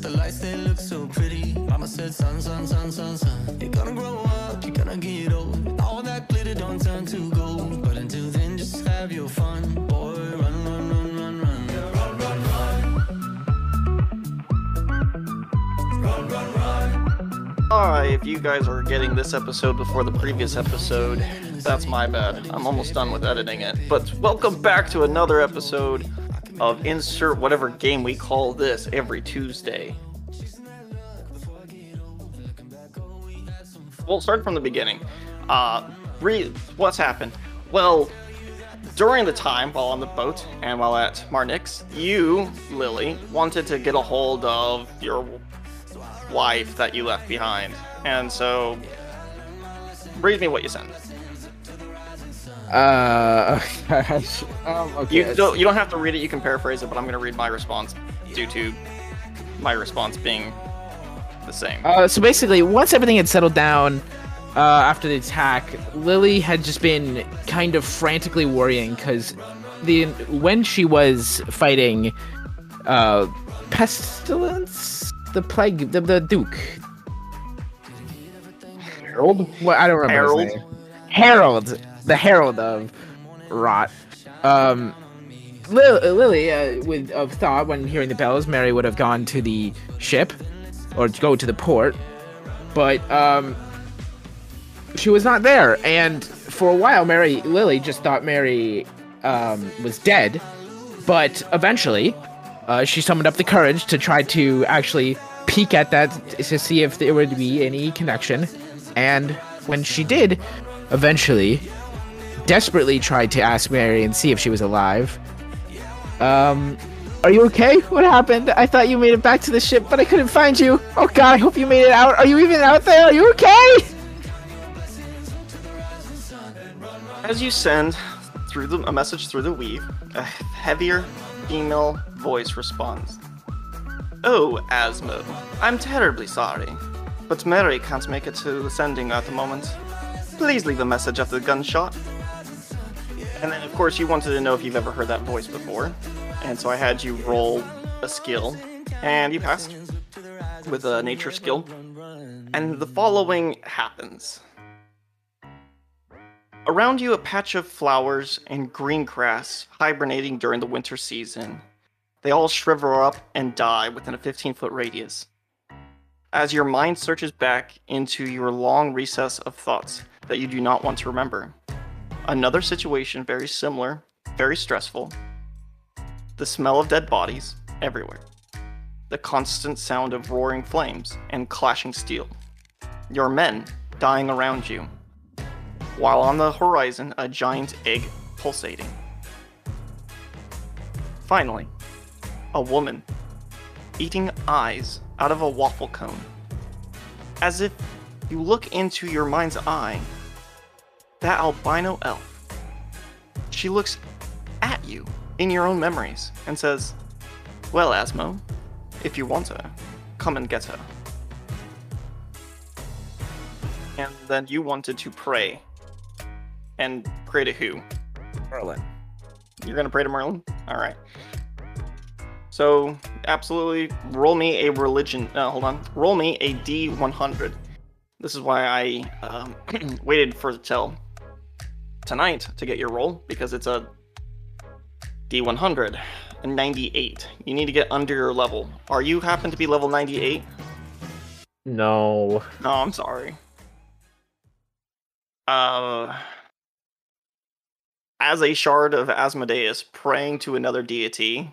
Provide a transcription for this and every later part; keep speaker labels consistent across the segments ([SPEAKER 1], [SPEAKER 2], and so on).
[SPEAKER 1] The lights they look so pretty. Mama said, son, son, son, son, son. You're gonna grow up, you're gonna get old. All that glitter don't turn to gold. But until then, just have your fun. Boy, run, run, run, run, run. Run, run, run. Run, run, run.
[SPEAKER 2] Alright, if you guys are getting this episode before the previous episode, that's my bad. I'm almost done with editing it. But welcome back to another episode of Insert whatever game we call this every Tuesday. We'll start from the beginning. Uh, re- what's happened? Well, during the time while on the boat and while at Marnix, you, Lily, wanted to get a hold of your wife that you left behind. And so, read me what you sent.
[SPEAKER 3] Uh, um, okay.
[SPEAKER 2] You don't, you don't have to read it, you can paraphrase it, but I'm going to read my response due to my response being the same.
[SPEAKER 3] Uh, so basically, once everything had settled down uh, after the attack, Lily had just been kind of frantically worrying because the when she was fighting uh, pestilence, the plague, the, the Duke, Harold. What I don't remember.
[SPEAKER 2] Harold?
[SPEAKER 3] His name. Harold, the Herald of Rot. Um, Lil- Lily, uh, with of thought when hearing the bells, Mary would have gone to the ship or go to the port, but um, she was not there. And for a while, Mary Lily just thought Mary um, was dead. But eventually, uh, she summoned up the courage to try to actually peek at that to see if there would be any connection. And when she did, eventually, desperately tried to ask Mary and see if she was alive. Um, are you okay? What happened? I thought you made it back to the ship, but I couldn't find you. Oh god, I hope you made it out. Are you even out there? Are you okay?
[SPEAKER 2] As you send through the, a message through the weave, a heavier female voice responds. Oh, Asmo, I'm terribly sorry, but Mary can't make it to the sending at the moment. Please leave a message after the gunshot. And then, of course, you wanted to know if you've ever heard that voice before, and so I had you roll a skill, and you passed with a nature skill. And the following happens. Around you, a patch of flowers and green grass hibernating during the winter season. They all shrivel up and die within a 15 foot radius. As your mind searches back into your long recess of thoughts that you do not want to remember, another situation very similar, very stressful. The smell of dead bodies everywhere. The constant sound of roaring flames and clashing steel. Your men dying around you while on the horizon, a giant egg pulsating. Finally, a woman eating eyes out of a waffle cone. As if you look into your mind's eye, that albino elf. She looks at you in your own memories and says, Well, Asmo, if you want her, come and get her. And then you wanted to pray and pray to who?
[SPEAKER 3] Merlin.
[SPEAKER 2] You're gonna pray to Merlin? Alright. So, absolutely, roll me a religion. No, hold on. Roll me a D100. This is why I um, waited for till tonight to get your roll, because it's a D100. A 98. You need to get under your level. Are you happen to be level 98?
[SPEAKER 3] No.
[SPEAKER 2] No, I'm sorry. Uh, as a shard of Asmodeus praying to another deity,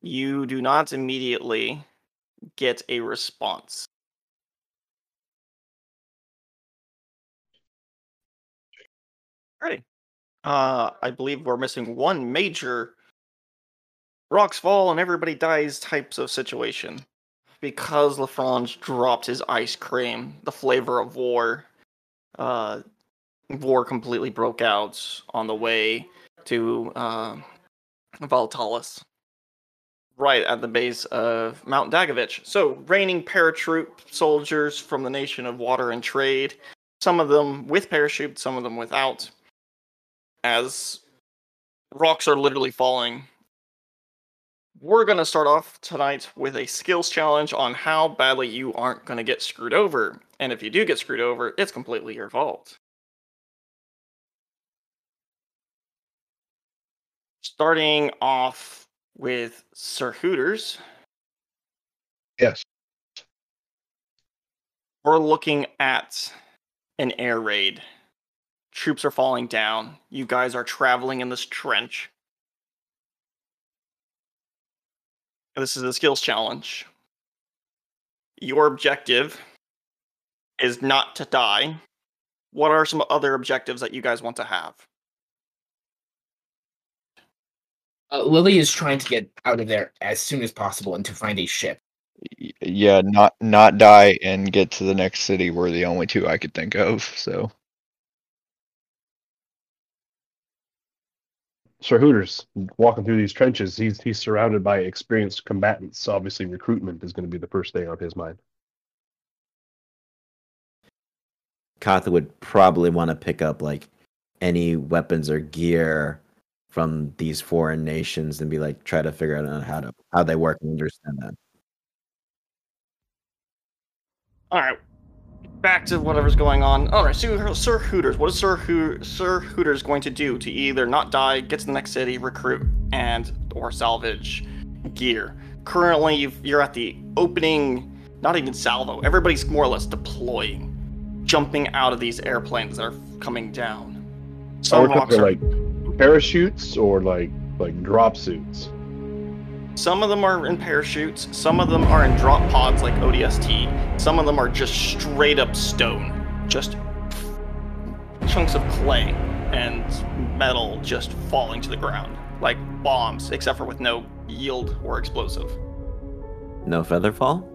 [SPEAKER 2] you do not immediately get a response. Alrighty. Uh, I believe we're missing one major rocks fall and everybody dies types of situation. Because Lafrange dropped his ice cream, the flavor of war, uh, war completely broke out on the way to uh, Valtalis, right at the base of Mount Dagovich. So, reigning paratroop soldiers from the nation of water and trade, some of them with parachutes, some of them without, as rocks are literally falling we're going to start off tonight with a skills challenge on how badly you aren't going to get screwed over. And if you do get screwed over, it's completely your fault. Starting off with Sir Hooters,
[SPEAKER 4] Yes.
[SPEAKER 2] we're looking at an air raid. Troops are falling down. You guys are traveling in this trench. This is a skills challenge. Your objective is not to die. What are some other objectives that you guys want to have?
[SPEAKER 3] Uh, Lily is trying to get out of there as soon as possible and to find a ship.
[SPEAKER 5] Yeah, not not die and get to the next city were the only two I could think of. So
[SPEAKER 4] Sir Hooters walking through these trenches. He's he's surrounded by experienced combatants. So obviously, recruitment is going to be the first thing on his mind.
[SPEAKER 6] Katha would probably want to pick up like any weapons or gear from these foreign nations and be like try to figure out how to how they work and understand that.
[SPEAKER 2] All right, back to whatever's going on. All right, so Sir Hooters, what is Sir Hoo- Sir Hooters going to do to either not die, get to the next city, recruit, and or salvage gear? Currently, you've, you're at the opening, not even salvo. Everybody's more or less deploying, jumping out of these airplanes that are coming down.
[SPEAKER 4] Are
[SPEAKER 2] Some are
[SPEAKER 4] like parachutes or like like drop suits?
[SPEAKER 2] Some of them are in parachutes, some of them are in drop pods like ODST, some of them are just straight up stone. Just chunks of clay and metal just falling to the ground. Like bombs, except for with no yield or explosive.
[SPEAKER 6] No feather fall?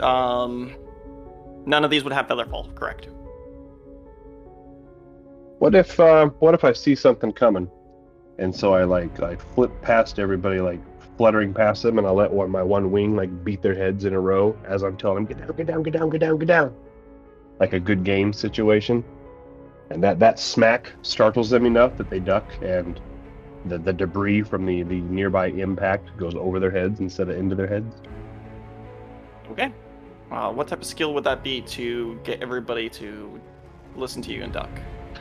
[SPEAKER 2] Um, none of these would have featherfall, correct?
[SPEAKER 4] What if uh, what if I see something coming, and so I like I flip past everybody like fluttering past them, and I let one my one wing like beat their heads in a row as I'm telling them get down, get down, get down, get down, get down, like a good game situation, and that that smack startles them enough that they duck, and the the debris from the the nearby impact goes over their heads instead of into their heads.
[SPEAKER 2] Okay. Uh, what type of skill would that be to get everybody to listen to you and duck?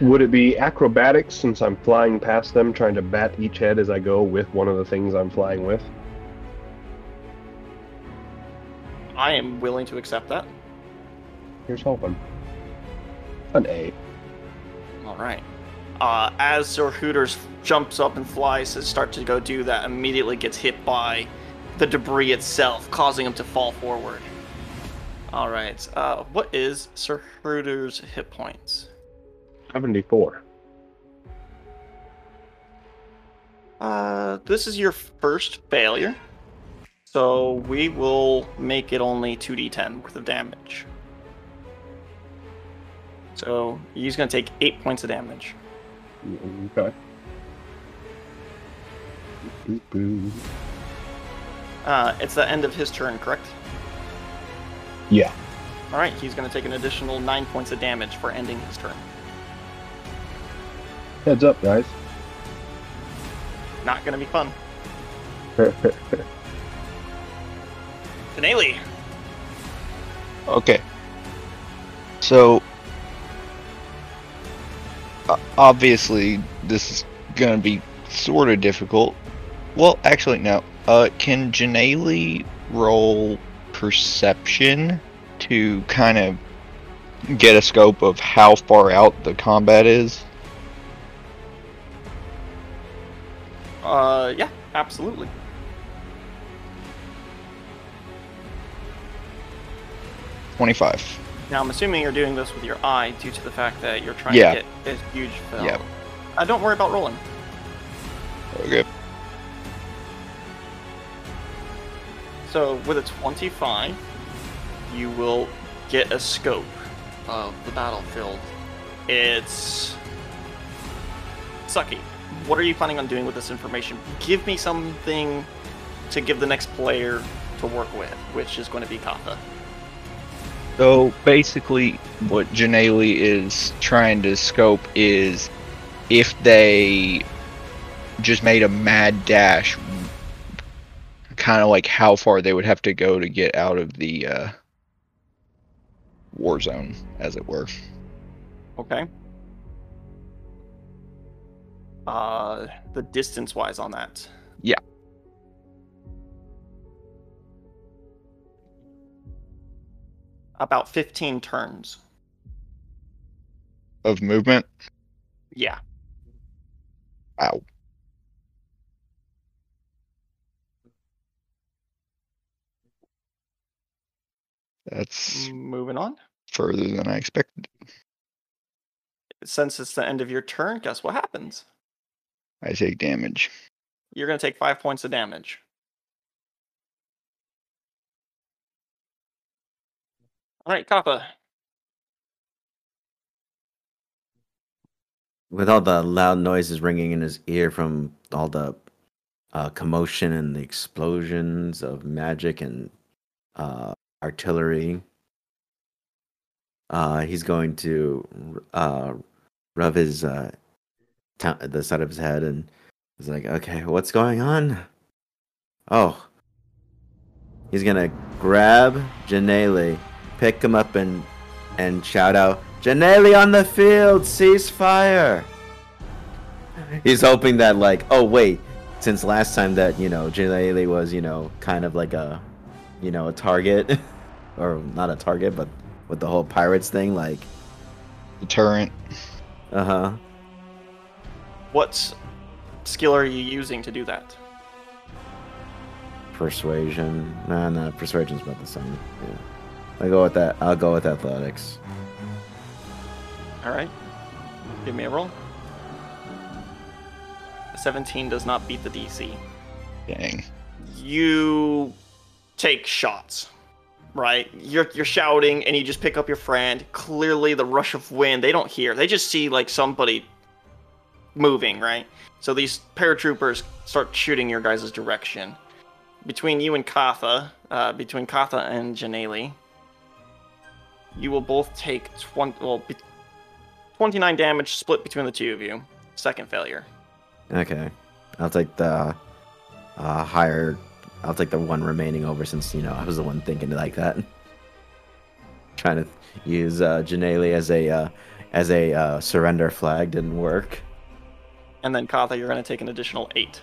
[SPEAKER 4] Would it be acrobatics since I'm flying past them, trying to bat each head as I go with one of the things I'm flying with?
[SPEAKER 2] I am willing to accept that.
[SPEAKER 4] Here's hoping. An A.
[SPEAKER 2] All right. Uh, as Sir Hooters jumps up and flies to start to go do that, immediately gets hit by the debris itself, causing him to fall forward. All right. Uh, what is Sir Hooters' hit points?
[SPEAKER 4] 74.
[SPEAKER 2] Uh, this is your first failure, so we will make it only 2d10 worth of damage. So he's going to take 8 points of damage.
[SPEAKER 4] Okay.
[SPEAKER 2] Uh, it's the end of his turn, correct?
[SPEAKER 4] Yeah.
[SPEAKER 2] All right, he's going to take an additional 9 points of damage for ending his turn.
[SPEAKER 4] Heads up, guys.
[SPEAKER 2] Not going to be fun. Finale.
[SPEAKER 5] okay. So obviously this is gonna be sort of difficult. Well, actually, no. Uh, can Janelle roll perception to kind of get a scope of how far out the combat is?
[SPEAKER 2] Uh, yeah, absolutely.
[SPEAKER 5] Twenty-five.
[SPEAKER 2] Now, I'm assuming you're doing this with your eye due to the fact that you're trying
[SPEAKER 5] Yeah.
[SPEAKER 2] to get this huge fill.
[SPEAKER 5] Yeah.
[SPEAKER 2] Uh, don't worry about rolling.
[SPEAKER 5] Okay.
[SPEAKER 2] So, with a 25, you will get a scope of the battlefield. It's sucky. What are you planning on doing with this information? Give me something to give the next player to work with, which is going to be Katha.
[SPEAKER 5] So basically, what Janelle is trying to scope is if they just made a mad dash, kind of like how far they would have to go to get out of the uh, war zone, as it were.
[SPEAKER 2] Okay. Uh, the distance wise on that.
[SPEAKER 5] Yeah.
[SPEAKER 2] About 15 turns.
[SPEAKER 5] Of movement.
[SPEAKER 2] Yeah.
[SPEAKER 5] Wow. That's
[SPEAKER 2] Moving on.
[SPEAKER 5] further than I expected.
[SPEAKER 2] Since it's the end of your turn, guess what happens?
[SPEAKER 5] I take damage.
[SPEAKER 2] You're going to take five points of damage. All right, Kappa.
[SPEAKER 6] With all the loud noises ringing in his ear from all the uh, commotion and the explosions of magic and uh, artillery, uh, he's going to uh, rub his ta- the side of his head and he's like, "Okay, what's going on?" Oh, he's gonna grab Janelle, pick him up, and and shout out, "Janelle on the field, cease fire!" He's hoping that like, oh wait, since last time that you know Janelle was you know kind of like a, you know, a target, or not a target, but with the whole pirates thing, like,
[SPEAKER 5] Deterrent.
[SPEAKER 6] uh huh.
[SPEAKER 2] What skill are you using to do that?
[SPEAKER 6] Persuasion. Nah, nah. Persuasion's about the same. Yeah. I'll go with that. I'll go with athletics.
[SPEAKER 2] All right. Give me a roll. A 17 does not beat the DC.
[SPEAKER 5] Dang.
[SPEAKER 2] You take shots, right? You're you're shouting and you just pick up your friend. Clearly the rush of wind, they don't hear. They just see like somebody moving, right? So these paratroopers start shooting your guys' direction. Between you and Katha, uh, between Katha and Janelle, you will both take 20, well, be- 29 damage split between the two of you. Second failure.
[SPEAKER 6] Okay. I'll take the uh, higher. I'll take the one remaining over since you know I was the one thinking like that. Trying to use uh, as a uh, as a uh, surrender flag didn't work.
[SPEAKER 2] And then Katha, you're going to take an additional 8.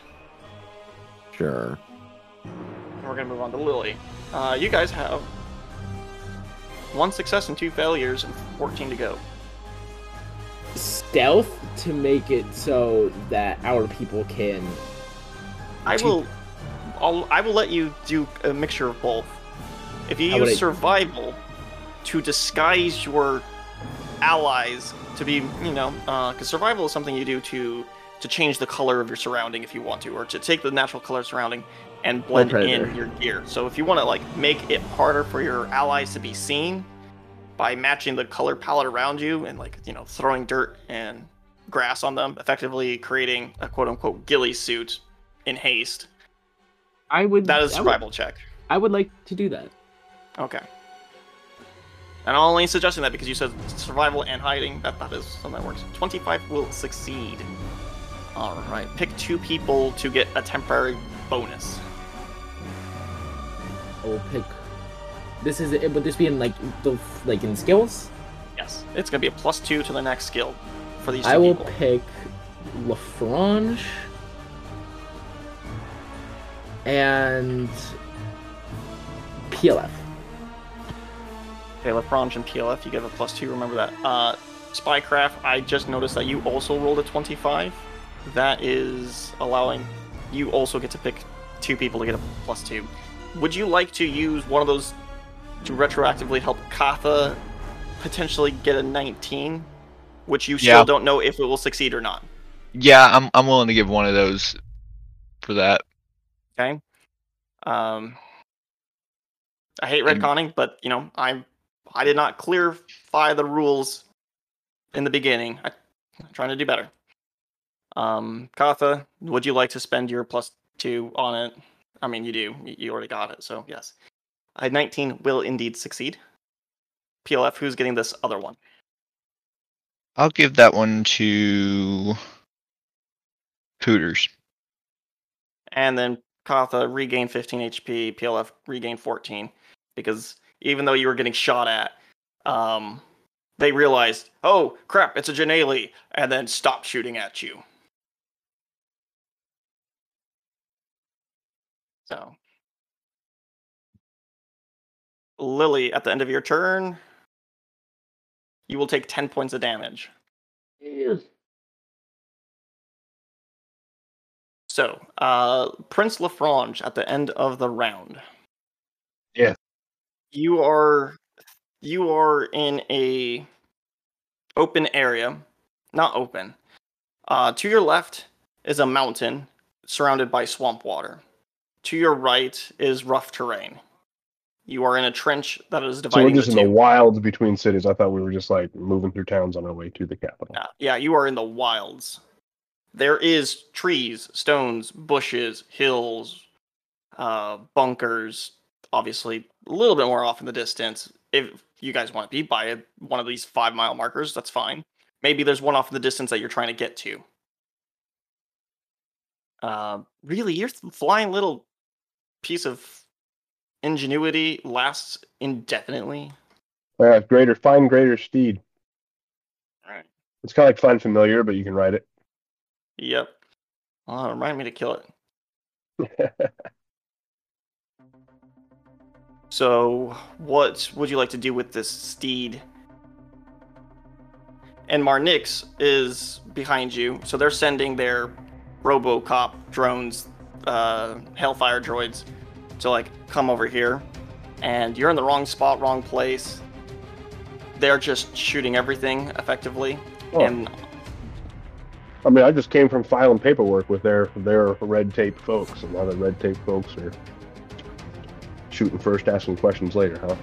[SPEAKER 6] Sure.
[SPEAKER 2] And we're gonna move on to Lily. Uh, you guys have one success and two failures and 14 to go.
[SPEAKER 3] Stealth to make it so that our people can.
[SPEAKER 2] I will, I'll, I will let you do a mixture of both. If you
[SPEAKER 3] How would
[SPEAKER 2] use
[SPEAKER 3] I-
[SPEAKER 2] survival to disguise your allies to be, you know, because survival is something you do to to change the color of your surrounding if you want to, or to take the natural color surrounding and blend
[SPEAKER 3] predator.
[SPEAKER 2] in your gear. So if you want to like make it harder for your allies to be seen by matching the color palette around you and like you know throwing dirt and grass on them, effectively creating a quote unquote ghillie suit in haste.
[SPEAKER 3] I would.
[SPEAKER 2] That is a
[SPEAKER 3] I would-
[SPEAKER 2] survival check.
[SPEAKER 3] I would like to do that.
[SPEAKER 2] Okay. And I'm only suggesting that because you said survival and hiding. That that is something that works. 25 will succeed. All right. Pick two people to get a temporary bonus.
[SPEAKER 3] I will pick. This is. Would this be in like the like in skills?
[SPEAKER 2] Yes. It's gonna be a plus two to the next skill for these two
[SPEAKER 3] I will
[SPEAKER 2] people.
[SPEAKER 3] pick Lafrange and PLF.
[SPEAKER 2] Okay, Lafrange and PLF, you get a plus two. Remember that. Uh, Spycraft, I just noticed that you also rolled a 25. That is allowing you also get to pick two people to get a plus two. Would you like to use one of those to retroactively help Katha potentially get a 19, which you still
[SPEAKER 5] Yeah.
[SPEAKER 2] don't know if it will succeed or not?
[SPEAKER 5] Yeah, I'm I'm willing to give one of those for that.
[SPEAKER 2] Okay. Um, I hate retconning, but you know, I I did not clarify the rules in the beginning. I, I'm trying to do better. Um, Katha, would you like to spend your plus two on it? I mean, you do. You already got it, so yes. A 19 will indeed succeed. PLF, who's getting this other one?
[SPEAKER 5] I'll give that one to Pooters.
[SPEAKER 2] And then Katha regained 15 HP, PLF regained 14 because even though you were getting shot at, um, they realized, oh crap, it's a Janelle, and then stopped shooting at you. So, Lily, at the end of your turn, you will take 10 points of damage. So, uh, Prince Lafrange at the end of the round.
[SPEAKER 4] Yeah.
[SPEAKER 2] You are you are in a open area, not open. Uh, to your left is a mountain surrounded by swamp water. To your right is rough terrain. You are in a trench that is
[SPEAKER 4] So we're just
[SPEAKER 2] the
[SPEAKER 4] in
[SPEAKER 2] two.
[SPEAKER 4] the wilds between cities. I thought we were just like moving through towns on our way to the capital.
[SPEAKER 2] Yeah, yeah, you are in the wilds. There is trees, stones, bushes, hills, uh, bunkers. Obviously, a little bit more off in the distance. If you guys want to be by a- one of these five mile markers, that's fine. Maybe there's one off in the distance that you're trying to get to. Uh, really, you're flying little piece of ingenuity lasts indefinitely.
[SPEAKER 4] Yeah, greater, find greater steed.
[SPEAKER 2] All right.
[SPEAKER 4] It's kind of like find familiar, but you can ride it.
[SPEAKER 2] Yep. Oh, remind me to kill it. So, what would you like to do with this steed? And Marnix is behind you, so they're sending their RoboCop drones, uh, Hellfire droids, to like come over here. And you're in the wrong spot, wrong place. They're just shooting everything effectively.
[SPEAKER 4] Oh.
[SPEAKER 2] And
[SPEAKER 4] I mean, I just came from filing paperwork with their their red tape folks, A lot of red tape folks are shooting first, asking questions later, huh?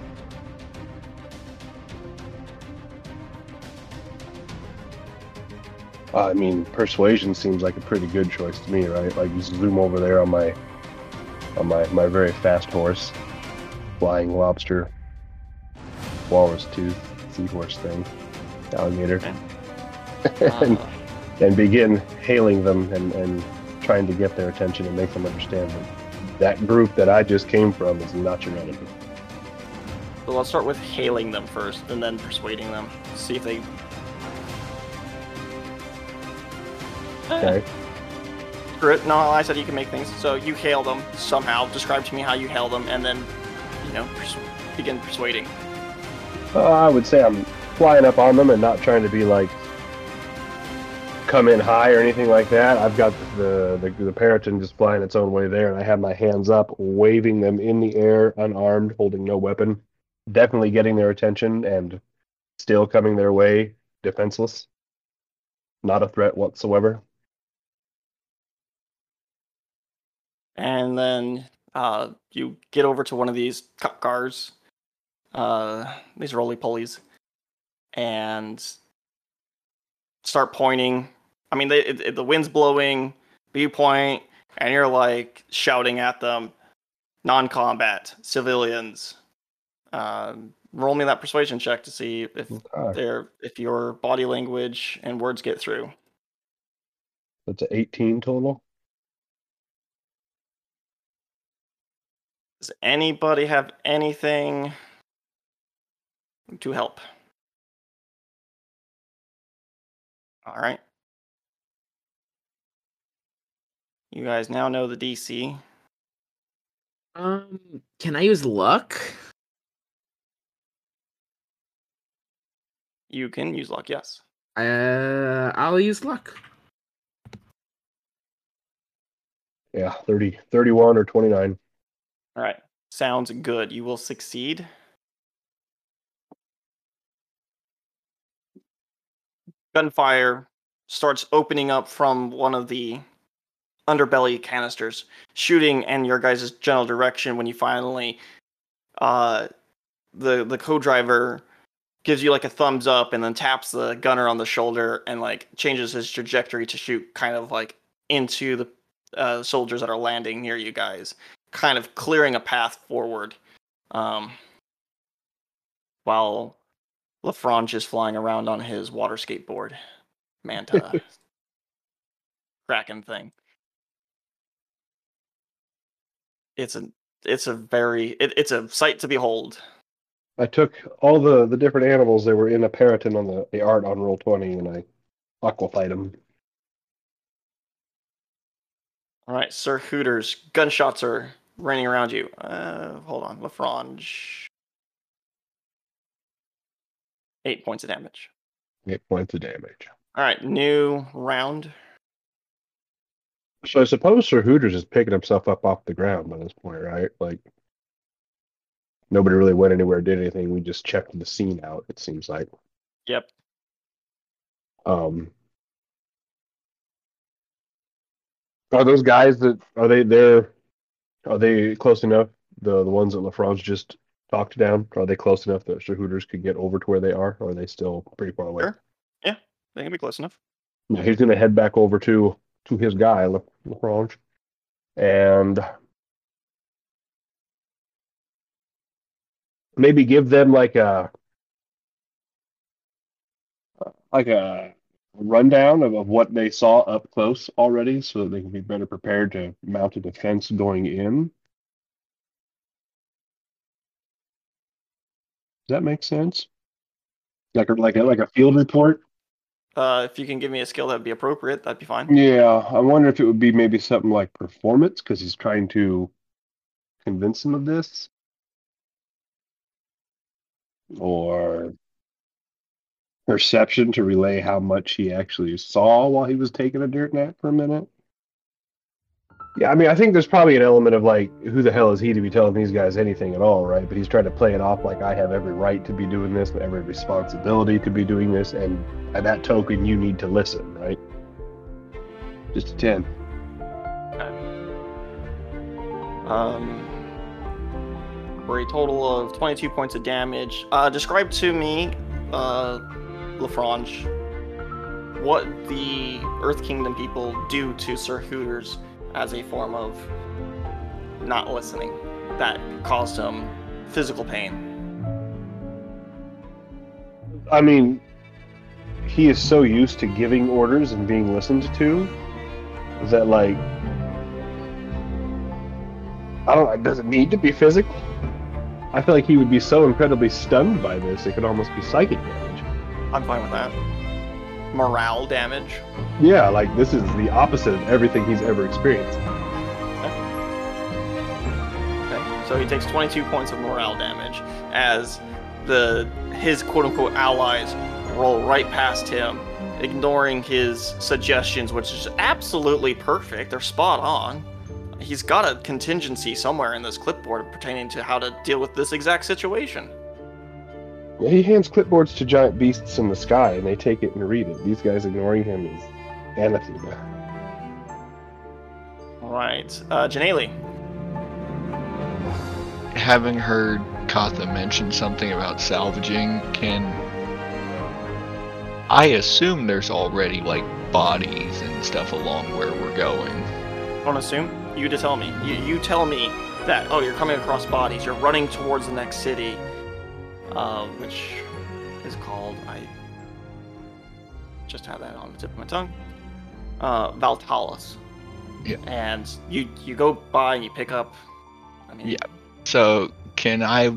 [SPEAKER 4] Uh, I mean, persuasion seems like a pretty good choice to me, right? Like, just zoom over there on my on my my very fast horse, flying lobster, walrus tooth, seahorse thing, alligator, and,
[SPEAKER 2] uh,
[SPEAKER 4] and begin hailing them and, and trying to get their attention and make them understand that that group that I just came from is not your enemy.
[SPEAKER 2] So let's start with hailing them first, and then persuading them. See if they.
[SPEAKER 4] Okay.
[SPEAKER 2] Screw it. No, I said you can make things. So you hail them somehow. Describe to me how you hail them, and then, you know, pers- begin persuading.
[SPEAKER 4] Uh, I would say I'm flying up on them and not trying to be like come in high or anything like that. I've got the the, the Peryton just flying its own way there, and I have my hands up, waving them in the air, unarmed, holding no weapon, definitely getting their attention and still coming their way, defenseless. Not a threat whatsoever.
[SPEAKER 2] And then uh, you get over to one of these cup cars, uh, these roly polies, and start pointing. I mean, they, it, it- the wind's blowing, you point, and you're like shouting at them non combat, civilians. Um, roll me that persuasion check to see if
[SPEAKER 4] Okay.
[SPEAKER 2] their if your body language and words get through.
[SPEAKER 4] That's an 18 total.
[SPEAKER 2] Does anybody have anything to help? All right. You guys now know the DC.
[SPEAKER 3] Um, can I use luck?
[SPEAKER 2] You can use luck, yes.
[SPEAKER 3] Uh, I'll use luck.
[SPEAKER 4] Yeah, 30, 31 or 29.
[SPEAKER 2] All right. Sounds good. You will succeed. Gunfire starts opening up from one of the underbelly canisters, shooting in your guys' general direction when you finally uh the the co-driver gives you like a thumbs up and then taps the gunner on the shoulder and like changes his trajectory to shoot kind of like into the uh, soldiers that are landing near you guys kind of clearing a path forward um, while Lafrange is flying around on his water skateboard. Manta. Kraken thing. it's a it's a very it, it's a sight to behold.
[SPEAKER 4] I took all the the different animals that were in a Peryton on the, the art on Roll20, and I aquafied them.
[SPEAKER 2] All right, Sir Hooters, gunshots are raining around you. Uh, hold on, Lafrange. Eight points of damage.
[SPEAKER 4] Eight points of damage.
[SPEAKER 2] All right, new round.
[SPEAKER 4] So I suppose Sir Hooters is picking himself up off the ground by this point, right? Like nobody really went anywhere, did anything. We just checked the scene out. It seems like.
[SPEAKER 2] Yep.
[SPEAKER 4] Um, are those guys that are they there? Are they close enough? The the ones that LaFrange just talked down. Are they close enough that Sir Hooters could get over to where they are? Or are they still pretty far away?
[SPEAKER 2] Sure. They can be close enough.
[SPEAKER 4] Yeah, he's gonna head back over to to his guy, La- LaFrange, and maybe give them like a like a rundown of, of what they saw up close already so that they can be better prepared to mount a defense going in. Does that make sense? Like a, like a, like a field report?
[SPEAKER 2] Uh, if you can give me a skill that would be appropriate, that'd be fine.
[SPEAKER 4] Yeah, I wonder if it would be maybe something like performance because he's trying to convince him of this, or perception to relay how much he actually saw while he was taking a dirt nap for a minute. Yeah, I mean, I think there's probably an element of like, who the hell is he to be telling these guys anything at all, right? But he's trying to play it off like I have every right to be doing this, and every responsibility to be doing this, and at that token, you need to listen, right? Just a 10.
[SPEAKER 2] Um, for a total of 22 points of damage. Uh, describe to me, uh, Lafrange, what the Earth Kingdom people do to Sir Hooters as a form of not listening that caused him physical pain.
[SPEAKER 4] I mean, he is so used to giving orders and being listened to that, like, I don't. It Does it need to be physical? I feel like he would be so incredibly stunned by this, it could almost be psychic.
[SPEAKER 2] I'm fine with that. Morale damage.
[SPEAKER 4] Yeah, like this is the opposite of everything he's ever experienced.
[SPEAKER 2] Okay, so he takes 22 points of morale damage as the his quote unquote allies roll right past him, ignoring his suggestions, which is absolutely perfect. They're spot on. He's got a contingency somewhere in this clipboard pertaining to how to deal with this exact situation.
[SPEAKER 4] Yeah, he hands clipboards to giant beasts in the sky, and they take it and read it. These guys ignoring him is anathema.
[SPEAKER 2] All right, uh, Janelle.
[SPEAKER 5] Having heard Katha mention something about salvaging, can I assume there's already like bodies and stuff along where we're going?
[SPEAKER 2] Don't assume. You to tell me. You, you tell me that. Oh, you're coming across bodies. You're running towards the next city, uh, which is called. I just had that on the tip of my tongue. Uh, Valtalis.
[SPEAKER 5] Yeah.
[SPEAKER 2] And you you go by and you pick up. I mean,
[SPEAKER 5] Yeah. So can I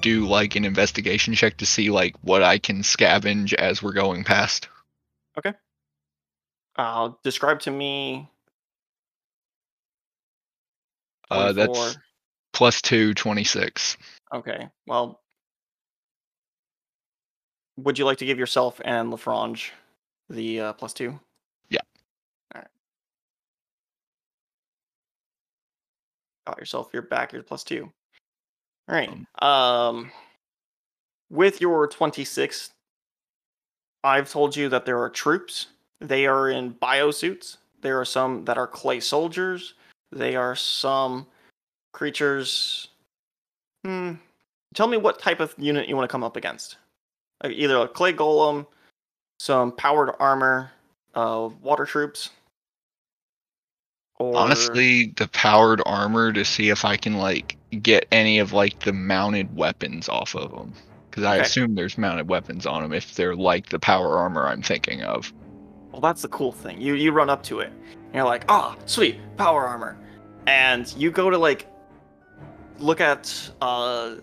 [SPEAKER 5] do like an investigation check to see like what I can scavenge as we're going past? Okay.
[SPEAKER 2] Uh, describe to me.
[SPEAKER 5] Uh,
[SPEAKER 2] 24.
[SPEAKER 5] that's plus two, 26.
[SPEAKER 2] Okay. Well, would you like to give yourself and Lafrange the uh, plus two?
[SPEAKER 5] Yeah.
[SPEAKER 2] All right. Got yourself your back your plus two. All right. Um, with your twenty-six, I've told you that there are troops. They are in biosuits. There are some that are clay soldiers. They are some creatures. Hmm. Tell me what type of unit you want to come up against. Either a clay golem, some powered armor, uh, water troops. Or
[SPEAKER 5] Honestly, the powered armor to see if I can like get any of like the mounted weapons off of them. Because I
[SPEAKER 2] Okay.
[SPEAKER 5] assume there's mounted weapons on them if they're like the power armor I'm thinking of.
[SPEAKER 2] Well, that's the cool thing. You you run up to it, and you're like, ah, sweet, power armor. and you go to like look at uh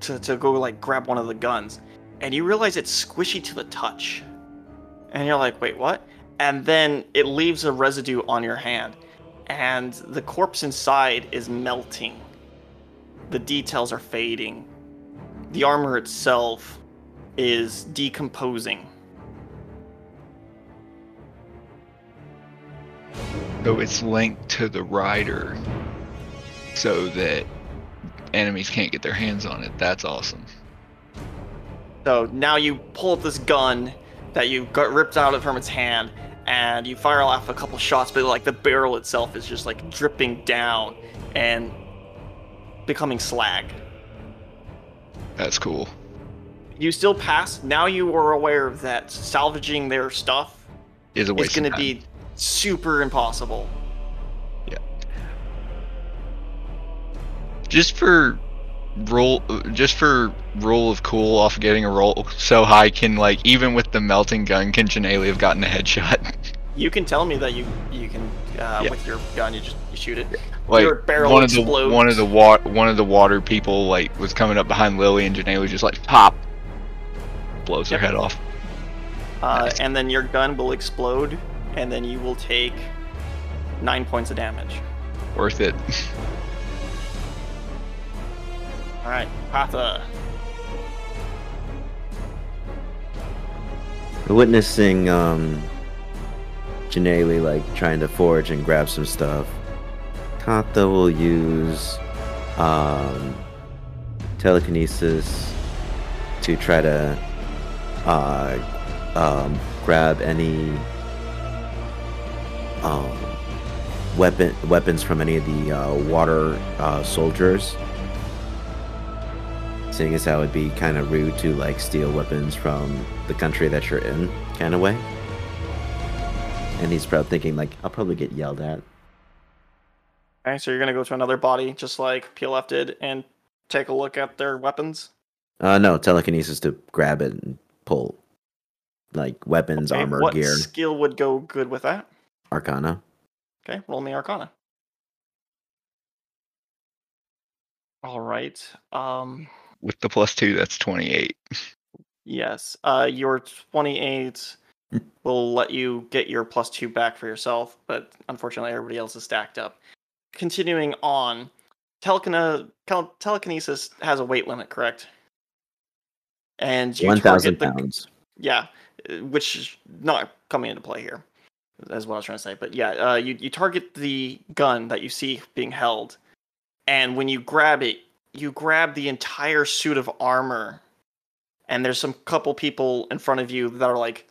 [SPEAKER 2] to to go like grab one of the guns, and you realize it's squishy to the touch, and you're like, wait, what? And then it leaves a residue on your hand, and the corpse inside is melting. The details are fading. The armor itself is decomposing.
[SPEAKER 5] So it's linked to the rider so that enemies can't get their hands on it. That's awesome.
[SPEAKER 2] So now you pull up this gun that you got ripped out of from its hand, and you fire off a couple shots, but like the barrel itself is just like dripping down and becoming slag.
[SPEAKER 5] That's cool.
[SPEAKER 2] You still pass. Now you are aware that salvaging their stuff
[SPEAKER 5] Is a
[SPEAKER 2] is
[SPEAKER 5] waste
[SPEAKER 2] going to be super impossible. Yeah.
[SPEAKER 5] Just for roll just for rule of cool off getting a roll so high can like even with the melting gun can Janelle have gotten a headshot
[SPEAKER 2] You can tell me that you you can uh,
[SPEAKER 5] Yeah.
[SPEAKER 2] with your gun. You just you shoot it.
[SPEAKER 5] like
[SPEAKER 2] Your barrel
[SPEAKER 5] one of the
[SPEAKER 2] explodes.
[SPEAKER 5] one of the wa- one of the water people like was coming up behind Lily and Janelle was just like pop blows her head off
[SPEAKER 2] Uh,
[SPEAKER 5] Nice.
[SPEAKER 2] and then your gun will explode, and then you will take nine points of damage.
[SPEAKER 5] worth it
[SPEAKER 2] All right, Patha.
[SPEAKER 6] Witnessing um Janelle like trying to forge and grab some stuff, Kata will use um telekinesis to try to uh um grab any um weapon weapons from any of the uh, water uh, soldiers. Seeing as how it'd be kind of rude to like steal weapons from the country that you're in, kind of way. And he's probably thinking like, I'll probably get yelled at.
[SPEAKER 2] Okay, so you're gonna go to another body, just like PLF did, and take a look at their weapons.
[SPEAKER 6] Uh, no, telekinesis to grab it and pull, like weapons,
[SPEAKER 2] Okay,
[SPEAKER 6] armor,
[SPEAKER 2] what
[SPEAKER 6] gear,
[SPEAKER 2] skill would go good with that?
[SPEAKER 6] arcana.
[SPEAKER 2] Okay, roll me Arcana. All right. Um,
[SPEAKER 5] with the plus two that's 28
[SPEAKER 2] yes. Uh, your 28 will let you get your plus two back for yourself, but unfortunately, everybody else is stacked up. Continuing on, telekine- telekinesis has a weight limit, correct? And you
[SPEAKER 6] One thousand pounds.
[SPEAKER 2] yeah, uh, which is not coming into play here. That's what I was trying to say. But yeah, uh, you you target the gun that you see being held, and when you grab it, you grab the entire suit of armor. And there's some couple people in front of you that are like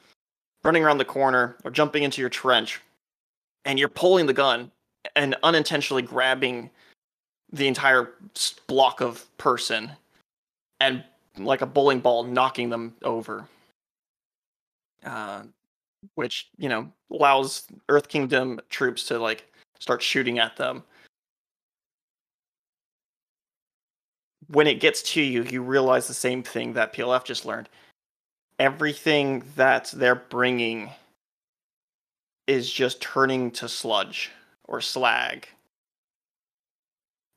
[SPEAKER 2] running around the corner or jumping into your trench, and you're pulling the gun and unintentionally grabbing the entire block of person, and like a bowling ball, knocking them over uh, which you know allows Earth Kingdom troops to like start shooting at them. When it gets to you, you realize the same thing that PLF just learned. Everything that they're bringing is just turning to sludge or slag.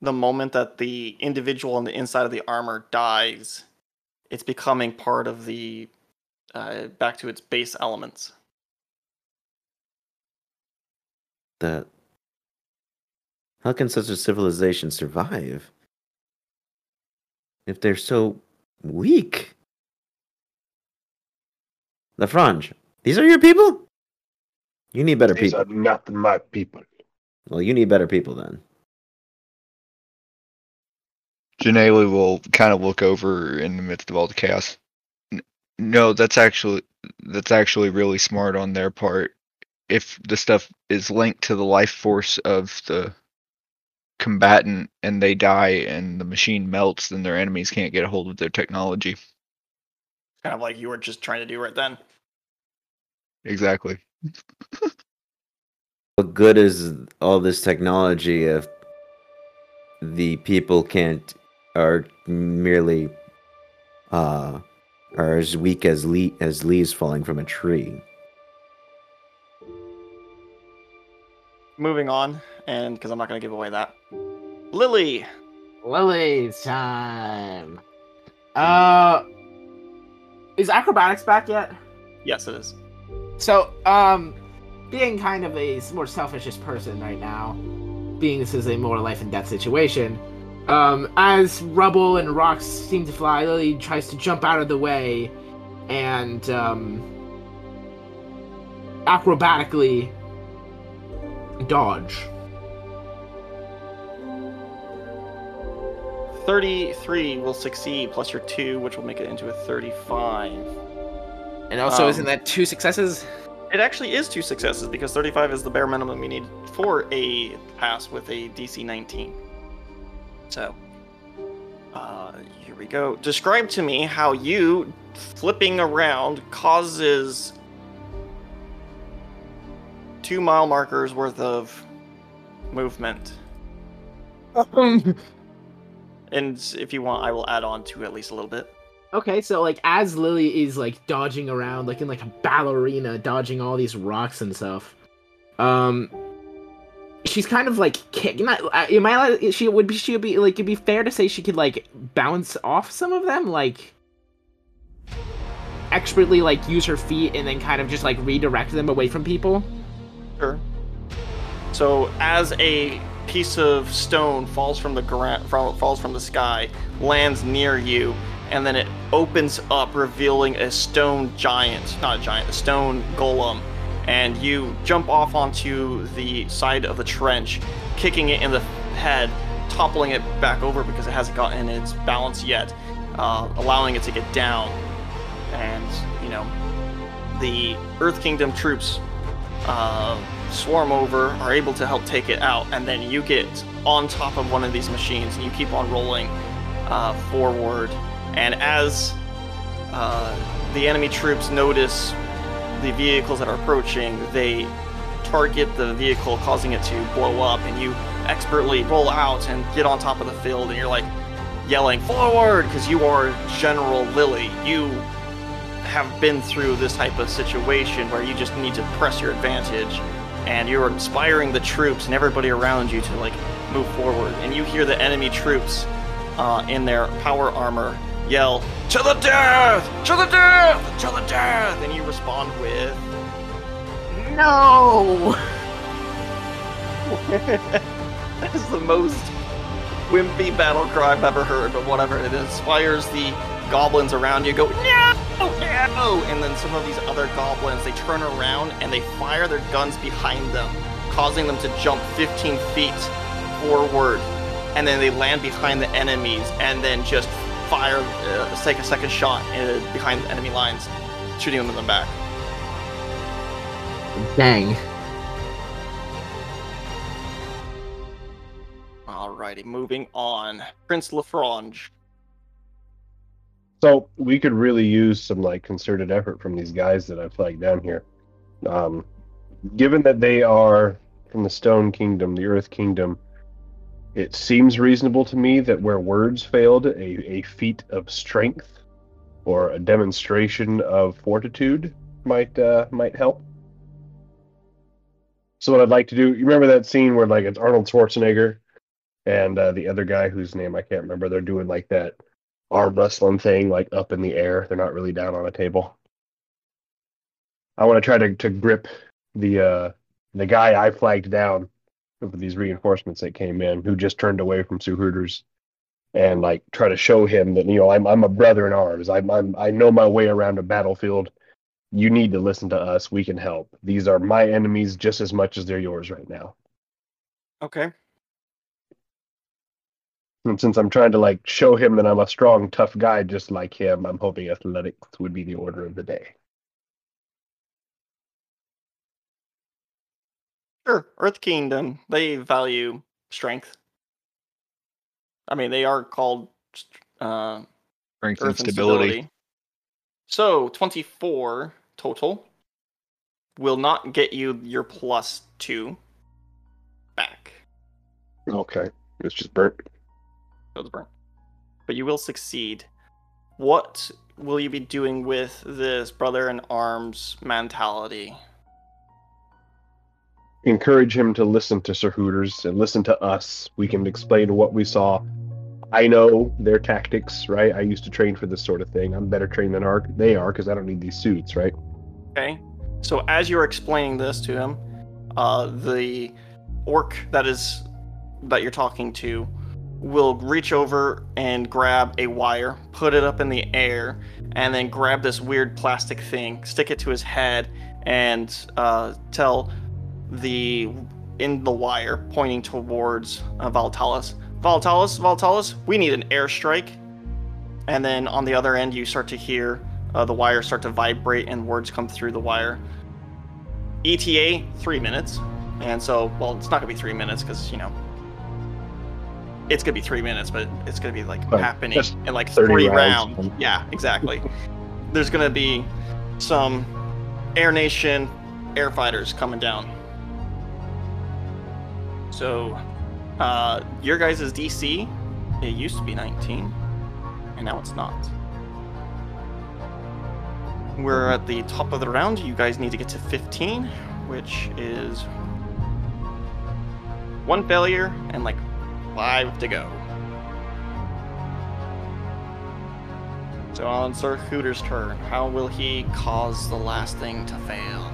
[SPEAKER 2] The moment that the individual on the inside of the armor dies, it's becoming part of the uh, back to its base elements.
[SPEAKER 6] That. How can such a civilization survive? If they're so weak. Lafrange, these are your people? You need better
[SPEAKER 4] These
[SPEAKER 6] people.
[SPEAKER 4] are not my people.
[SPEAKER 6] Well, you need better people then.
[SPEAKER 5] Janelle will kind of look over in the midst of all the chaos. No, that's actually that's actually really smart on their part. If the stuff is linked to the life force of the combatant and they die and the machine melts, then their enemies can't get a hold of their technology.
[SPEAKER 2] Kind of like you were just trying to do right then.
[SPEAKER 5] Exactly.
[SPEAKER 6] What good is all this technology if the people can't are merely uh are as weak as le- as leaves falling from a tree?
[SPEAKER 2] Moving on, and because I'm not going to give away that. Lily,
[SPEAKER 3] Lily's time. Uh, is acrobatics back yet?
[SPEAKER 2] yes, it is.
[SPEAKER 3] So, um, being kind of a more selfish person right now, being this is a more life and death situation, um, as rubble and rocks seem to fly, Lily tries to jump out of the way and, um, acrobatically dodge.
[SPEAKER 2] 33 will succeed, plus your 2, which will make it into a 35.
[SPEAKER 3] And also,
[SPEAKER 2] Um,
[SPEAKER 3] isn't that two successes?
[SPEAKER 2] It actually is two successes because 35 is the bare minimum you need for a pass with a DC 19. So, uh, here we go. Describe to me how you flipping around causes two mile markers worth of movement. And if you want, I will add on to at least a little bit.
[SPEAKER 3] Okay, so like as Lily is like dodging around, like in like a ballerina, dodging all these rocks and stuff, um, she's kind of like kicking. Not, uh, am I? allowed- She would be. She would be like. It'd be fair to say she could like bounce off some of them, like expertly like use her feet and then kind of just like redirect them away from people.
[SPEAKER 2] Sure. So as a piece of stone falls from the ground, falls from the sky, lands near you, and then it opens up, revealing a stone giant, not a giant, a stone golem, and you jump off onto the side of the trench, kicking it in the head, toppling it back over because it hasn't gotten its balance yet, uh, allowing it to get down, and you know the Earth Kingdom troops uh, swarm over, are able to help take it out, and then you get on top of one of these machines and you keep on rolling uh, forward. And as uh, the enemy troops notice the vehicles that are approaching, they target the vehicle, causing it to blow up, and you expertly roll out and get on top of the field, and you're like yelling forward because you are General Lily. You have been through this type of situation where you just need to press your advantage and you're inspiring the troops and everybody around you to like move forward. And you hear the enemy troops uh, in their power armor yell to the death! To the death! To the death! And you respond with
[SPEAKER 3] No.
[SPEAKER 2] that's the most wimpy battle cry I've ever heard but whatever. It inspires the goblins around you go no no and then some of these other goblins they turn around and they fire their guns behind them causing them to jump 15 feet forward. And then they land behind the enemies and then just fire uh, take a second shot uh, behind the enemy lines shooting them in the back.
[SPEAKER 3] Dang.
[SPEAKER 2] alrighty moving on. Prince lafrange
[SPEAKER 4] So we could really use some like concerted effort from these guys that I flagged down here. Um, given that they are from the Stone Kingdom, the Earth Kingdom, it seems reasonable to me that where words failed, a, a feat of strength or a demonstration of fortitude might uh, might help. So what I'd like to do, you remember that scene where like it's Arnold Schwarzenegger and uh, the other guy whose name I can't remember. They're doing like that arm wrestling thing like up in the air. They're not really down on a table. I want to try to, to grip the uh, the guy I flagged down with these reinforcements that came in, who just turned away from Sir Hooters, and like try to show him that you know I'm I'm a brother in arms. I'm, I'm I know my way around a battlefield. You need to listen to us. We can help. These are my enemies just as much as they're yours right now.
[SPEAKER 2] okay
[SPEAKER 4] And since I'm trying to like show him that I'm a strong, tough guy just like him, I'm hoping athletics would be the order of the day.
[SPEAKER 2] Sure, Earth Kingdom. They value strength. I mean, they are called uh,
[SPEAKER 5] Strength
[SPEAKER 2] Earth
[SPEAKER 5] and stability.
[SPEAKER 2] So twenty-four total will not get you your plus two back.
[SPEAKER 4] Okay. It's just burnt.
[SPEAKER 2] So it's burnt. But you will succeed. What will you be doing with this brother in arms mentality?
[SPEAKER 4] encourage him to listen to Sir Hooters and listen to us. We can explain what we saw. I know their tactics, right? I used to train for this sort of thing. I'm better trained than are they are because I don't need these suits, right?
[SPEAKER 2] Okay. So as you're explaining this to him, uh, the orc that is that you're talking to will reach over and grab a wire, put it up in the air, and then grab this weird plastic thing, stick it to his head, and uh, tell the in the wire pointing towards uh, Valtalis, Valtalis, Valtalis, we need an airstrike. And then on the other end, you start to hear uh, the wire start to vibrate and words come through the wire. ETA three minutes, and so well, it's not gonna be three minutes because you know it's gonna be three minutes, but it's gonna be like happening in like
[SPEAKER 4] 30
[SPEAKER 2] three
[SPEAKER 4] rounds.
[SPEAKER 2] rounds. Yeah, exactly. There's gonna be some Air Nation air fighters coming down. So, uh, your guys' DC, it used to be 19, and now it's not. We're at the top of the round. You guys need to get to 15, which is one failure and like five to go. So on Sir Hooter's turn, how will he cause the last thing to fail?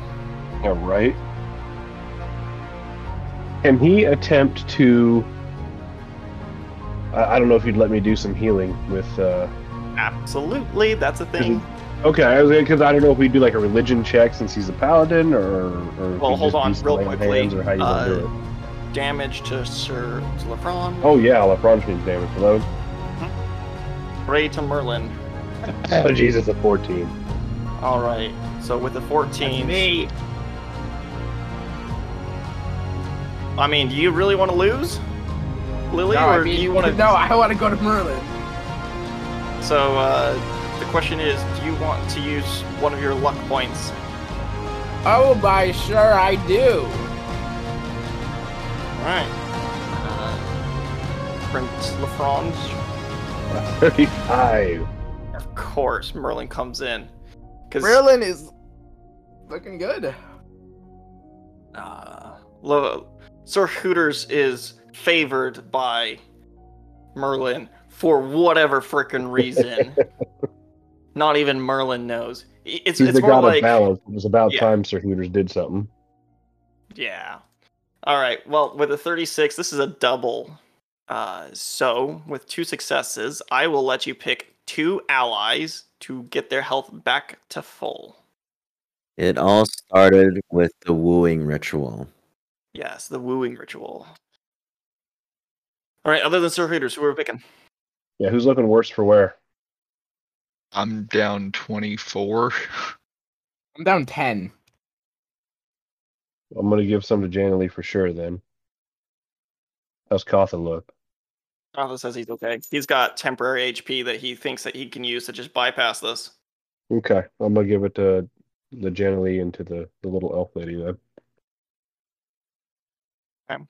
[SPEAKER 4] Yeah, right. Can he attempt to? I, I don't know if you'd let me do some healing with. uh
[SPEAKER 2] Absolutely, that's a thing.
[SPEAKER 4] Okay, I was because I don't know if we do like a religion check since he's a paladin, or. or
[SPEAKER 2] Well, hold on, real quickly.
[SPEAKER 4] or how you want do
[SPEAKER 2] Uh,
[SPEAKER 4] it.
[SPEAKER 2] Damage to Sir Lefron.
[SPEAKER 4] Oh yeah, LeBron means damage for those.
[SPEAKER 2] Ray to Merlin.
[SPEAKER 4] Oh Jesus, a fourteen.
[SPEAKER 2] All right. So with the 14,
[SPEAKER 3] Me.
[SPEAKER 2] I mean, do you really want to lose, Lily,
[SPEAKER 3] No,
[SPEAKER 2] or
[SPEAKER 3] I mean,
[SPEAKER 2] do you want to?
[SPEAKER 3] No, I want to go to Merlin.
[SPEAKER 2] So uh, the question is, do you want to use one of your luck points?
[SPEAKER 3] Oh my, sure I do.
[SPEAKER 2] All right. Uh, Prince Lefrange.
[SPEAKER 4] Thirty-five.
[SPEAKER 2] Of course, Merlin comes in. Because
[SPEAKER 3] Merlin is looking good.
[SPEAKER 2] uh, Lo- Sir Hooters is favored by Merlin for whatever frickin' reason. Not even Merlin knows. It's
[SPEAKER 4] He's
[SPEAKER 2] it's
[SPEAKER 4] the
[SPEAKER 2] more
[SPEAKER 4] god
[SPEAKER 2] like
[SPEAKER 4] of balance. It was about
[SPEAKER 2] Yeah.
[SPEAKER 4] time Sir Hooters did something.
[SPEAKER 2] yeah. All right. Well, with a 36, this is a double. Uh, so with two successes, I will let you pick two allies to get their health back to full.
[SPEAKER 6] It all started with the wooing ritual.
[SPEAKER 2] Yes, the wooing ritual. All right. Other than Sir Hooters, who are we picking?
[SPEAKER 4] Yeah, who's looking worse for wear?
[SPEAKER 5] I'm down 24.
[SPEAKER 3] I'm down 10.
[SPEAKER 4] I'm gonna give some to Jana Lee for sure. Then. How's Cawthon look?
[SPEAKER 2] Arthur says he's okay. He's got temporary HP that he thinks that he can use to just bypass this.
[SPEAKER 4] Okay, I'm gonna give it to the Jana Lee and to the, the little elf lady then. Okay.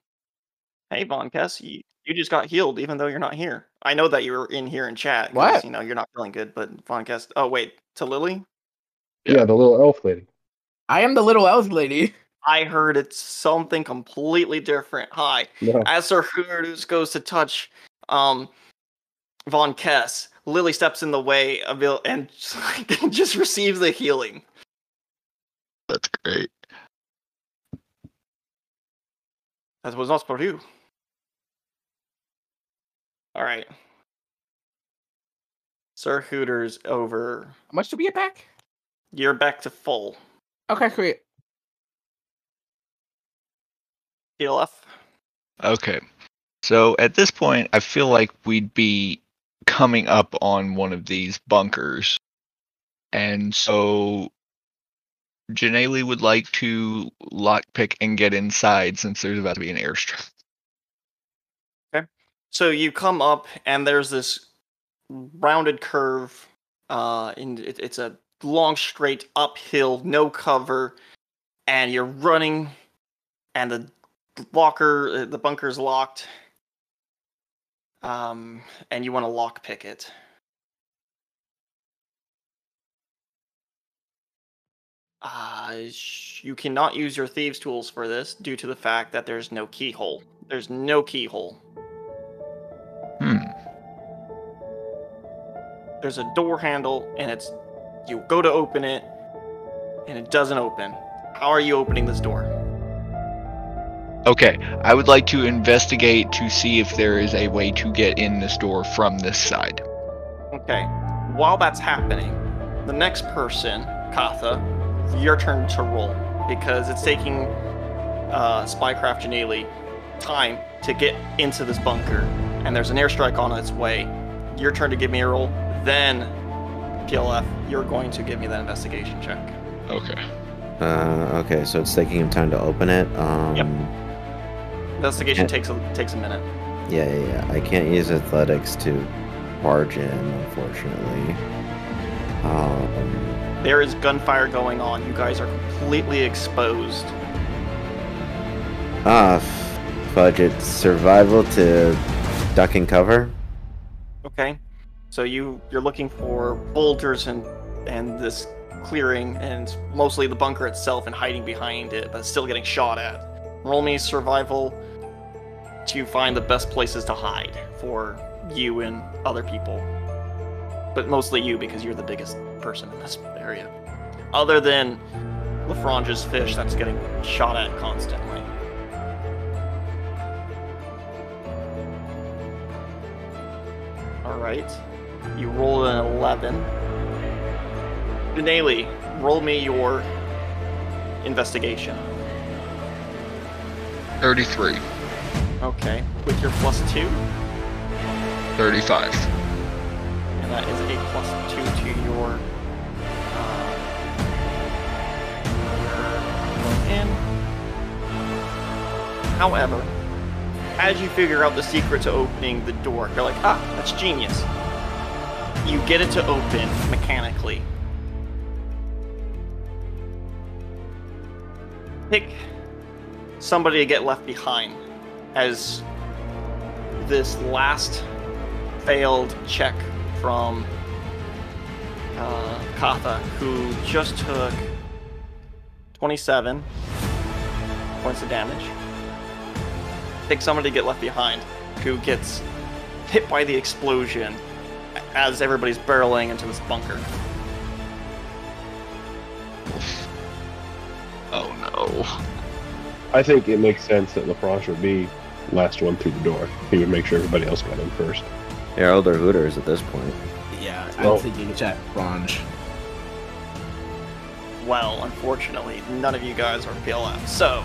[SPEAKER 2] Hey, Von Kess, you, you just got healed even though you're not here. I know that you were in here in chat. 'cause,
[SPEAKER 3] What?
[SPEAKER 2] You know, you're not feeling good, but Von Kess. Oh, wait, to Lily?
[SPEAKER 5] Yeah.
[SPEAKER 4] Yeah, the little elf lady.
[SPEAKER 3] I am the little elf lady.
[SPEAKER 2] I heard it's something completely different. Hi.
[SPEAKER 4] No.
[SPEAKER 2] As Sir Hooters goes to touch um, Von Kess, Lily steps in the way of it and just, like, just receives the healing.
[SPEAKER 5] That's great.
[SPEAKER 2] That was not for you. All right. Sir Hooters over.
[SPEAKER 3] How much do we get back?
[SPEAKER 2] You're back to full.
[SPEAKER 3] Okay, great.
[SPEAKER 2] TLF.
[SPEAKER 5] Okay. So at this point, I feel like we'd be coming up on one of these bunkers. And so Janelle would like to lockpick and get inside since there's about to be an airstrike. Okay.
[SPEAKER 2] So you come up, and there's this rounded curve. Uh, and it, it's a long, straight uphill, no cover, and you're running, and the locker, uh, the bunker's locked. Um, and you want to lockpick it. Uh, you cannot use your thieves' tools for this due to the fact that there's no keyhole. There's no keyhole.
[SPEAKER 5] Hmm.
[SPEAKER 2] There's a door handle, and it's you go to open it, and it doesn't open. How are you opening this door?
[SPEAKER 5] Okay, I would like to investigate to see if there is a way to get in this door from this side.
[SPEAKER 2] Okay. While that's happening, the next person, Katha, your turn to roll because it's taking uh, Spycraft Janelle time to get into this bunker, and there's an airstrike on its way. Your turn to give me a roll. Then, PLF, you're going to give me that investigation check.
[SPEAKER 5] Okay.
[SPEAKER 6] Uh, okay, so it's taking him time to open it. Um,
[SPEAKER 2] Yep. Investigation takes a takes a minute.
[SPEAKER 6] Yeah, yeah, yeah. I can't use athletics to barge in, unfortunately. Um,
[SPEAKER 2] There is gunfire going on. You guys are completely exposed.
[SPEAKER 6] ah, f- fudge it. Survival to duck and cover.
[SPEAKER 2] Okay, so you you're looking for boulders and and this clearing and mostly the bunker itself and hiding behind it, but still getting shot at. Roll me survival to find the best places to hide for you and other people, but mostly you because you're the biggest person in this area. Other than Lafrange's fish that's getting shot at constantly. Alright. You rolled an 11. Denali, roll me your investigation.
[SPEAKER 5] 33.
[SPEAKER 2] Okay. With your plus 2,
[SPEAKER 5] 35.
[SPEAKER 2] and that is a plus 2 to your. Uh, in. However, as you figure out the secret to opening the door, you're like, ah, that's genius. You get it to open mechanically. Pick somebody to get left behind as this last failed check from uh, Katha, who just took 27 points of damage. Pick somebody to get left behind, who gets hit by the explosion as everybody's barreling into this bunker.
[SPEAKER 5] Oh no.
[SPEAKER 4] I think it makes sense that LaFranche would be last one through the door. He would make sure everybody else got in first.
[SPEAKER 6] Harold or Hooters at this point.
[SPEAKER 3] Yeah,
[SPEAKER 4] Well-
[SPEAKER 3] I'm thinking Jack Range.
[SPEAKER 2] Well, unfortunately, none of you guys are PLF, so.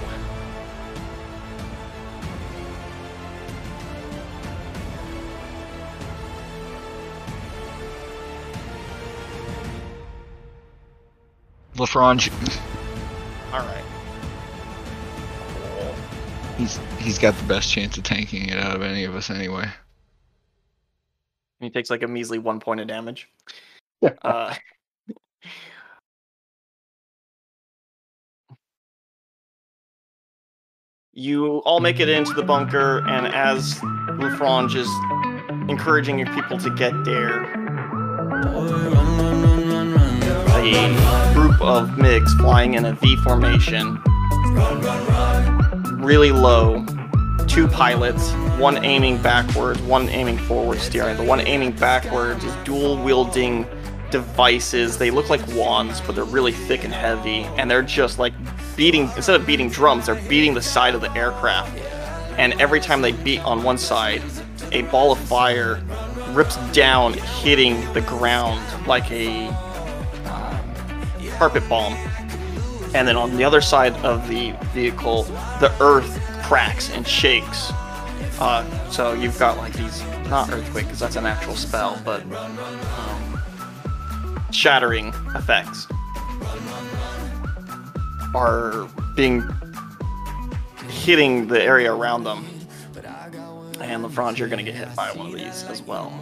[SPEAKER 5] Lafrange,
[SPEAKER 2] Alright.
[SPEAKER 5] he's he's got the best chance of tanking it out of any of us anyway.
[SPEAKER 2] He takes like a measly one point of damage. uh, you all make it into the bunker, and as Lafrange is encouraging your people to get there, a group of MiGs flying in a V formation, really low, two pilots, one aiming backwards, one aiming forward steering. The one aiming backwards is dual wielding devices. They look like wands, but they're really thick and heavy, and they're just like beating instead of beating drums, they're beating the side of the aircraft. And every time they beat on one side, a ball of fire rips down, hitting the ground like a um, carpet bomb. And then on the other side of the vehicle, the earth cracks and shakes. Uh, so you've got like these, not earthquake, because that's an actual spell, but um, shattering effects are being hitting the area around them. And Lafrange, you're going to get hit by one of these as well.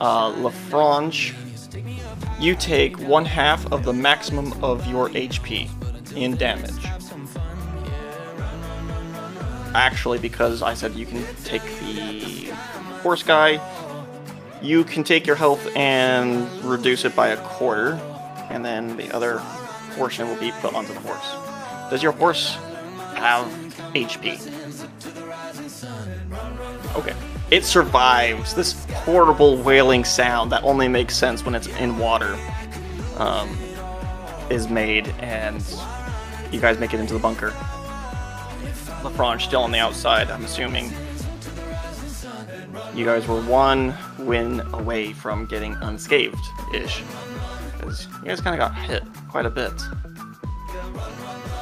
[SPEAKER 2] Uh, Lafrange, you take one half of the maximum of your HP in damage. Actually, because I said you can take the horse guy, you can take your health and reduce it by a quarter, and then the other portion will be put onto the horse. Does your horse have HP? Okay. It survives this horrible wailing sound that only makes sense when it's in water. Um, is made, and you guys make it into the bunker. LaFranche still on the outside, I'm assuming. You guys were one win away from getting unscathed ish. Because you guys kind of got hit quite a bit.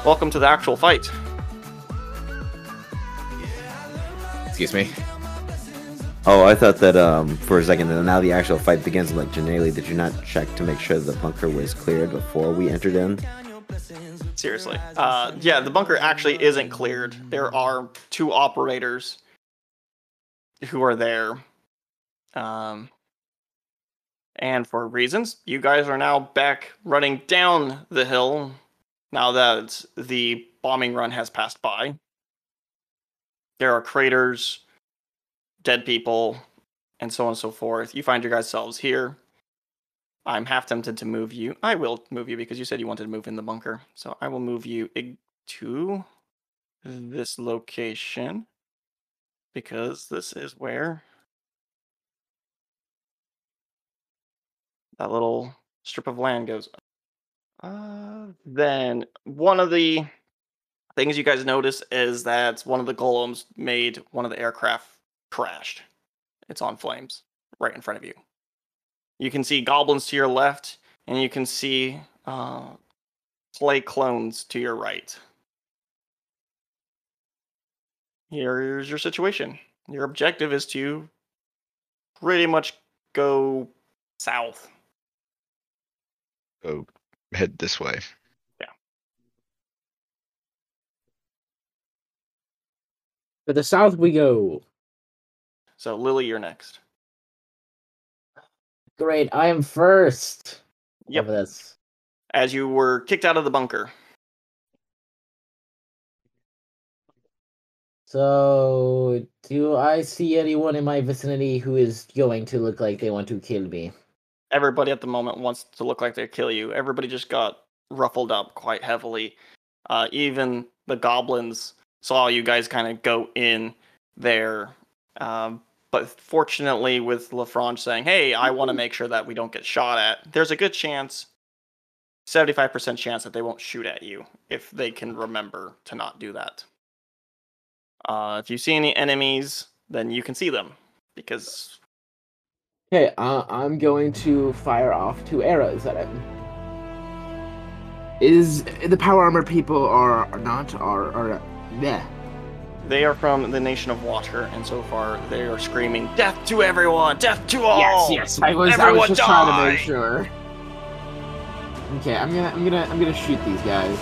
[SPEAKER 2] Welcome to the actual fight.
[SPEAKER 3] Excuse me.
[SPEAKER 6] Oh, I thought that um for a second, and now the actual fight begins. Like, Janelle, did you not check to make sure the bunker was cleared before we entered in?
[SPEAKER 2] Seriously. Uh, yeah, the bunker actually isn't cleared. There are two operators who are there. Um, and for reasons, you guys are now back running down the hill now that the bombing run has passed by. There are craters, dead people, and so on and so forth. You find your guys selves here. I'm half tempted to move you. I will move you because you said you wanted to move in the bunker. So I will move you to this location because this is where that little strip of land goes. Uh, then one of the things you guys notice is that one of the golems made one of the aircraft crashed. It's on flames right in front of you. You can see goblins to your left, and you can see uh, clay clones to your right. Here's your situation. Your objective is to pretty much go south.
[SPEAKER 5] Go head this way. Yeah.
[SPEAKER 3] To the south we go.
[SPEAKER 2] So, Lily, you're next.
[SPEAKER 7] Great, I am first.
[SPEAKER 2] Yep.
[SPEAKER 7] Of this.
[SPEAKER 2] As you were kicked out of the bunker.
[SPEAKER 7] So, do I see anyone in my vicinity who is going to look like they want to kill me?
[SPEAKER 2] everybody at the moment wants to look like they kill you. Everybody just got ruffled up quite heavily. Uh, even the goblins saw you guys kind of go in there. Um, but fortunately, with LaFranche saying, hey, I want to make sure that we don't get shot at, there's a good chance, 75% chance that they won't shoot at you if they can remember to not do that. Uh, if you see any enemies, then you can see them because
[SPEAKER 3] Okay, uh, I'm going to fire off two arrows at him. Is the power armor people are, are not are are yeah.
[SPEAKER 2] They are from the nation of water, and so far they are screaming, "Death to everyone! Death to all!"
[SPEAKER 3] Yes, yes. I was I
[SPEAKER 2] Everyone
[SPEAKER 3] was just trying to make sure. Okay, I'm gonna I'm gonna I'm gonna shoot these guys.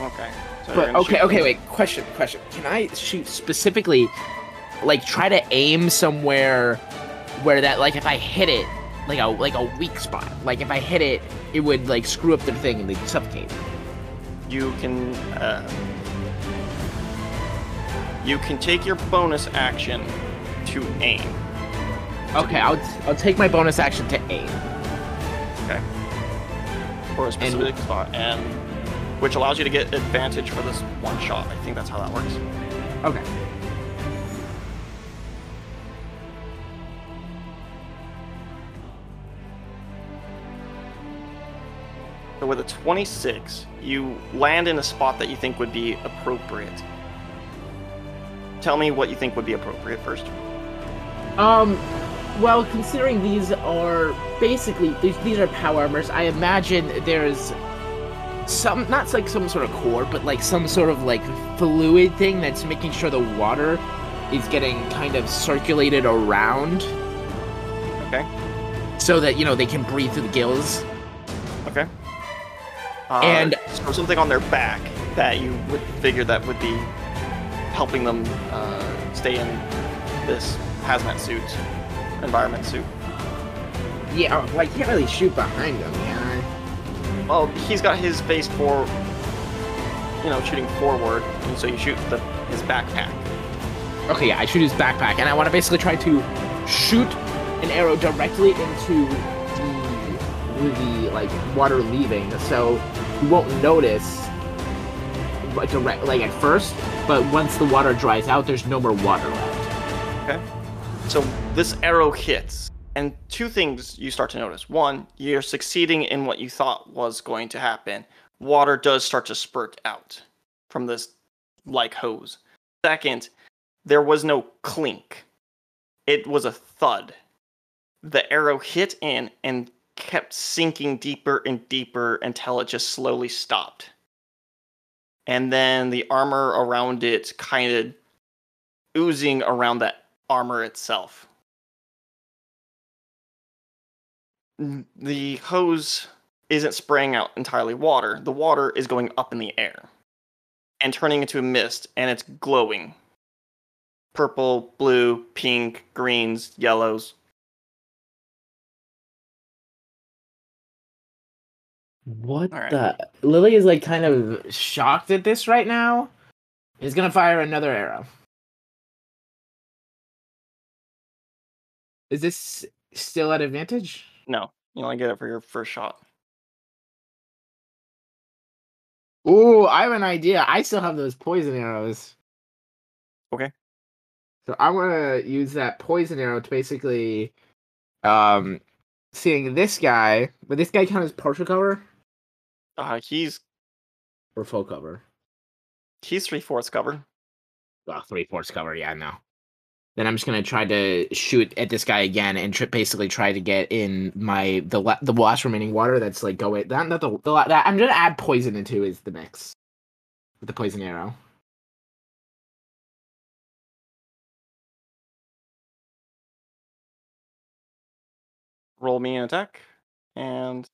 [SPEAKER 2] Okay. So
[SPEAKER 3] But okay, okay,
[SPEAKER 2] them.
[SPEAKER 3] wait. Question, question. Can I shoot specifically, like, try to aim somewhere where that, like, if I hit it, like a like a weak spot, like if I hit it, it would like screw up their thing and they'd suffocate.
[SPEAKER 2] You can. Uh, you can take your bonus action to aim.
[SPEAKER 3] Okay, I'll I'll take my bonus action to aim. Okay.
[SPEAKER 2] For a specific spot, and which allows you to get advantage for this one shot. I think that's how that works.
[SPEAKER 3] Okay.
[SPEAKER 2] So with a 26, you land in a spot that you think would be appropriate. Tell me what you think would be appropriate first.
[SPEAKER 3] Um, well, considering these are basically these, these are power armors, I imagine there's some not like some sort of core, but like some sort of like fluid thing that's making sure the water is getting kind of circulated around,
[SPEAKER 2] Okay.
[SPEAKER 3] so that you know they can breathe through the gills.
[SPEAKER 2] Okay. Uh,
[SPEAKER 3] And-
[SPEAKER 2] so something on their back that you would figure that would be helping them uh, stay in this hazmat suit, environment suit.
[SPEAKER 3] Yeah, oh, well, I can't really shoot behind them, can
[SPEAKER 2] Well, he's got his face for, you know, shooting forward, and so you shoot the his backpack.
[SPEAKER 3] Okay, yeah, I shoot his backpack, and I want to basically try to shoot an arrow directly into the the like water leaving. So you won't notice like direct, like at first, but once the water dries out, there's no more water left. Okay.
[SPEAKER 2] So this arrow hits, and two things you start to notice. One, you're succeeding in what you thought was going to happen. Water does start to spurt out from this like hose. Second, there was no clink. It was a thud. The arrow hit in and kept sinking deeper and deeper until it just slowly stopped. And then the armor around it kind of oozing around that armor itself. The hose isn't spraying out entirely water. The water is going up in the air and turning into a mist, and it's glowing purple, blue, pink, greens, yellows.
[SPEAKER 3] What
[SPEAKER 2] Alright.
[SPEAKER 3] the? Lily is like kind of shocked at this right now. Is gonna fire another arrow. Is this still at advantage?
[SPEAKER 2] No, you only get it for your first shot.
[SPEAKER 3] Ooh, I have an idea. I still have those poison arrows.
[SPEAKER 2] Okay.
[SPEAKER 3] So I'm gonna use that poison arrow to basically, um, seeing this guy. But this guy count as partial cover
[SPEAKER 2] Uh, he's
[SPEAKER 3] or full cover?
[SPEAKER 2] he's three fourths cover.
[SPEAKER 3] Well, three fourths cover. Yeah, no. Then I'm just gonna try to shoot at this guy again and tr- basically try to get in my the la- the last remaining water that's like going that not the, the la- that I'm gonna add poison into is the mix with the poison arrow.
[SPEAKER 2] Roll me an attack, and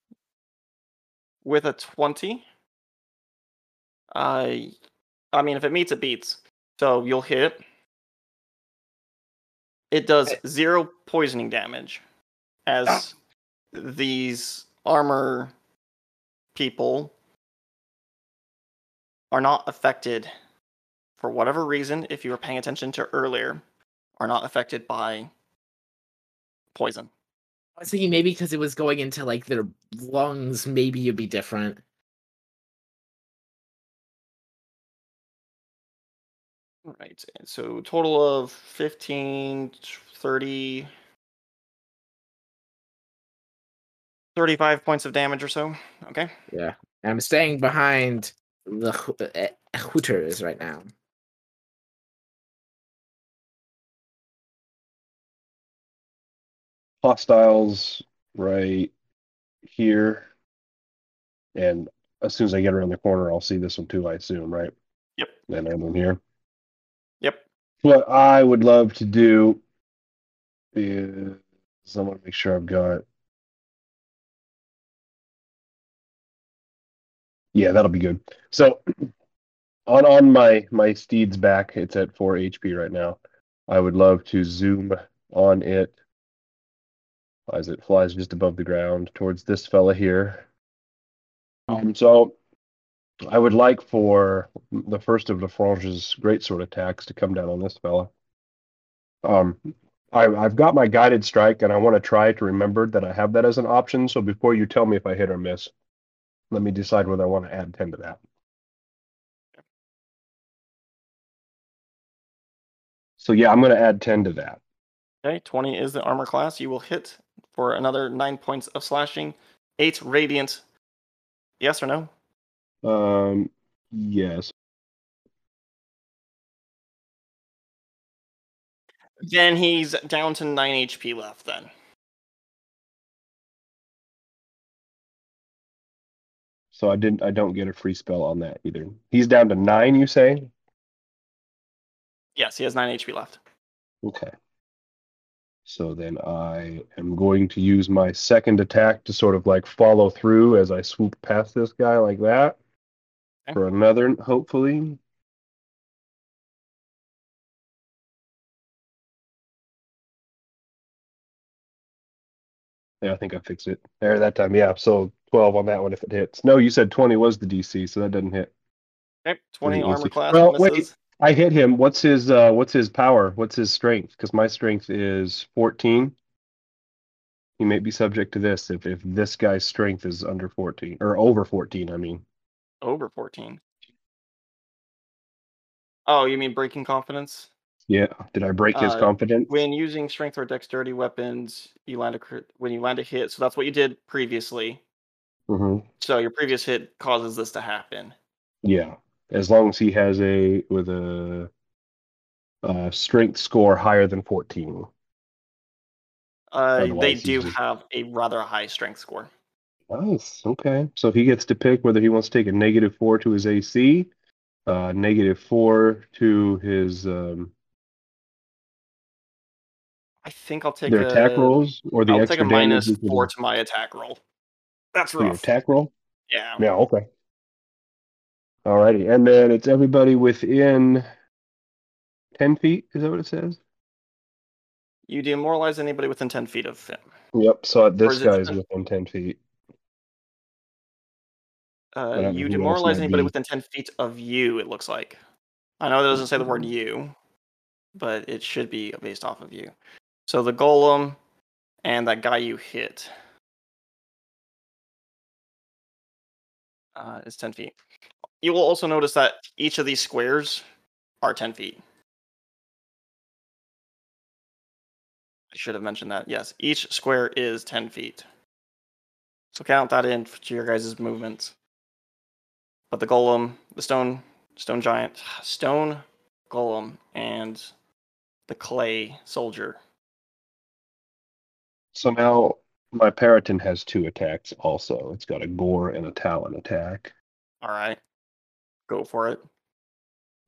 [SPEAKER 2] with a twenty, uh, I mean if it meets, it beats. So you'll hit it. Does
[SPEAKER 3] Okay.
[SPEAKER 2] zero poisoning damage, as these armor people are not affected for whatever reason. If you were paying attention to earlier, are not affected by poison.
[SPEAKER 3] I was thinking maybe because it was going into like their lungs, maybe it'd be different.
[SPEAKER 2] Right. So total of 15, 30, 35 points of damage or so. Okay.
[SPEAKER 3] Yeah, I'm staying behind the uh, Hooters right now.
[SPEAKER 4] Hostiles right here. And as soon as I get around the corner, I'll see this one too, I assume, right?
[SPEAKER 2] Yep.
[SPEAKER 4] And one here.
[SPEAKER 2] Yep.
[SPEAKER 4] What I would love to do is I want to make sure I've got. Yeah, that'll be good. So on on my my steed's back, it's at four HP right now. I would love to zoom on it as it flies just above the ground towards this fella here. Um, so I would like for the first of Lafrange's great sword attacks to come down on this fella. Um, I, I've got my guided strike, and I want to try to remember that I have that as an option. So before you tell me if I hit or miss, let me decide whether I want to add ten to that. So yeah, I'm going to add ten to that.
[SPEAKER 2] Okay. 20 is the armor class. You will hit for another nine points of slashing, eight radiant. Yes or no?
[SPEAKER 4] Um, yes.
[SPEAKER 2] Then he's down to nine HP left. Then.
[SPEAKER 4] So I didn't. I don't get a free spell on that either. He's down to nine. You say?
[SPEAKER 2] Yes, he has nine HP left.
[SPEAKER 4] Okay. So then I am going to use my second attack to sort of like follow through as I swoop past this guy like that.
[SPEAKER 2] Okay.
[SPEAKER 4] For another, hopefully. Yeah, I think I fixed it. There that time. Yeah, so 12 on that one if it hits. No, you said 20 was the DC, so that doesn't hit.
[SPEAKER 2] Okay. 20
[SPEAKER 4] We'll
[SPEAKER 2] armor class
[SPEAKER 4] Well,
[SPEAKER 2] misses.
[SPEAKER 4] wait. I hit him. What's his uh what's his power? What's his strength? Because my strength is 14. He may be subject to this if if this guy's strength is under 14 or over 14, I mean.
[SPEAKER 2] Over 14. Oh, you mean breaking confidence?
[SPEAKER 4] Yeah. Did I break his
[SPEAKER 2] Uh,
[SPEAKER 4] confidence?
[SPEAKER 2] When using strength or dexterity weapons, you land a when you land a hit. So that's what you did previously.
[SPEAKER 4] hmm
[SPEAKER 2] So your previous hit causes this to happen.
[SPEAKER 4] Yeah. As long as he has a with a, uh strength score higher than 14.
[SPEAKER 2] Uh, they do
[SPEAKER 4] just-
[SPEAKER 2] have a rather high strength score.
[SPEAKER 4] Nice. Okay. So he gets to pick whether he wants to take a negative four to his AC, uh, negative four to his um,
[SPEAKER 2] I think I'll take
[SPEAKER 4] their
[SPEAKER 2] a,
[SPEAKER 4] attack rolls or the
[SPEAKER 2] I'll
[SPEAKER 4] extra
[SPEAKER 2] take a minus four to my attack roll. That's
[SPEAKER 4] for your
[SPEAKER 2] rough.
[SPEAKER 4] attack roll.
[SPEAKER 2] Yeah.
[SPEAKER 4] Yeah. Okay. Alrighty, and then it's everybody within ten feet. Is that what it says?
[SPEAKER 2] You demoralize anybody within ten feet of him.
[SPEAKER 4] Yep. So this
[SPEAKER 2] is
[SPEAKER 4] guy's
[SPEAKER 2] 10?
[SPEAKER 4] within ten feet.
[SPEAKER 2] Uh, you demoralize anybody
[SPEAKER 4] be.
[SPEAKER 2] within ten feet of you. It looks like. I know that doesn't say the word "you," but it should be based off of you. So the golem and that guy you hit uh, is ten feet. You will also notice that each of these squares are ten feet. I should have mentioned that. Yes, each square is ten feet. So count that in to your guys' movements. But the golem, the stone, stone giant, stone golem, and the clay soldier.
[SPEAKER 4] So now my Peryton has two attacks. Also, it's got a gore and a talon attack.
[SPEAKER 2] All right, go for it.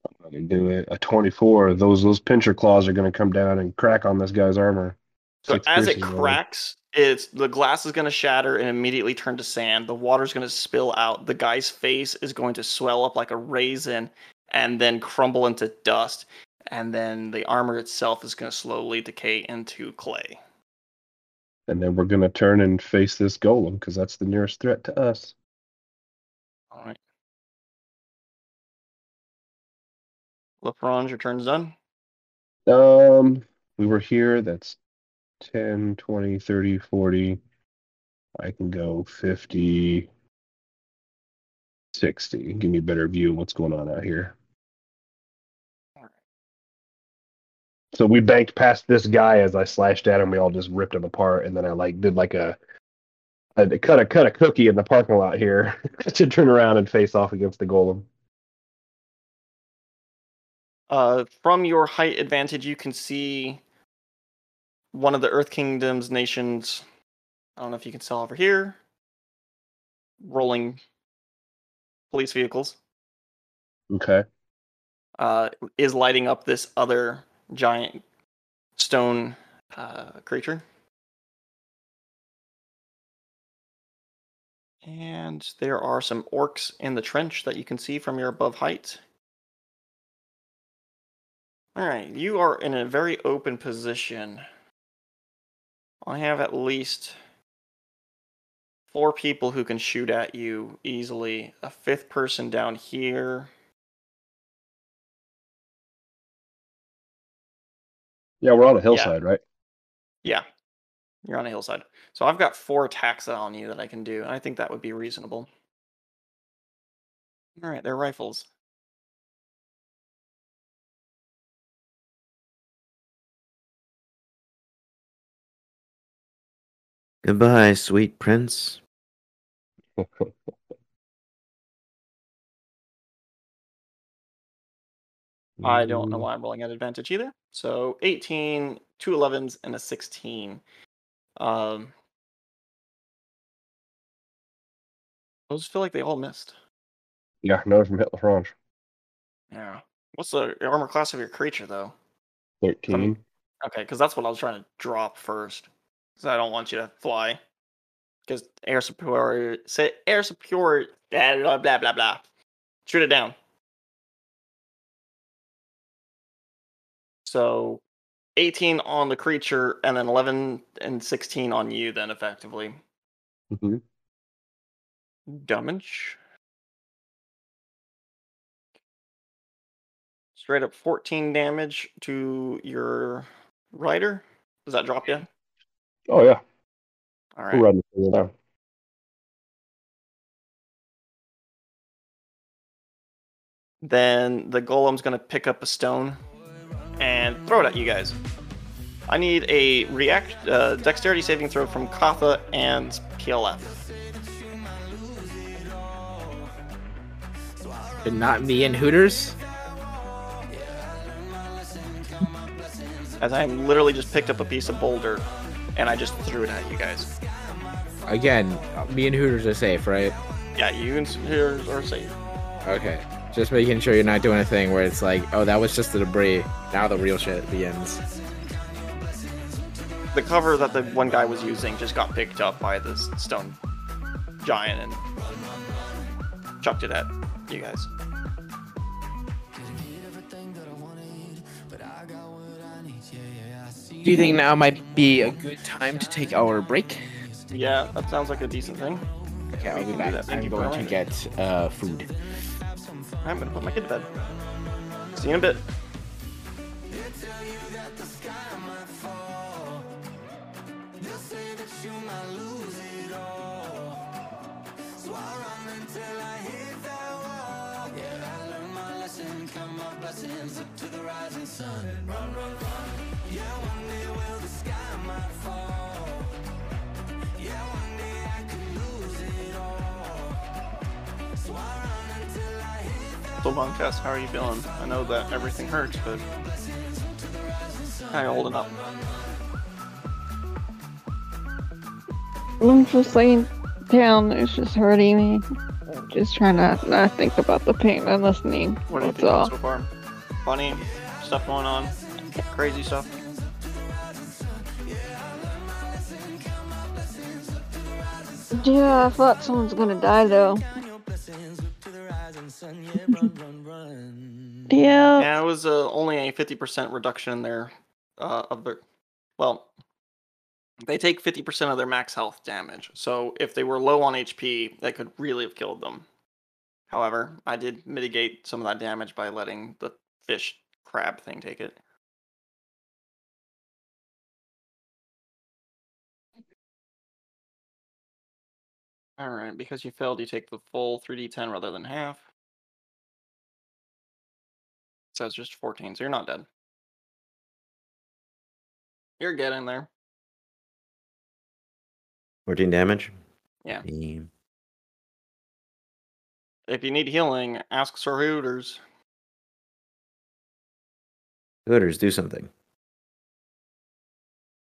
[SPEAKER 4] I'm gonna do it. A twenty-four. Those those pincher claws are gonna come down and crack on this guy's armor.
[SPEAKER 2] So
[SPEAKER 4] Six
[SPEAKER 2] as it cracks, it's the glass is going to shatter and immediately turn to sand. The water's going to spill out. The guy's face is going to swell up like a raisin and then crumble into dust. And then the armor itself is going to slowly decay into clay.
[SPEAKER 4] And then we're gonna turn and face this golem because that's the nearest threat to us.
[SPEAKER 2] All right. LaFrange, your turn's done.
[SPEAKER 4] Um, we were here. That's 10, 20, 30, 40. I can go 50, 60. Give me a better view of what's going on out here. So we banked past this guy as I slashed at him. We all just ripped him apart, and then I like did like a, I cut a cut a cookie in the parking lot here to turn around and face off against the golem.
[SPEAKER 2] Uh, from your height advantage, you can see one of the Earth Kingdom's nations. I don't know if you can tell over here. Rolling police vehicles
[SPEAKER 4] Okay.
[SPEAKER 2] uh, is lighting up this other giant stone uh, creature. And there are some orcs in the trench that you can see from your above height. All right, you are in a very open position. I have at least four people who can shoot at you easily. A fifth person down here.
[SPEAKER 4] Yeah, we're on a hillside, right?
[SPEAKER 2] Yeah, you're on a hillside. So I've got four attacks on you that I can do, and I think that would be reasonable. All right, they're rifles.
[SPEAKER 6] Goodbye, sweet prince.
[SPEAKER 2] I don't know
[SPEAKER 4] Mm,
[SPEAKER 2] why I'm rolling at advantage either. So 18, two 11s, and a 16. Um, those feel like they all missed.
[SPEAKER 4] Yeah, another from Hitler Franche.
[SPEAKER 2] Yeah. What's the armor class of your creature, though?
[SPEAKER 4] 13.
[SPEAKER 2] Okay, because that's what I was trying to drop first. Because I don't want you to fly. Because air superiority, say air superiority, blah blah blah blah blah. Shoot it down. So, 18 on the creature, and then 11 and 16 on you. Then effectively
[SPEAKER 4] hmm
[SPEAKER 2] damage. Straight up 14 damage to your rider. Does that drop you?
[SPEAKER 4] Oh, yeah.
[SPEAKER 2] All
[SPEAKER 4] We're
[SPEAKER 2] right.
[SPEAKER 4] running through it now.
[SPEAKER 2] then the golem's gonna pick up a stone and throw it at you guys. I need a react uh, dexterity saving throw from Katha and PLF.
[SPEAKER 3] But not me and Hooters.
[SPEAKER 2] As I am literally just picked up a piece of boulder and I just threw it at you guys.
[SPEAKER 3] Again, me and Hooters are safe, right?
[SPEAKER 2] Yeah, you and here are safe.
[SPEAKER 3] Okay. Just making sure you're not doing a thing where it's like, oh, that was just the debris. Now the real shit begins.
[SPEAKER 2] The cover that the one guy was using just got picked up by this stone giant and chucked it at you guys.
[SPEAKER 3] Do you think now might be a good time to take our break?
[SPEAKER 2] Yeah, that sounds like a decent thing.
[SPEAKER 3] Okay, I'll be back. I'm going to get uh, food.
[SPEAKER 2] I'm gonna put my kid to bed. See you in a bit. So Boncast, how are you feeling? I know that everything hurts, but how you holding up?
[SPEAKER 8] I'm just laying down. It's just hurting me. Just trying to not think about the pain and listening.
[SPEAKER 2] What are you
[SPEAKER 8] That's
[SPEAKER 2] feeling
[SPEAKER 8] all.
[SPEAKER 2] so far? Funny stuff going on? Crazy stuff?
[SPEAKER 8] Yeah, I thought someone's gonna die though. Yeah.
[SPEAKER 2] Yeah, it was uh, only a 50% reduction in their uh, of their well, they take 50% of their max health damage. So if they were low on HP, that could really have killed them. However, I did mitigate some of that damage by letting the fish crab thing take it. All right, because you failed, you take the full 3d10 rather than half. So it's just 14, so you're not dead. You're getting there.
[SPEAKER 6] 14 damage.
[SPEAKER 2] Yeah.
[SPEAKER 6] Damn.
[SPEAKER 2] If you need healing, ask Sir Hooters.
[SPEAKER 6] Hooters, do something.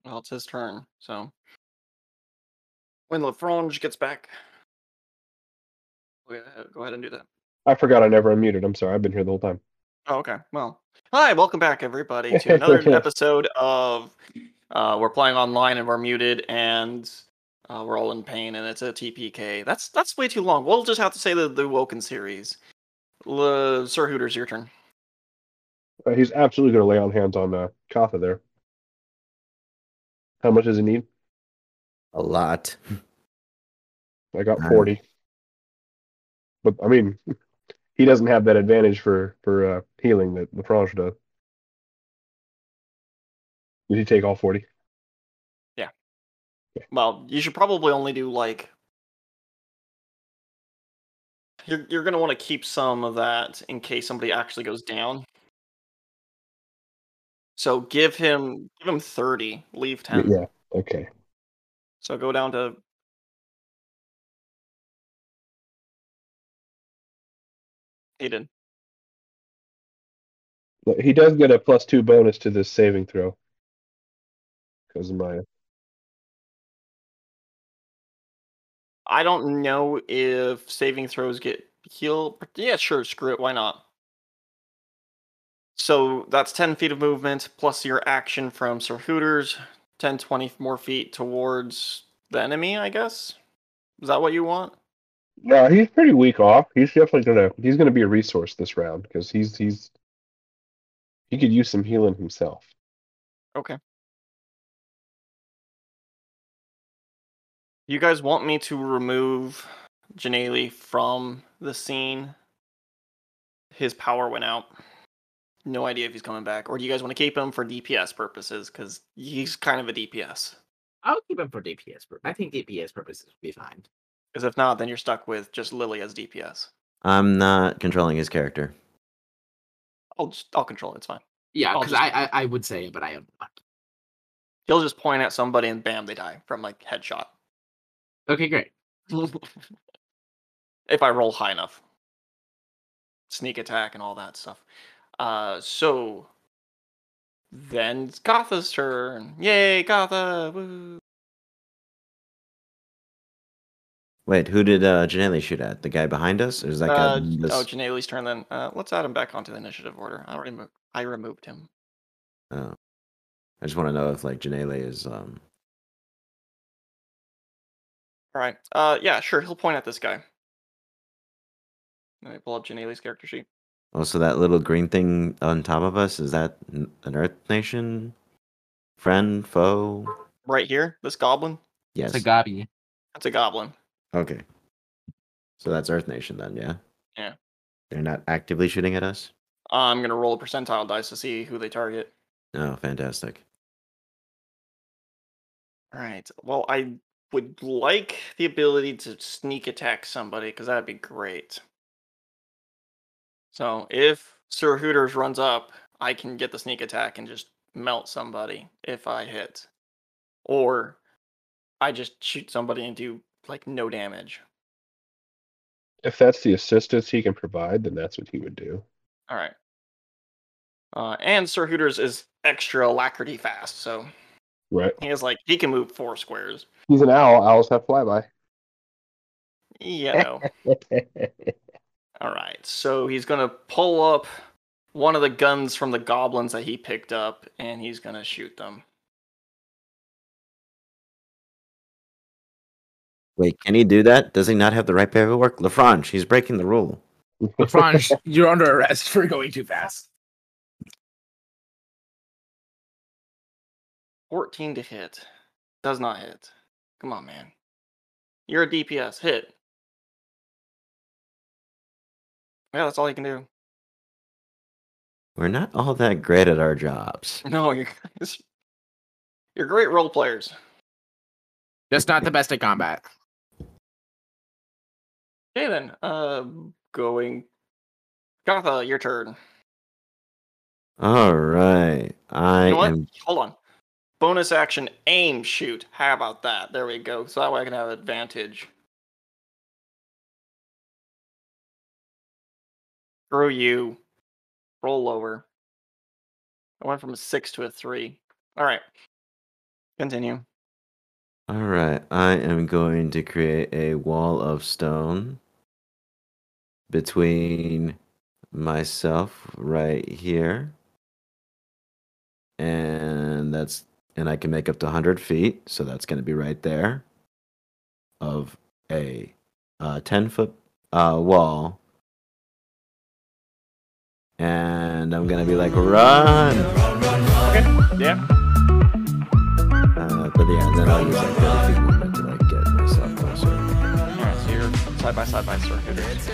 [SPEAKER 2] Well, it's his turn, so. When Lafrange gets back, go ahead, and do that.
[SPEAKER 4] I forgot I never unmuted. I'm sorry. I've been here the whole time.
[SPEAKER 2] Oh, okay. Well, hi, welcome back, everybody, to another episode of uh, We're Playing Online and We're Muted, and uh, we're all in pain, and it's a TPK. That's that's way too long. We'll just have to say the, the Woken series. L- Sir Hooters, your turn.
[SPEAKER 4] Uh, he's absolutely going to lay on hands on uh, Katha there. How much does he need?
[SPEAKER 6] A lot.
[SPEAKER 4] I got
[SPEAKER 6] Nice.
[SPEAKER 4] 40. But, I mean, he doesn't have that advantage for, for uh, healing that Lafrange does. Did he take all 40? Yeah.
[SPEAKER 2] Well, you should probably only do like. You're you're gonna want to keep some of that in case somebody actually goes down. So give him give him thirty, leave ten.
[SPEAKER 4] Yeah. Okay.
[SPEAKER 2] So go down to.
[SPEAKER 4] But He does get a plus two bonus to this saving throw. Because of my.
[SPEAKER 2] I don't know if saving throws get healed. Yeah, sure. Screw it. Why not? So that's 10 feet of movement plus your action from Sir Hooters, 10, 20 more feet towards the enemy, I guess. Is that what you want?
[SPEAKER 4] No, he's pretty weak off. He's definitely gonna he's gonna be a resource this round because he's he's he could use some healing himself.
[SPEAKER 2] Okay. You guys want me to remove Janelle from the scene? His power went out. No idea if he's coming back. Or do you guys want to keep him for DPS purposes? Because he's kind of a DPS.
[SPEAKER 3] I'll keep him for DPS. pur- I think DPS purposes would be fine.
[SPEAKER 2] Because if not, then you're stuck with just Lily as DPS.
[SPEAKER 6] I'm not controlling his character.
[SPEAKER 2] I'll just I'll control it. It's fine.
[SPEAKER 3] Yeah, because
[SPEAKER 2] just-
[SPEAKER 3] I, I I would say it, but I am not.
[SPEAKER 2] He'll just point at somebody and bam, they die from like headshot.
[SPEAKER 3] Okay, great.
[SPEAKER 2] if I roll high enough. Sneak attack and all that stuff. Uh, so then it's Gotha's turn. Yay, Gotha! Woo.
[SPEAKER 6] Wait, who did uh, Janelle shoot at? The guy behind us, or is that?
[SPEAKER 2] Uh,
[SPEAKER 6] behind us?
[SPEAKER 2] oh, Janelle's turn then. Uh, let's add him back onto the initiative order. I already mo- I removed him.
[SPEAKER 6] Oh. I just want to know if like Janelle is um.
[SPEAKER 2] All right. Uh, yeah, sure. He'll point at this guy. Let me pull up Janelle's character sheet.
[SPEAKER 6] Oh, so that little green thing on top of us is that an Earth Nation friend, foe?
[SPEAKER 2] Right here, this goblin.
[SPEAKER 6] Yes.
[SPEAKER 3] It's a Gabi.
[SPEAKER 2] That's a goblin.
[SPEAKER 6] Okay. So that's Earth Nation then, yeah.
[SPEAKER 2] Yeah.
[SPEAKER 6] They're not actively shooting at us.
[SPEAKER 2] Uh, I'm gonna roll a percentile dice to see who they target.
[SPEAKER 6] Oh, fantastic.
[SPEAKER 2] All right. Well, I would like the ability to sneak attack somebody because that'd be great. So if Sir Hooters runs up, I can get the sneak attack and just melt somebody if I hit. Or I just shoot somebody and do like no damage.
[SPEAKER 4] If that's the assistance he can provide, then that's what he would do.
[SPEAKER 2] All right. Uh, and Sir Hooters is extra alacrity fast, so
[SPEAKER 4] Right.
[SPEAKER 2] he is like he can move four squares.
[SPEAKER 4] He's an owl. Owls have flyby.
[SPEAKER 2] Know. All right, so he's gonna pull up one of the guns from the goblins that he picked up, and he's gonna shoot them.
[SPEAKER 6] Wait, can he do that? Does he not have the right paperwork? Lafrange, he's breaking the rule.
[SPEAKER 3] Franj, you're under arrest for going too fast.
[SPEAKER 2] Fourteen to hit, does not hit. Come on, man. You're a DPS. Hit. Yeah, that's all you can do.
[SPEAKER 6] We're not all that great at our jobs.
[SPEAKER 2] No, you guys, you're great role players.
[SPEAKER 3] Just not the best at combat.
[SPEAKER 2] Okay, then. Uh, going. Gotha, your turn.
[SPEAKER 6] All right. I
[SPEAKER 2] You know what?
[SPEAKER 6] am
[SPEAKER 2] Hold on. Bonus action, aim, shoot. How about that? There we go. So that way I can have advantage. Screw you. Roll lower. I went from a six to a three. All right. Continue.
[SPEAKER 6] all right. I am going to create a wall of stone between myself right here. And that's and I can make up to 100 feet, so that's going to be right there of a uh, 10 foot uh, wall. And I'm to be like, run! Okay.
[SPEAKER 2] Yeah.
[SPEAKER 6] Uh, but yeah, and then I'll use like 30 feet movement to like get myself closer.
[SPEAKER 2] Alright, so you're side by side by Sir Hooters.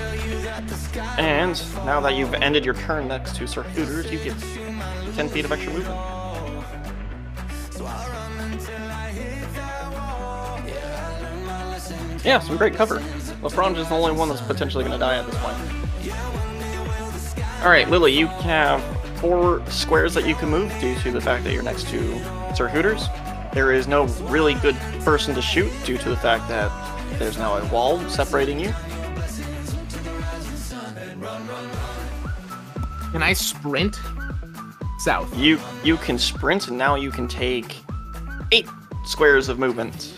[SPEAKER 2] And now that you've ended your turn next to Sir Hooters, you get 10 feet of extra movement. Yeah, some great cover. LaFrange is the only one that's potentially going to die at this point. Alright, Lily, you have four squares that you can move due to the fact that you're next to Sir Hooters. There is no really good person to shoot due to the fact that there's now a wall separating you.
[SPEAKER 3] Can I sprint south?
[SPEAKER 2] You you can sprint and now you can take eight squares of movement.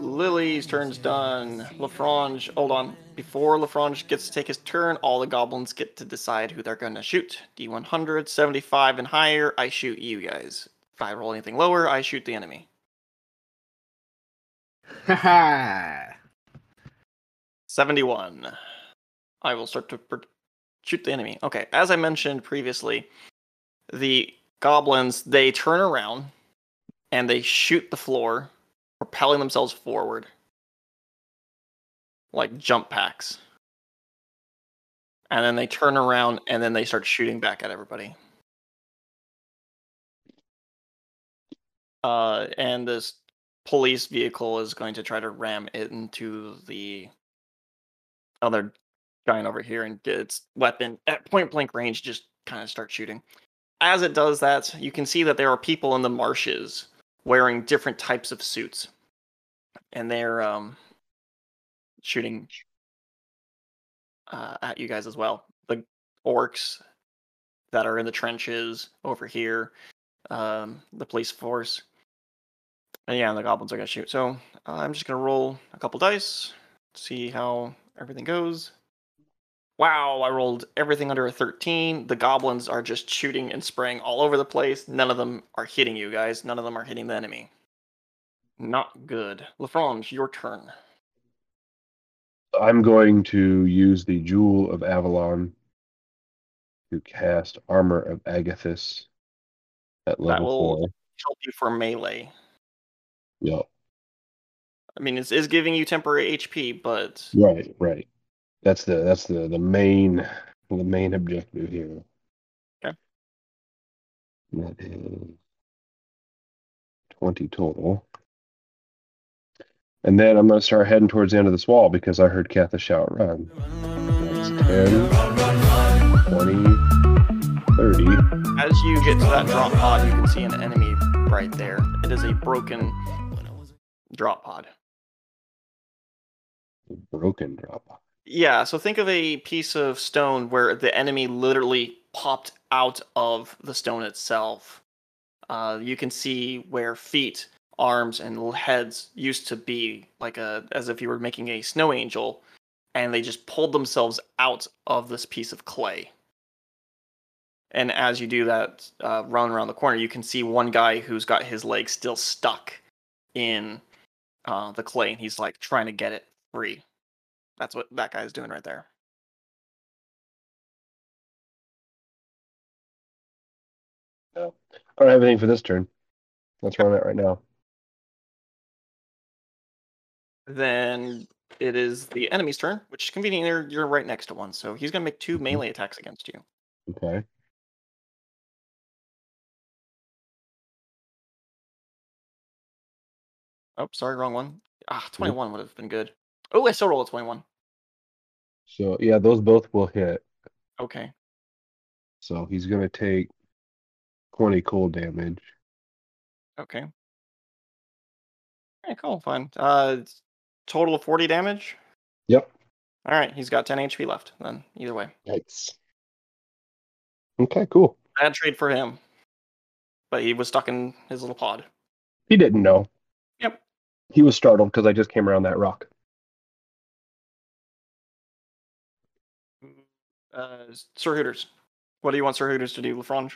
[SPEAKER 2] Lily's turn's done. Lafrange, hold on. Before Lafrange gets to take his turn, all the goblins get to decide who they're going to shoot. D100, 75 and higher, I shoot you guys. If I roll anything lower, I shoot the enemy.
[SPEAKER 3] Haha.
[SPEAKER 2] 71. I will start to pr- shoot the enemy. Okay, as I mentioned previously, the goblins they turn around and they shoot the floor, propelling themselves forward like jump packs. And then they turn around and then they start shooting back at everybody. Uh, and this police vehicle is going to try to ram it into the other giant over here and get its weapon at point blank range, just kind of start shooting. As it does that, you can see that there are people in the marshes wearing different types of suits, and they're um, shooting uh, at you guys as well. The orcs that are in the trenches over here, um, the police force, and yeah, the goblins are gonna shoot. So uh, I'm just gonna roll a couple dice, see how everything goes. Wow, I rolled everything under a 13. The goblins are just shooting and spraying all over the place. None of them are hitting you guys. None of them are hitting the enemy. Not good. Lafrange, your turn.
[SPEAKER 4] I'm going to use the Jewel of Avalon to cast Armor of Agathys at level
[SPEAKER 2] will-
[SPEAKER 4] four.
[SPEAKER 2] Help you for melee.
[SPEAKER 4] Yep.
[SPEAKER 2] I mean, it's, it's giving you temporary HP, but
[SPEAKER 4] Right, right. That's the that's the the main the main objective here.
[SPEAKER 2] Okay.
[SPEAKER 4] That is twenty total. And then I'm gonna start heading towards the end of this wall because I heard Katha shout run. That's 10, 20, 30.
[SPEAKER 2] as you get to that drop pod, you can see an enemy right there. It is a broken drop pod.
[SPEAKER 4] Broken drop. Pod.
[SPEAKER 2] Yeah, so think of a piece of stone where the enemy literally popped out of the stone itself. Uh, you can see where feet, arms, and heads used to be, like a as if you were making a snow angel, and they just pulled themselves out of this piece of clay. And as you do that, uh, run around the corner, you can see one guy who's got his leg still stuck in uh, the clay, and he's like trying to get it free. That's what that guy's doing right there.
[SPEAKER 4] I don't have anything for this turn. That's where I'm at right now.
[SPEAKER 2] Then it is the enemy's turn, which is convenient. You're, you're right next to one, so he's gonna make two melee attacks against you.
[SPEAKER 4] Okay.
[SPEAKER 2] Oh, sorry, wrong one. Ah, 21 would have been good. Oh, I still roll a 21.
[SPEAKER 4] So yeah, those both will hit.
[SPEAKER 2] Okay.
[SPEAKER 4] So he's gonna take twenty cold damage.
[SPEAKER 2] Okay. Okay, cool, fine. Uh, total of 40 damage.
[SPEAKER 4] Yep.
[SPEAKER 2] All right, he's got 10 HP left. Then either way,
[SPEAKER 4] Yikes. Okay, cool.
[SPEAKER 2] bad trade for him. But he was stuck in his little pod.
[SPEAKER 4] He didn't know.
[SPEAKER 2] Yep.
[SPEAKER 4] He was startled because I just came around that rock.
[SPEAKER 2] Uh, Sir Hooters, what do you want Sir Hooters to do, Lafrange?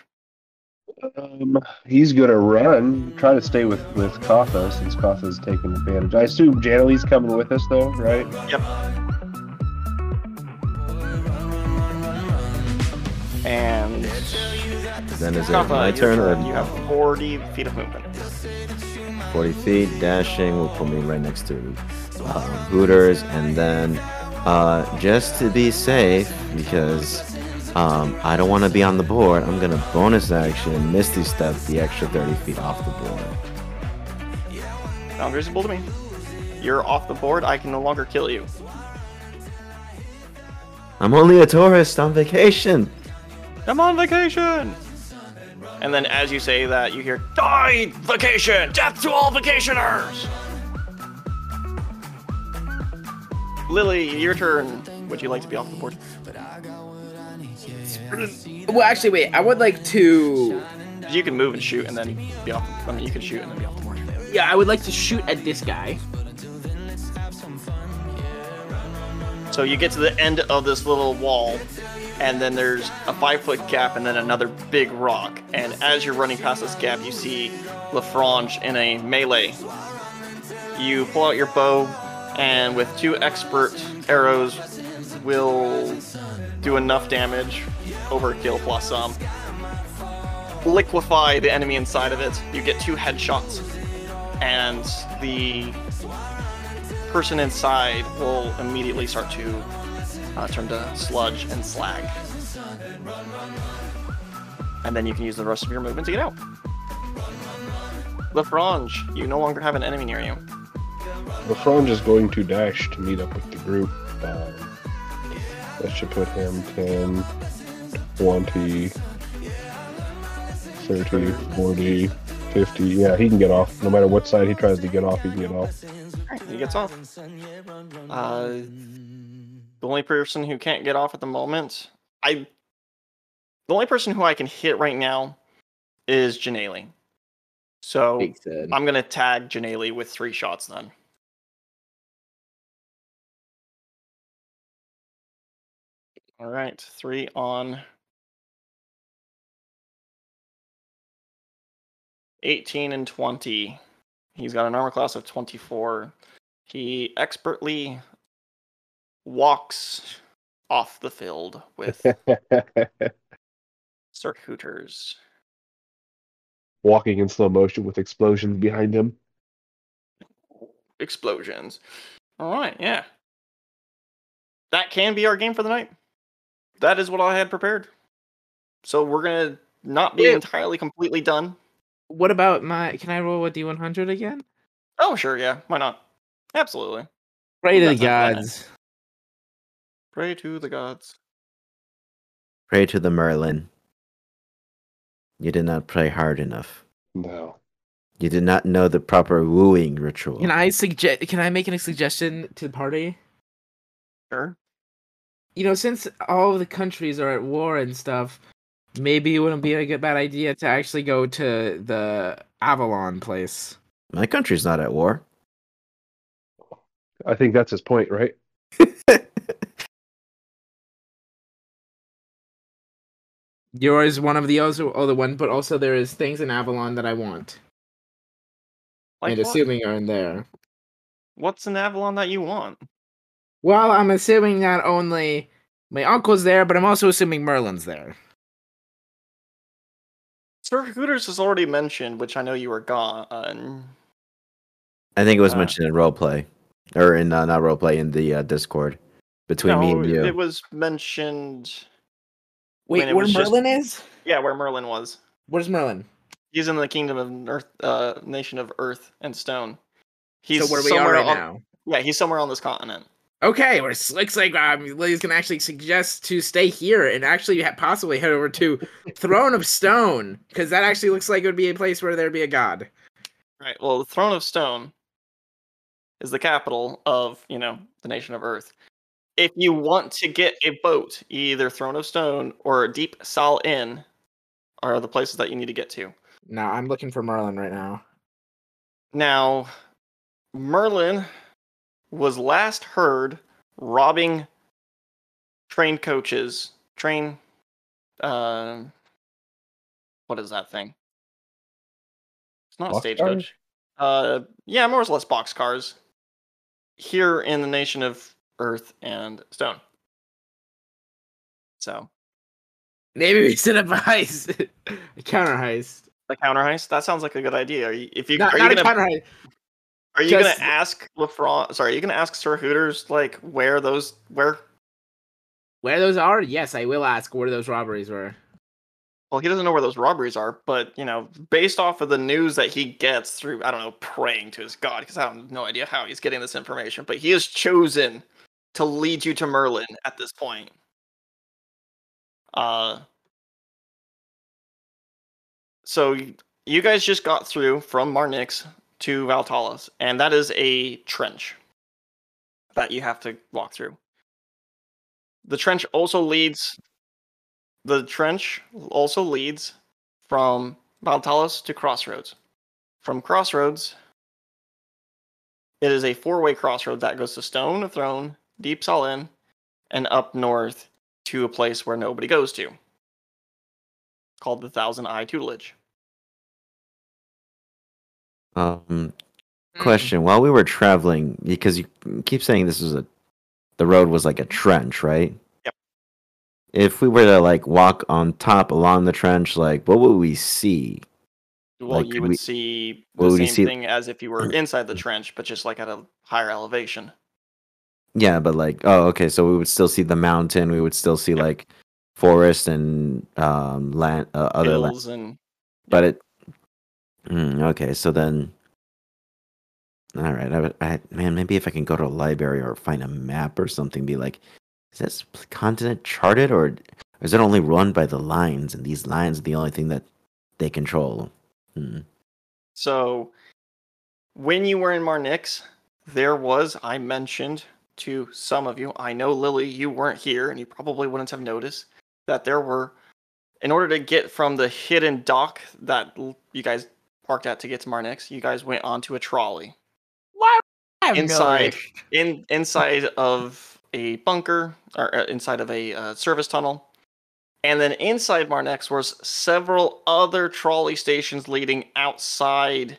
[SPEAKER 4] Um, he's gonna run, try to stay with with Katha since Katha's taking advantage. I assume Janely's coming with us though, right?
[SPEAKER 2] Yep. And
[SPEAKER 6] Then is it
[SPEAKER 2] Kappa,
[SPEAKER 6] my
[SPEAKER 2] your
[SPEAKER 6] turn or
[SPEAKER 2] You have 40 feet of movement.
[SPEAKER 6] 40 feet dashing will put me right next to uh, Hooters, and then uh, just to be safe, because um, I don't want to be on the board, I'm gonna bonus action Misty Step the extra 30 feet off the board.
[SPEAKER 2] Sounds reasonable to me. You're off the board. I can no longer kill you.
[SPEAKER 6] I'm only a tourist on vacation.
[SPEAKER 2] I'm on vacation. And then, as you say that, you hear "Die vacation! Death to all vacationers!" Lily, your turn. Would you like to be off the board?
[SPEAKER 3] Well, actually, wait. I would like to.
[SPEAKER 2] You can move and shoot, and then be off. I mean, you can shoot and then be off the board.
[SPEAKER 3] Yeah, I would like to shoot at this guy.
[SPEAKER 2] So you get to the end of this little wall, and then there's a five foot gap, and then another big rock. And as you're running past this gap, you see Lafrange in a melee. You pull out your bow, and with two expert arrows, will do enough damage, overkill plus some. Liquefy the enemy inside of it. You get two headshots, and the person inside will immediately start to uh, turn to sludge and slag. And then you can use the rest of your movement to get out. Lafrange, you no longer have an enemy near you.
[SPEAKER 4] Lafrange is going to dash to meet up with the group. Um, That should put him 10, 20, 30, 40, 50. Yeah, he can get off. No matter what side he tries to get off, he can get off.
[SPEAKER 2] He gets off. Uh, the only person who can't get off at the moment, I. The only person who I can hit right now is Janelle. So I'm gonna tag Janelle with three shots then. All right, three on 18 and 20. He's got an armor class of 24. He expertly walks off the field with Sir Hooters.
[SPEAKER 4] Walking in slow motion with explosions behind him.
[SPEAKER 2] explosions. All right, yeah. That can be our game for the night. That is what I had prepared. So we're gonna not be
[SPEAKER 3] Yeah.
[SPEAKER 2] entirely completely done.
[SPEAKER 3] What about my? Can I roll a D100 again?
[SPEAKER 2] Oh sure, yeah, why not? Absolutely.
[SPEAKER 3] Pray to the
[SPEAKER 2] That's not
[SPEAKER 3] gods.
[SPEAKER 2] Pray to the gods.
[SPEAKER 6] Pray to the Merlin. You did not pray hard enough.
[SPEAKER 4] No.
[SPEAKER 6] You did not know the proper wooing ritual.
[SPEAKER 3] Can I suggest? Can I make a suggestion to the party?
[SPEAKER 2] Sure.
[SPEAKER 3] You know, since all of the countries are at war and stuff, maybe it wouldn't be a good bad idea to actually go to the Avalon place.
[SPEAKER 6] My country's not at war.
[SPEAKER 4] I think that's his point, right?
[SPEAKER 3] Yours one of the other other one, but also there is things in Avalon that I want,
[SPEAKER 2] Like
[SPEAKER 3] and
[SPEAKER 2] what?
[SPEAKER 3] assuming are in there.
[SPEAKER 2] What's in Avalon that you want?
[SPEAKER 3] Well, I'm assuming not only my uncle's there, but I'm also assuming Merlin's there.
[SPEAKER 2] Sir Hooters has already mentioned, which I know you were gone.
[SPEAKER 6] I think it was
[SPEAKER 2] Uh,
[SPEAKER 6] mentioned in roleplay, or in uh, not roleplay in the uh, Discord between me and you.
[SPEAKER 2] it was mentioned.
[SPEAKER 3] Wait,
[SPEAKER 2] When
[SPEAKER 3] where
[SPEAKER 2] was just-
[SPEAKER 3] Merlin is?
[SPEAKER 2] Yeah, where Merlin was.
[SPEAKER 3] Where's Merlin?
[SPEAKER 2] He's in the kingdom of Earth, uh, nation of Earth and Stone. He's
[SPEAKER 3] so where we
[SPEAKER 2] somewhere
[SPEAKER 3] are right
[SPEAKER 2] on,
[SPEAKER 3] now.
[SPEAKER 2] Yeah, he's somewhere on this continent.
[SPEAKER 3] Okay, well, it looks like um, Lily's gonna actually suggest to stay here and actually ha- possibly head over to Throne of Stone because that actually looks like it would be a place where there'd be a god.
[SPEAKER 2] Right. Well, the Throne of Stone is the capital of, you know, the nation of Earth. If you want to get a boat, either Throne of Stone or Deep Sal Inn are the places that you need to get to.
[SPEAKER 3] No, I'm looking for Merlin right now.
[SPEAKER 2] Now, Merlin was last heard robbing train coaches, train uh what is that thing? It's not a stagecoach. Uh yeah, more or less boxcars here in the nation of Earth and Stone. So,
[SPEAKER 3] Maybe we set up a heist, a counter heist.
[SPEAKER 2] A counter heist, that sounds like a good idea. Are you, if you
[SPEAKER 3] Not,
[SPEAKER 2] are
[SPEAKER 3] not
[SPEAKER 2] you
[SPEAKER 3] a
[SPEAKER 2] gonna
[SPEAKER 3] counter heist.
[SPEAKER 2] Are you gonna ask LeFron? Sorry, are you gonna ask Sir Hooters like where those where?
[SPEAKER 3] Where those are? Yes, I will ask where those robberies were.
[SPEAKER 2] Well, he doesn't know where those robberies are, but you know, based off of the news that he gets through, I don't know, praying to his god, because I have no idea how he's getting this information, but he has chosen to lead you to Merlin at this point. Uh, so you guys just got through from Marnix to Valtalis, and that is a trench that you have to walk through. The trench also leads. The trench also leads from Valtalis to Crossroads. From Crossroads, it is a four-way crossroad that goes to Stone of Throne, Deep Salin, and up north to a place where nobody goes to, called the Thousand Eye Tutelage.
[SPEAKER 6] Um, question: While we were traveling, because you keep saying this was a, the road was like a trench, right?
[SPEAKER 2] Yep.
[SPEAKER 6] If we were to like walk on top along the trench, like what would we see?
[SPEAKER 2] Well,
[SPEAKER 6] Like,
[SPEAKER 2] you would
[SPEAKER 6] we-
[SPEAKER 2] see the same
[SPEAKER 6] see-
[SPEAKER 2] thing as if you were inside the trench, but just like at a higher elevation.
[SPEAKER 6] Yeah, but like, oh, okay, so we would still see the mountain. We would still see like forest and um land, uh, other land.
[SPEAKER 2] Hills and
[SPEAKER 6] But it, Mm, okay, so then, all right, I, I, man, maybe if I can go to a library or find a map or something, be like, is this continent charted or is it only run by the lines and these lines are the only thing that they control? Hmm.
[SPEAKER 2] So, when you were in Marnix, there was, I mentioned to some of you, I know Lily, you weren't here and you probably wouldn't have noticed that there were, in order to get from the hidden dock that you guys parked at to get to Marnix, you guys went onto a trolley.
[SPEAKER 3] Why?
[SPEAKER 2] Inside, in inside of a bunker or uh, inside of a uh, service tunnel, and then inside Marnix was several other trolley stations leading outside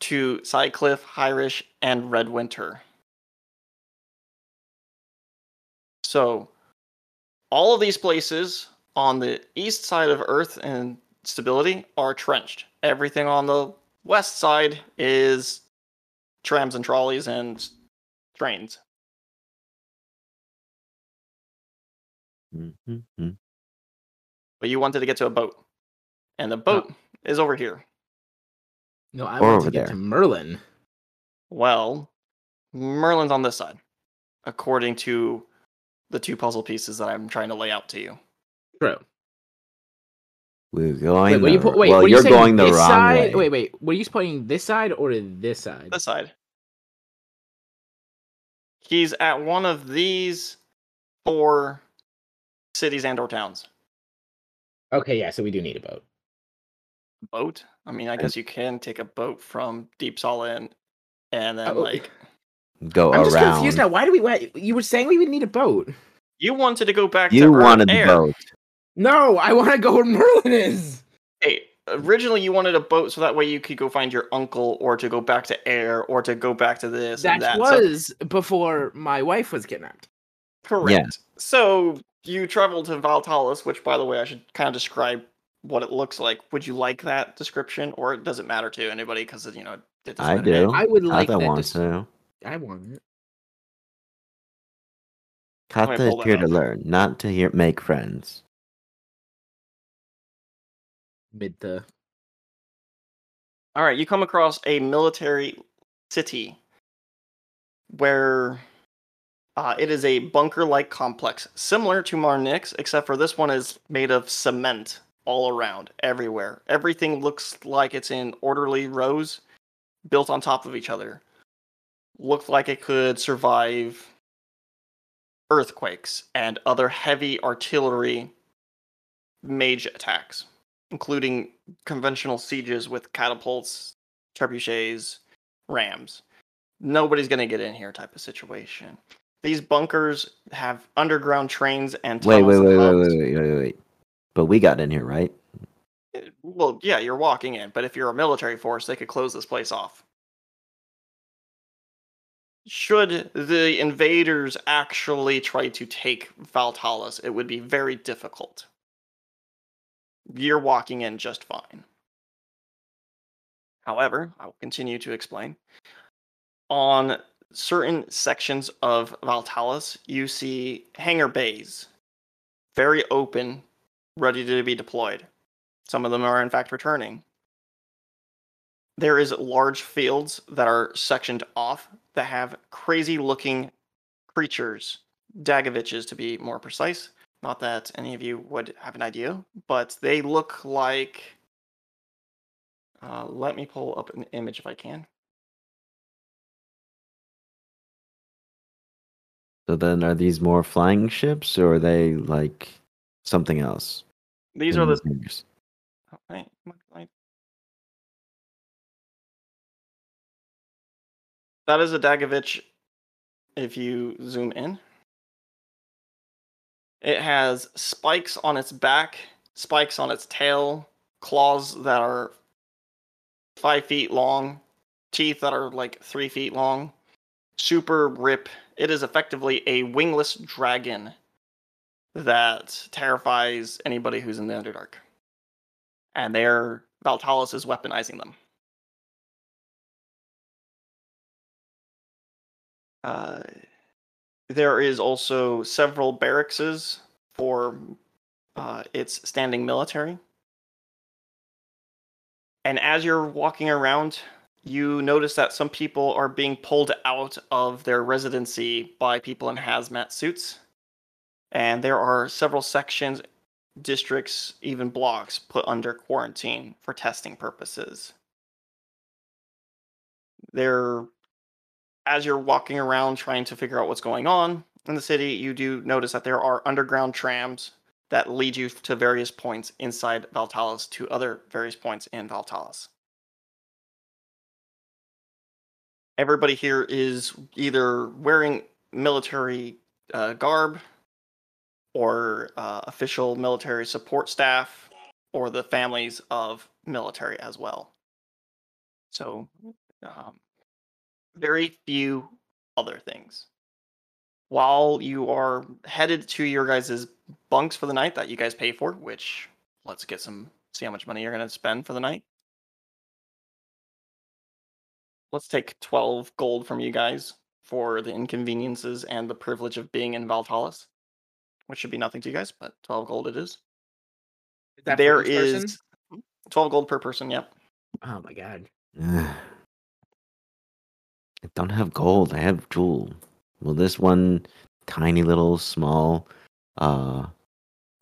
[SPEAKER 2] to Sidecliff, Hyrish, and Redwinter. So, all of these places on the east side of Earth and stability are trenched. Everything on the west side is trams and trolleys and trains.
[SPEAKER 6] Mhm.
[SPEAKER 2] But you wanted to get to a boat, and the boat is over here.
[SPEAKER 3] No, I
[SPEAKER 6] Or
[SPEAKER 3] want to get
[SPEAKER 6] there.
[SPEAKER 3] to Merlin.
[SPEAKER 2] Well, Merlin's on this side, according to the two puzzle pieces that I'm trying to lay out to you.
[SPEAKER 3] True.
[SPEAKER 6] We're going.
[SPEAKER 3] Wait, were you
[SPEAKER 6] the-
[SPEAKER 3] po- wait,
[SPEAKER 6] well,
[SPEAKER 3] were you
[SPEAKER 6] you're
[SPEAKER 3] saying
[SPEAKER 6] going the
[SPEAKER 3] this
[SPEAKER 6] wrong
[SPEAKER 3] side?
[SPEAKER 6] way.
[SPEAKER 3] Wait, wait. Were you pointing this side or this side?
[SPEAKER 2] This side. He's at one of these four cities and or towns.
[SPEAKER 3] Okay, yeah. So we do need a boat.
[SPEAKER 2] Boat? I mean, I guess you can take a boat from Deep Solid and then
[SPEAKER 3] Oh.
[SPEAKER 2] like
[SPEAKER 6] Go
[SPEAKER 3] I'm just
[SPEAKER 6] around.
[SPEAKER 3] confused now. Why do we? Why, you were saying we would need a boat.
[SPEAKER 2] you wanted to go back to
[SPEAKER 6] You
[SPEAKER 2] Earth
[SPEAKER 6] wanted the
[SPEAKER 2] Air.
[SPEAKER 6] boat.
[SPEAKER 3] No, I want to go where Merlin is.
[SPEAKER 2] Hey, originally you wanted a boat so that way you could go find your uncle or to go back to air or to go back to this
[SPEAKER 3] That
[SPEAKER 2] and that. So-
[SPEAKER 3] was before my wife was kidnapped.
[SPEAKER 2] correct. So you traveled to Valtalis, which by the way I should kind of describe what it looks like. Would you like that description or does it matter to anybody because you know it doesn't
[SPEAKER 6] I
[SPEAKER 2] matter
[SPEAKER 6] do.
[SPEAKER 2] me.
[SPEAKER 3] I would like
[SPEAKER 6] Kata
[SPEAKER 3] that.
[SPEAKER 6] wants
[SPEAKER 3] dis-
[SPEAKER 6] to.
[SPEAKER 3] I want it.
[SPEAKER 6] Kata is here to learn, not to hear make friends.
[SPEAKER 3] Mid the.
[SPEAKER 2] All right, you come across a military city where uh, it is a bunker-like complex, similar to Marnix, except for this one is made of cement all around, everywhere. Everything looks like it's in orderly rows, built on top of each other. Looked like it could survive earthquakes and other heavy artillery mage attacks, including conventional sieges with catapults, trebuchets, rams. Nobody's gonna get in here type of situation. These bunkers have underground trains and
[SPEAKER 6] Wait,
[SPEAKER 2] tunnels
[SPEAKER 6] wait, wait, wait, wait, wait, wait, wait. But we got in here, right?
[SPEAKER 2] Eh, Well, yeah, you're walking in, but if you're a military force, they could close this place off. Should the invaders actually try to take Valtalis, it would be very difficult. You're walking in just fine. However, I will continue to explain. On certain sections of Valtalis, you see hangar bays, very open, ready to be deployed. Some of them are, in fact, returning. There is large fields that are sectioned off that have crazy looking creatures, Dagoviches to be more precise. Not that any of you would have an idea, but they look like. Uh, let me pull up an image if I can.
[SPEAKER 6] So then, are these more flying ships, or are they like something else?
[SPEAKER 2] These are the.
[SPEAKER 6] hangars?
[SPEAKER 2] oh, wait, wait. That is a Dagovich if you zoom in. It has spikes on its back, spikes on its tail, claws that are five feet long, teeth that are like three feet long, super rip. It is effectively a wingless dragon that terrifies anybody who's in the Underdark. And their Valtalis is weaponizing them. Uh, there is also several barrackses for uh, its standing military. And as you're walking around, you notice that some people are being pulled out of their residency by people in hazmat suits. and there are several sections, districts, even blocks put under quarantine for testing purposes. There, as you're walking around trying to figure out what's going on in the city, you do notice that there are underground trams that lead you to various points inside Valtalis to other various points in Valtalis. Everybody here is either wearing military uh, garb or uh, official military support staff or the families of military as well. So, um, very few other things. While you are headed to your guys' bunks for the night that you guys pay for, which let's get some see how much money you're going to spend for the night. Let's take 12 gold from you guys for the inconveniences and the privilege of being in Valtalis, which should be nothing to you guys, but 12 gold it is.
[SPEAKER 3] Is that for
[SPEAKER 2] There
[SPEAKER 3] each person?
[SPEAKER 2] Hmm, 12 gold per person, yep.
[SPEAKER 3] Oh my god.
[SPEAKER 6] I don't have gold. I have jewel. Will this one tiny little small uh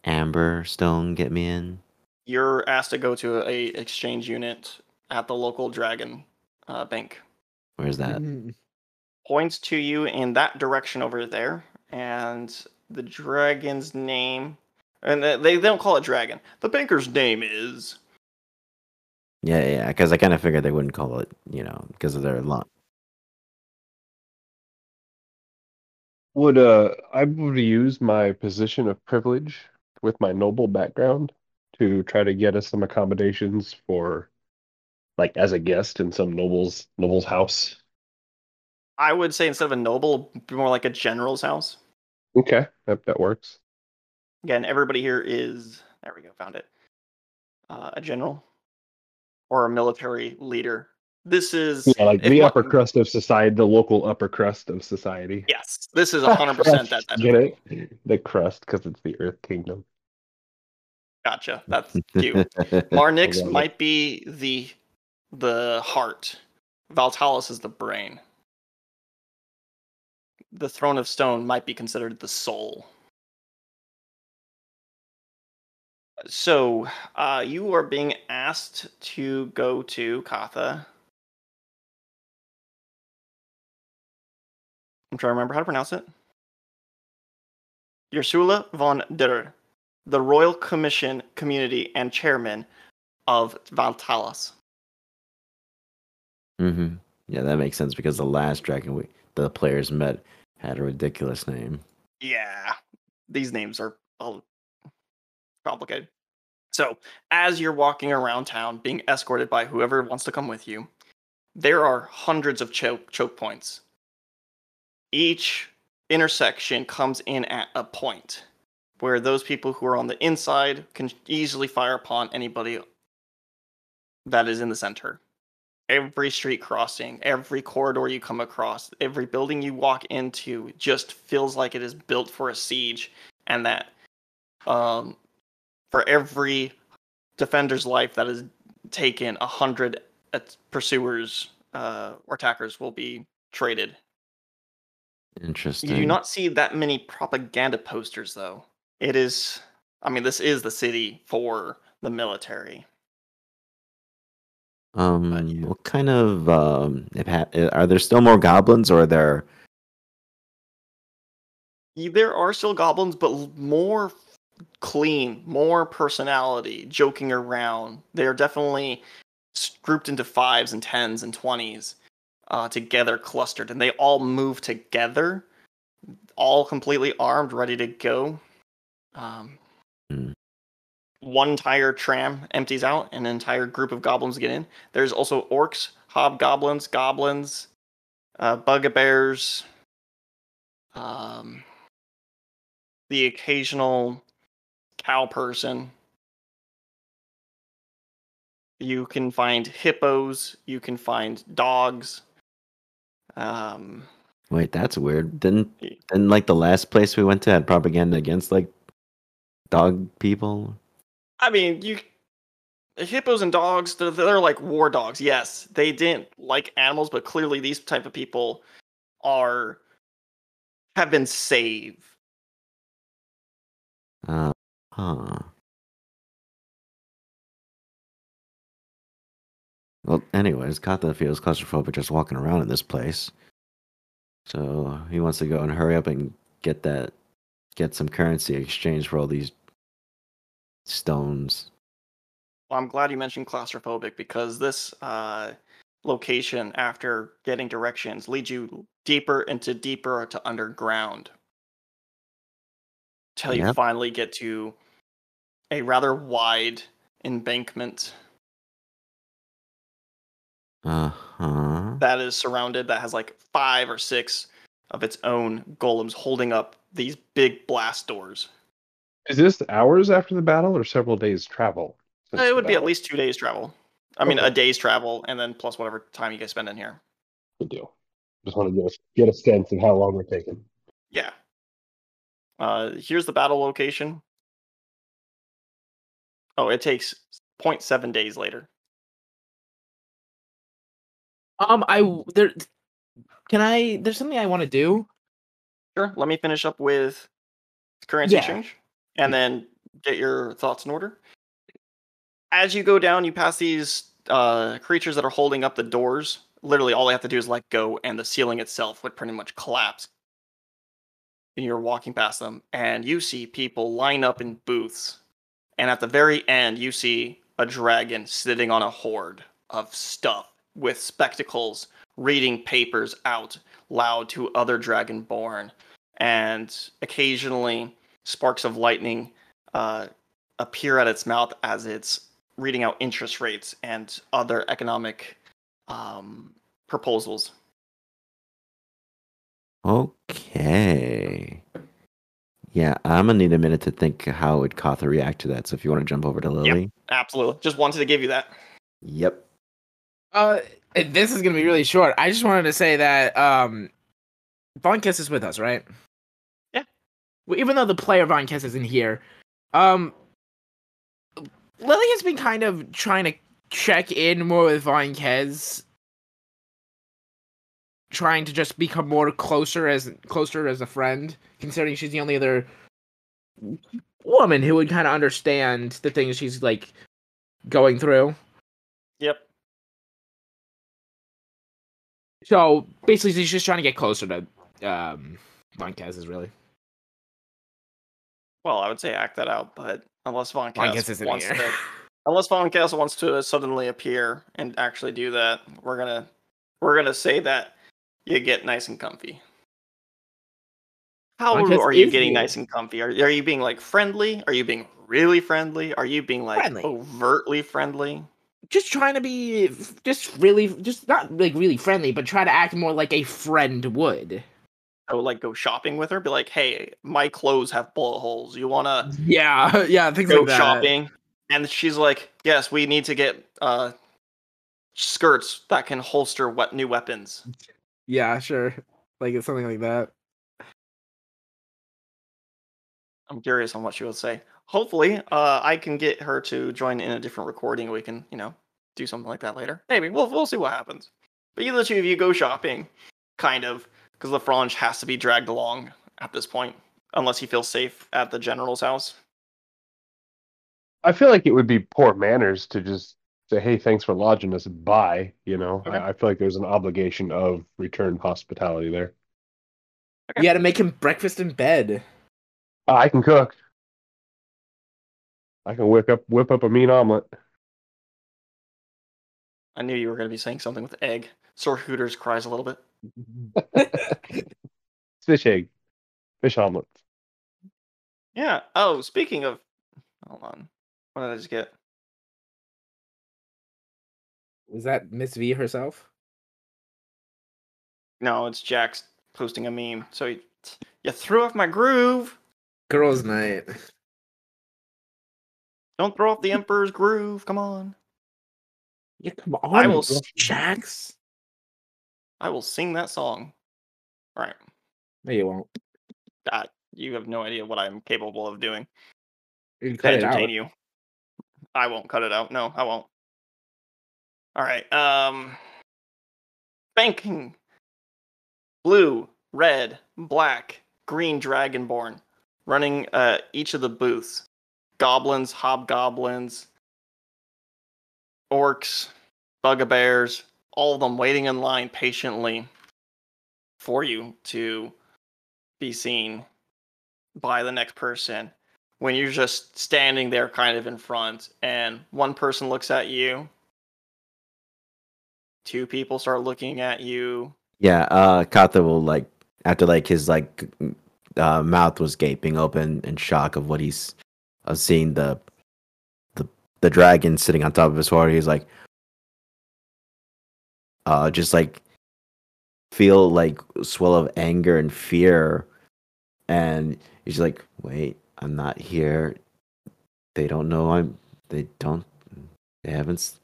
[SPEAKER 6] amber stone get me in?
[SPEAKER 2] You're asked to go to a exchange unit at the local dragon uh, bank.
[SPEAKER 6] Where's that?
[SPEAKER 3] Mhm.
[SPEAKER 2] Points to you in that direction over there, and the dragon's name, and they, they don't call it dragon. The banker's name is
[SPEAKER 6] Yeah, yeah, because I kind of figured they wouldn't call it, you know, because of their lot.
[SPEAKER 4] Would uh I would use my position of privilege with my noble background to try to get us some accommodations for like as a guest in some noble's noble's house.
[SPEAKER 2] I would say instead of a noble, more like a general's house.
[SPEAKER 4] Okay, that that works.
[SPEAKER 2] Again, everybody here is there. We go, found it. Uh, a general or a military leader. This is
[SPEAKER 4] Yeah, like the
[SPEAKER 2] one-
[SPEAKER 4] upper crust of society, the local upper crust of society.
[SPEAKER 2] Yes, this is hundred percent that. Type
[SPEAKER 4] Get it? The crust because it's the Earth Kingdom.
[SPEAKER 2] gotcha. That's cute. Marnix might be the the heart. Valtalis is the brain. The throne of stone might be considered the soul. So, uh, you are being asked to go to Katha. I'm trying to remember how to pronounce it. Ursula von der, the Royal Commission Community and Chairman of Valtalis.
[SPEAKER 6] hmm Yeah, that makes sense because the last dragon we the players met had a ridiculous name.
[SPEAKER 2] Yeah, these names are all complicated. So, as you're walking around town being escorted by whoever wants to come with you, there are hundreds of choke, choke points. Each intersection comes in at a point where those people who are on the inside can easily fire upon anybody that is in the center. Every street crossing, every corridor you come across, every building you walk into just feels like it is built for a siege, and that um, for every defender's life that is taken, a hundred pursuers uh, or attackers will be traded.
[SPEAKER 6] Interesting.
[SPEAKER 2] You do not see that many propaganda posters, though. It is, I mean, this is the city for the military.
[SPEAKER 6] Um, what kind of um? Uh, are there still more goblins, or are there?
[SPEAKER 2] There are still goblins, but more clean, more personality, joking around. They are definitely grouped into fives and tens and twenties uh, together, clustered, and they all move together, all completely armed, ready to go. Um,
[SPEAKER 6] Hmm.
[SPEAKER 2] One entire tram empties out, and an entire group of goblins get in. There's also orcs, hobgoblins, goblins, uh, bugbears, um, the occasional cow person. You can find hippos. You can find dogs. Um,
[SPEAKER 6] Wait, that's weird. Didn't didn't like the last place we went to had propaganda against like dog people?
[SPEAKER 2] I mean, you hippos and dogs. They're, they're like war dogs. Yes, they didn't like animals, but clearly these type of people are have been saved
[SPEAKER 6] Uh, huh. Well, anyways, Katha feels claustrophobic just walking around in this place. So he wants to go and hurry up and get that, get some currency exchange for all these stones.
[SPEAKER 2] Well, I'm glad you mentioned claustrophobic because this uh, location, after getting directions, leads you deeper into deeper to underground. Till you finally get to a rather wide embankment
[SPEAKER 6] Uh huh.
[SPEAKER 2] that is surrounded, that has like five or six of its own golems holding up these big blast doors.
[SPEAKER 4] Is this hours after the battle or several days travel?
[SPEAKER 2] It
[SPEAKER 4] the
[SPEAKER 2] would be at least two days travel. I mean, a day's travel, and then plus whatever time you guys spend in here.
[SPEAKER 4] Good deal. Just want to get a, get a sense of how long we're taking.
[SPEAKER 2] Yeah. Uh, here's the battle location. Oh, it takes 0.7 days later.
[SPEAKER 3] Um, I there. Can I? There's something I want to do.
[SPEAKER 2] Sure. Let me finish up with currency
[SPEAKER 3] Yeah.
[SPEAKER 2] exchange and then get your thoughts in order. As you go down, you pass these uh, creatures that are holding up the doors. Literally, all they have to do is let go, and the ceiling itself would pretty much collapse. And you're walking past them, and you see people line up in booths. And at the very end, you see a dragon sitting on a hoard of stuff with spectacles, reading papers out loud to other dragonborn and occasionally sparks of lightning uh, appear at its mouth as it's reading out interest rates and other economic um, proposals.
[SPEAKER 6] Okay. Yeah, I'm gonna need a minute to think how would Katha react to that. So if you want to jump over to Lily.
[SPEAKER 2] Absolutely. Just wanted to give you that.
[SPEAKER 6] Yep.
[SPEAKER 3] Uh, this is gonna be really short. I just wanted to say that um, Von Kiss is with us, right?
[SPEAKER 2] Yeah.
[SPEAKER 3] Well, even though the player Von Kiss isn't here, um, Lily has been kind of trying to check in more with Von Kez, trying to just become more closer as closer as a friend, considering she's the only other woman who would kind of understand the things she's like going through.
[SPEAKER 2] Yep.
[SPEAKER 3] So basically, he's just trying to get closer to um, Von Kez is really.
[SPEAKER 2] Well, I would say act that out, but unless Von Cass wants to, unless Von Cass wants to suddenly appear and actually do that, we're gonna we're gonna say that you get nice and comfy. How
[SPEAKER 3] Von
[SPEAKER 2] are you getting
[SPEAKER 3] here.
[SPEAKER 2] nice and comfy? Are, are you being like friendly? Are you being really friendly? Are you being like
[SPEAKER 3] Friendly.
[SPEAKER 2] overtly friendly?
[SPEAKER 3] Just trying to be just really just not like really friendly but try to act more like a friend would
[SPEAKER 2] Oh, like go shopping with her? Be like, hey, my clothes have bullet holes. You wanna
[SPEAKER 3] yeah yeah things
[SPEAKER 2] go
[SPEAKER 3] like that
[SPEAKER 2] shopping? And she's like, yes, we need to get uh skirts that can holster what new weapons.
[SPEAKER 3] yeah sure like it's something like that
[SPEAKER 2] I'm curious on what she will say. Hopefully, uh, I can get her to join in a different recording. We can, you know, do something like that later. Maybe we'll we'll see what happens. But you the two of you go shopping, kind of, because Lafrange has to be dragged along at this point, unless he feels safe at the general's house.
[SPEAKER 4] I feel like it would be poor manners to just say, "Hey, thanks for lodging us." Bye. You know,
[SPEAKER 2] Okay.
[SPEAKER 4] I, I feel like there's an obligation of return hospitality there.
[SPEAKER 3] you had to make him breakfast in bed
[SPEAKER 4] Ah, I can cook. I can whip up whip up a mean omelet.
[SPEAKER 2] I knew you were going to be saying something with egg. Sir Hooters cries a little bit.
[SPEAKER 4] Fish egg, fish omelet.
[SPEAKER 2] Yeah. Oh, speaking of, hold on. What did I just get?
[SPEAKER 3] was that miss v herself
[SPEAKER 2] No, it's Jack's posting a meme. So you, you threw off my groove.
[SPEAKER 3] girls night
[SPEAKER 2] Don't throw off the Emperor's groove. Come on.
[SPEAKER 3] yeah come on
[SPEAKER 2] I will s-
[SPEAKER 3] jax
[SPEAKER 2] I will sing that song. All right.
[SPEAKER 3] no you won't
[SPEAKER 2] That you have no idea what I'm capable of doing
[SPEAKER 3] you can
[SPEAKER 2] to
[SPEAKER 3] cut it
[SPEAKER 2] entertain
[SPEAKER 3] out
[SPEAKER 2] you. I won't cut it out. No, I won't. All right. Um banking. Blue, red, black, green dragonborn. running uh, each of the booths goblins, hobgoblins, orcs, bugbears, all of them waiting in line patiently for you to be seen by the next person. When you're just standing there kind of in front, and one person looks at you, two people start looking at you,
[SPEAKER 6] Yeah, uh will like after like his like uh mouth was gaping open in shock of what he's of seeing the the the dragon sitting on top of his sword, he's like uh just like feel like swell of anger and fear and he's like, Wait, I'm not here. They don't know I'm they don't they haven't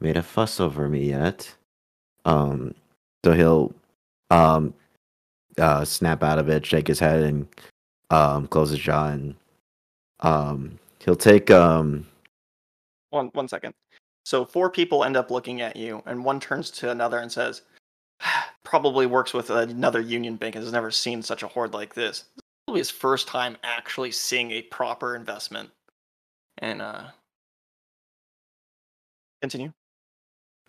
[SPEAKER 6] made a fuss over me yet. Um so he'll um uh snap out of it, shake his head and um close his jaw and um he'll take um
[SPEAKER 2] one one second. So four people end up looking at you, and one turns to another and says, "Probably works with another union bank and has never seen such a hoard like this. This is probably his first time actually seeing a proper investment." And uh, continue.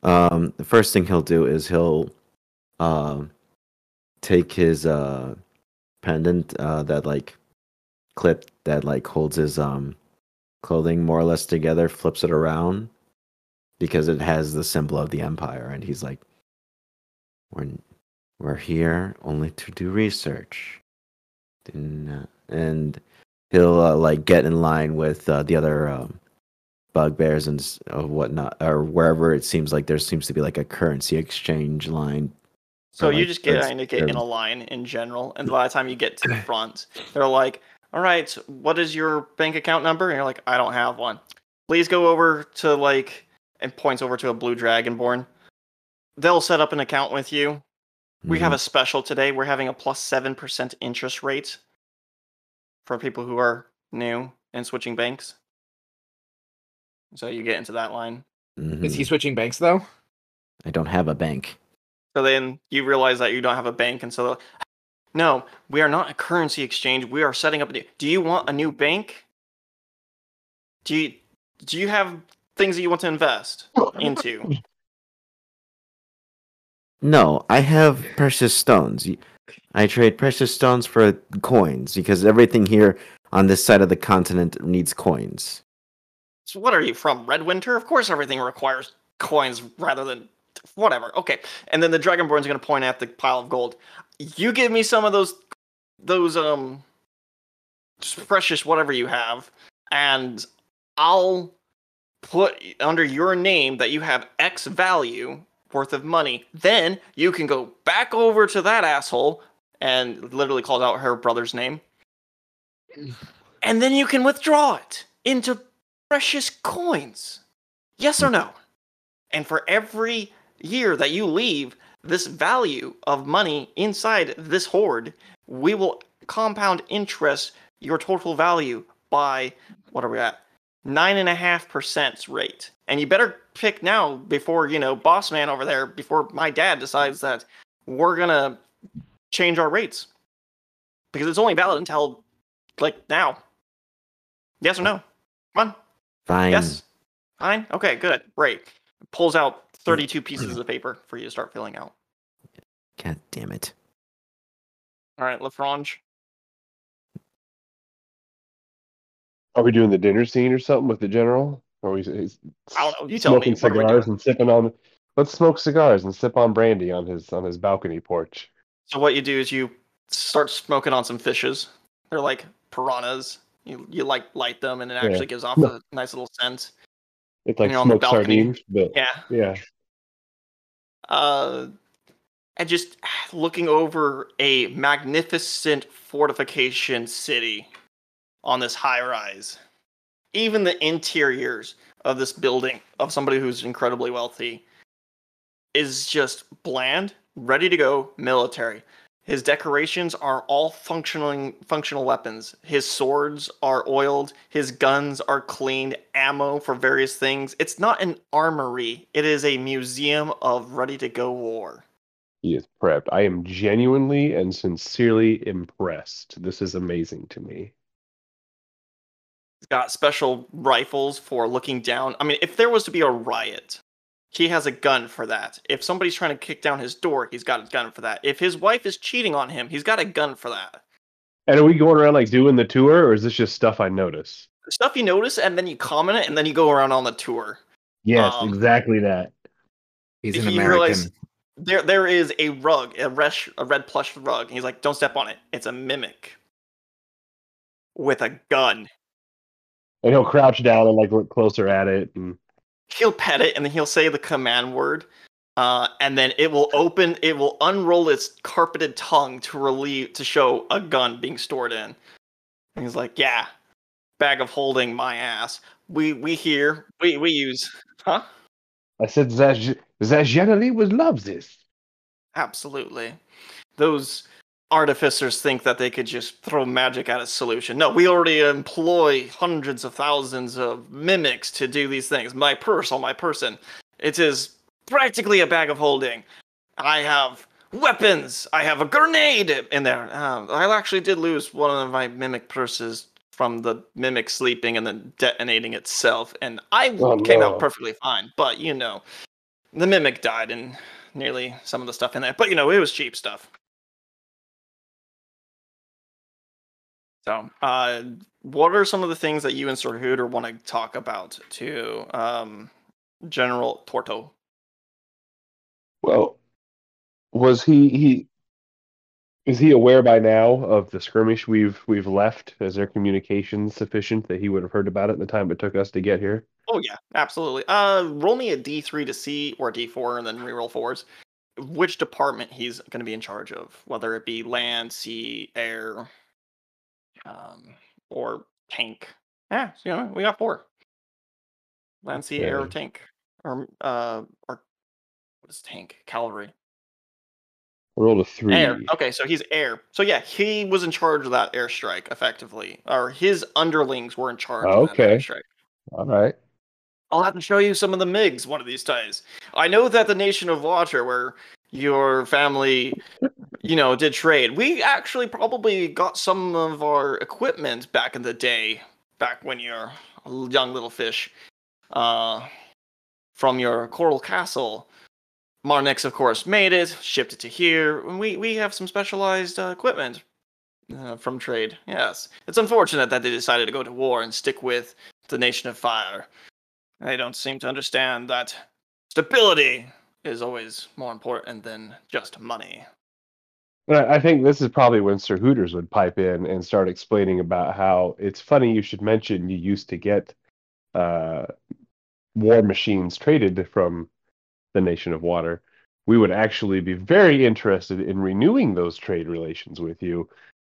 [SPEAKER 6] um the first thing he'll do is he'll um take his uh pendant uh that like clip that like holds his um clothing more or less together, flips it around because it has the symbol of the empire and he's like we're we're here only to do research. And, and he'll uh, like get in line with uh, the other um, bugbears and uh, whatnot, or wherever it seems like there seems to be like a currency exchange line.
[SPEAKER 2] So
[SPEAKER 6] or,
[SPEAKER 2] you
[SPEAKER 6] like,
[SPEAKER 2] just get
[SPEAKER 6] that's-
[SPEAKER 2] kind of get in a line in general, and by the time you get to the front, they're like, "All right, what is your bank account number?" And you're like, "I don't have one." Please go over to like, and points over to a blue dragonborn. They'll set up an account with you. We have a mm-hmm. special today. We're having a plus plus seven percent interest rate for people who are new and switching banks. So you get into that line. Mm-hmm.
[SPEAKER 3] Is he switching banks though?
[SPEAKER 6] I don't have a bank.
[SPEAKER 2] So then you realize that you don't have a bank, and so they're like, no, we are not a currency exchange. We are setting up a new. Do you want a new bank? Do you do you have things that you want to invest into?
[SPEAKER 6] No, I have precious stones. I trade precious stones for coins because everything here on this side of the continent needs coins.
[SPEAKER 2] So what are you from? Red Winter? Of course, everything requires coins rather than whatever. Okay, and then the Dragonborn's going to point at the pile of gold. You give me some of those, those um, precious whatever you have, and I'll put under your name that you have X value worth of money. Then you can go back over to that asshole and literally calls out her brother's name, and then you can withdraw it into precious coins. Yes or no? And for every year that you leave this value of money inside this hoard, we will compound interest your total value by what are we at? Nine and a half percent rate. And you better pick now before, you know, boss man over there, before my dad decides that we're gonna change our rates. Because it's only valid until like now. Yes or no? Come on.
[SPEAKER 6] Fine.
[SPEAKER 2] Yes. Fine. Okay. Good. Great. Pulls out 32 pieces of paper for you to start filling out.
[SPEAKER 6] God damn it.
[SPEAKER 2] All right, Lafrange.
[SPEAKER 4] Are we doing the dinner scene or something with the general? Or are we he's
[SPEAKER 2] I don't know, you tell me.
[SPEAKER 4] smoking
[SPEAKER 2] we
[SPEAKER 4] cigars and sipping on? Let's smoke cigars and sip on brandy on his on his balcony porch.
[SPEAKER 2] So what you do is you start smoking on some fishes. They're like piranhas. You you like light them, and it
[SPEAKER 4] Yeah.
[SPEAKER 2] actually gives off
[SPEAKER 4] No.
[SPEAKER 2] a nice little scent.
[SPEAKER 4] It's like
[SPEAKER 2] You're on the
[SPEAKER 4] smoked sardines, but
[SPEAKER 2] Yeah.
[SPEAKER 4] yeah.
[SPEAKER 2] Uh, and just looking over a magnificent fortification city on this high rise. Even the interiors of this building of somebody who's incredibly wealthy is just bland, ready to go military. His decorations are all functioning functional weapons. His swords are oiled, his guns are cleaned, ammo for various things. It's not an armory. It is a museum of ready to go war.
[SPEAKER 4] He is prepped. I am genuinely and sincerely impressed. This is amazing to me.
[SPEAKER 2] He's got special rifles for looking down. I mean, if there was to be a riot, he has a gun for that. If somebody's trying to kick down his door, he's got a gun for that. If his wife is cheating on him, he's got a gun for that.
[SPEAKER 4] And are we going around like doing the tour, or is this just stuff I notice?
[SPEAKER 2] Stuff you notice, and then you comment it, and then you go around on the tour.
[SPEAKER 4] Yes,
[SPEAKER 2] Um,
[SPEAKER 4] exactly that.
[SPEAKER 3] He's an
[SPEAKER 2] you
[SPEAKER 3] American.
[SPEAKER 2] realize- There, there is a rug, a red, a red plush rug. He's like, "Don't step on it. It's a mimic with a gun."
[SPEAKER 4] And he'll crouch down and like look closer at it. And
[SPEAKER 2] he'll pet it and then he'll say the command word uh, and then it will open it will unroll its carpeted tongue to relieve to show a gun being stored in and he's like yeah bag of holding my ass we we here we we use huh
[SPEAKER 4] I said that that generally would love this.
[SPEAKER 2] absolutely. Those artificers think that they could just throw magic at a solution. No we already employ hundreds of thousands of mimics to do these things. My purse on my person. It is practically a bag of holding. I have weapons. I have a grenade in there. Uh, i actually did lose one of my mimic purses from the mimic sleeping and then detonating itself and i
[SPEAKER 4] Oh,
[SPEAKER 2] came
[SPEAKER 4] no.
[SPEAKER 2] out perfectly fine but you know the mimic died and nearly some of the stuff in there but you know it was cheap stuff So, uh, what are some of the things that you and Sir Hooter want to talk about to um, General Porto?
[SPEAKER 4] Well, was he he is he aware by now of the skirmish we've we've left? Is their communication sufficient that he would have heard about it in the time it took us to get here?
[SPEAKER 2] Oh yeah, absolutely. Uh, roll me a D three to see or D four, and then reroll fours. Which department he's going to be in charge of, whether it be land, sea, air, um, or tank. Yeah, so, you know, we got four. Land, sea, air, or tank, or uh, or what is tank? Cavalry.
[SPEAKER 4] Rolled a three.
[SPEAKER 2] Air. Okay, so he's air. So yeah, he was in charge of that airstrike effectively, or his underlings were in charge of
[SPEAKER 4] Okay.
[SPEAKER 2] airstrike.
[SPEAKER 4] All right.
[SPEAKER 2] I'll have to show you some of the MiGs one of these days. I know that the Nation of Water, where your family, you know, did trade, we actually probably got some of our equipment back in the day, back when you're a young little fish, uh, from your coral castle. Marnix, of course, made it, shipped it to here. We we have some specialized uh, equipment uh, from trade. Yes, it's unfortunate that they decided to go to war and stick with the Nation of Fire. They don't seem to understand that stability is always more important than just money.
[SPEAKER 4] But I think this is probably when Sir Hooters would pipe in and start explaining about how it's funny you should mention you used to get uh, war machines traded from the Nation of Water. We would actually be very interested in renewing those trade relations with you.